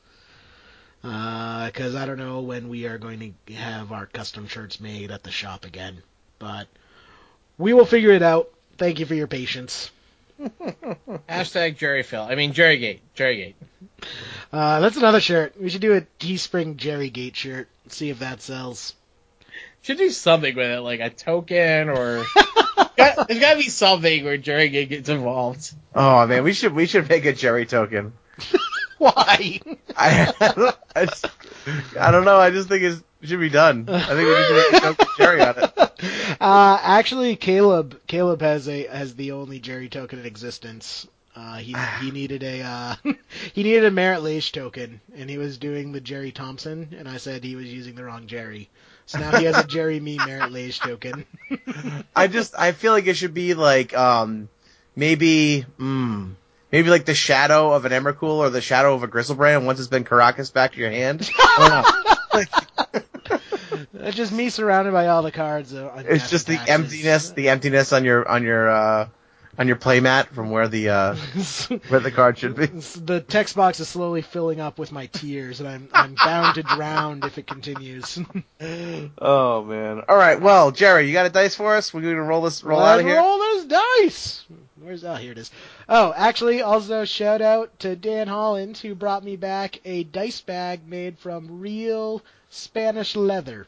Because uh, I don't know when we are going to have our custom shirts made at the shop again, but we will figure it out. Thank you for your patience. Hashtag Jerry Phil. I mean Jerrygate. Jerrygate. Uh, that's another shirt. We should do a Teespring Jerrygate shirt. See if that sells. Should do something with it, like a token or. there's got to be something where Jerrygate gets involved. Oh man, we should we should make a Jerry token. Why? I, I, just, I don't know. I just think it should be done. I think we should to make a token Jerry on it. Uh, actually, Caleb Caleb has a has the only Jerry token in existence. Uh, he he needed a uh, he needed a Marit Lage token, and he was doing the Jerry Thompson, and I said he was using the wrong Jerry. So now he has a Jerry Mee Marit Lage token. I just I feel like it should be like um maybe mm, maybe like the shadow of an Emrakul or the shadow of a Griselbrand once it's been Karakas back to your hand. It's just me surrounded by all the cards. it's just the emptiness, the emptiness on your on your uh, on your playmat from where the uh, where the card should be. The text box is slowly filling up with my tears, and I'm I'm bound to drown if it continues. oh man! All right, well, Jerry, you got a dice for us? We're gonna roll this roll Let's out of here. Roll this dice. Where's that? Oh, here it is. Oh, actually, also shout out to Dan Holland who brought me back a dice bag made from real Spanish leather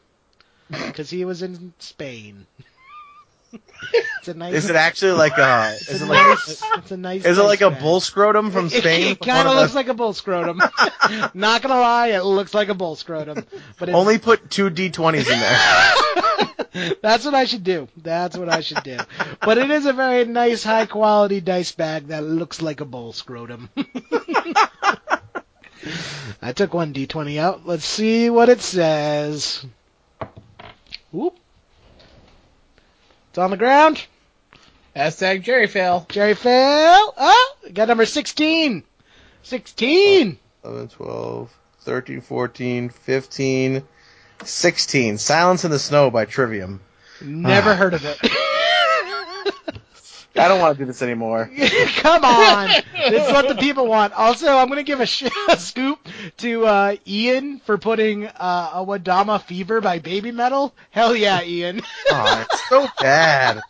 because he was in Spain. It's a nice. Is it actually like a? Is it like? nice. It's a nice. Is it like a bull scrotum from. Spain? It, kind of looks like a bull scrotum. Not gonna lie, it looks like a bull scrotum. But Only put two d20s in there. That's what I should do. That's what I should do. But it is a very nice, high quality dice bag that looks like a bull scrotum. I took one d20 out. Let's see what it says. Whoop. It's on the ground. Hashtag Jerry fail. Jerry fail. Oh, got number 16. 16. 11, 12, 13, 14, 15, 16. Silence in the Snow by Trivium. Never ah. heard of it. I don't want to do this anymore. Come on. This is what the people want. Also, I'm going to give a, sh- a scoop to uh, Ian for putting uh, Awadama Fever by Baby Metal. Hell yeah, Ian. Oh, it's so bad.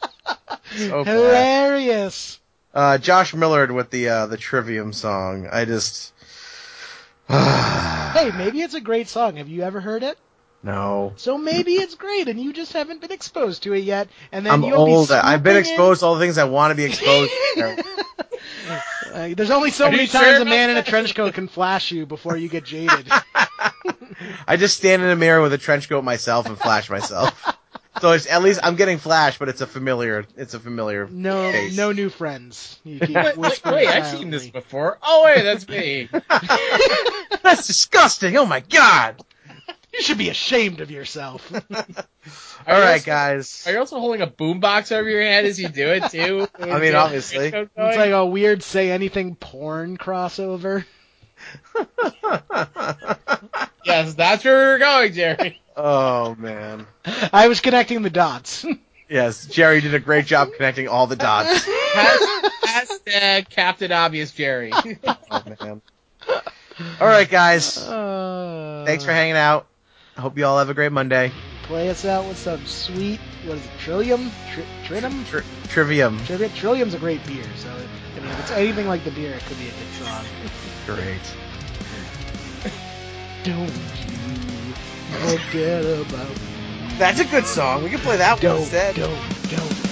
So bad. Hilarious. Uh, Josh Millard with the uh, the Trivium song. I just. Hey, maybe it's a great song. Have you ever heard it? No. So maybe it's great, and you just haven't been exposed to it yet. And then I'm you'll be old. I've been swooping in- exposed to all the things I want to be exposed to. Uh, there's only so Are many times sure a about man in a trench coat can flash you before you get jaded. I just stand in a mirror with a trench coat myself and flash myself. So it's at least I'm getting flash, but it's a familiar. It's a familiar. No, face. no new friends. You keep Wait, wait, wait, I've seen this before. Oh wait, that's me. That's disgusting. Oh my god. You should be ashamed of yourself. Are All you right, also- guys. Are you also holding a boombox over your head as you do it too? I mean, obviously. it's like a weird say anything porn crossover. yes, that's where we're going, Jerry. oh man. I was connecting the dots. Yes, Jerry did a great job connecting all the dots. Has- Hashtag Captain Obvious Jerry. Oh man. All right, guys. Uh, Thanks for hanging out. I hope you all have a great Monday. Play us out with some sweet, what is it, Trillium? Tri- Trinum? Tri- Trivium. Trivia? Trillium's a great beer, so I mean, if it's anything like the beer, it could be a good song. Great. Don't you forget about me. That's a good song. We can play that one Don't, instead. don't, don't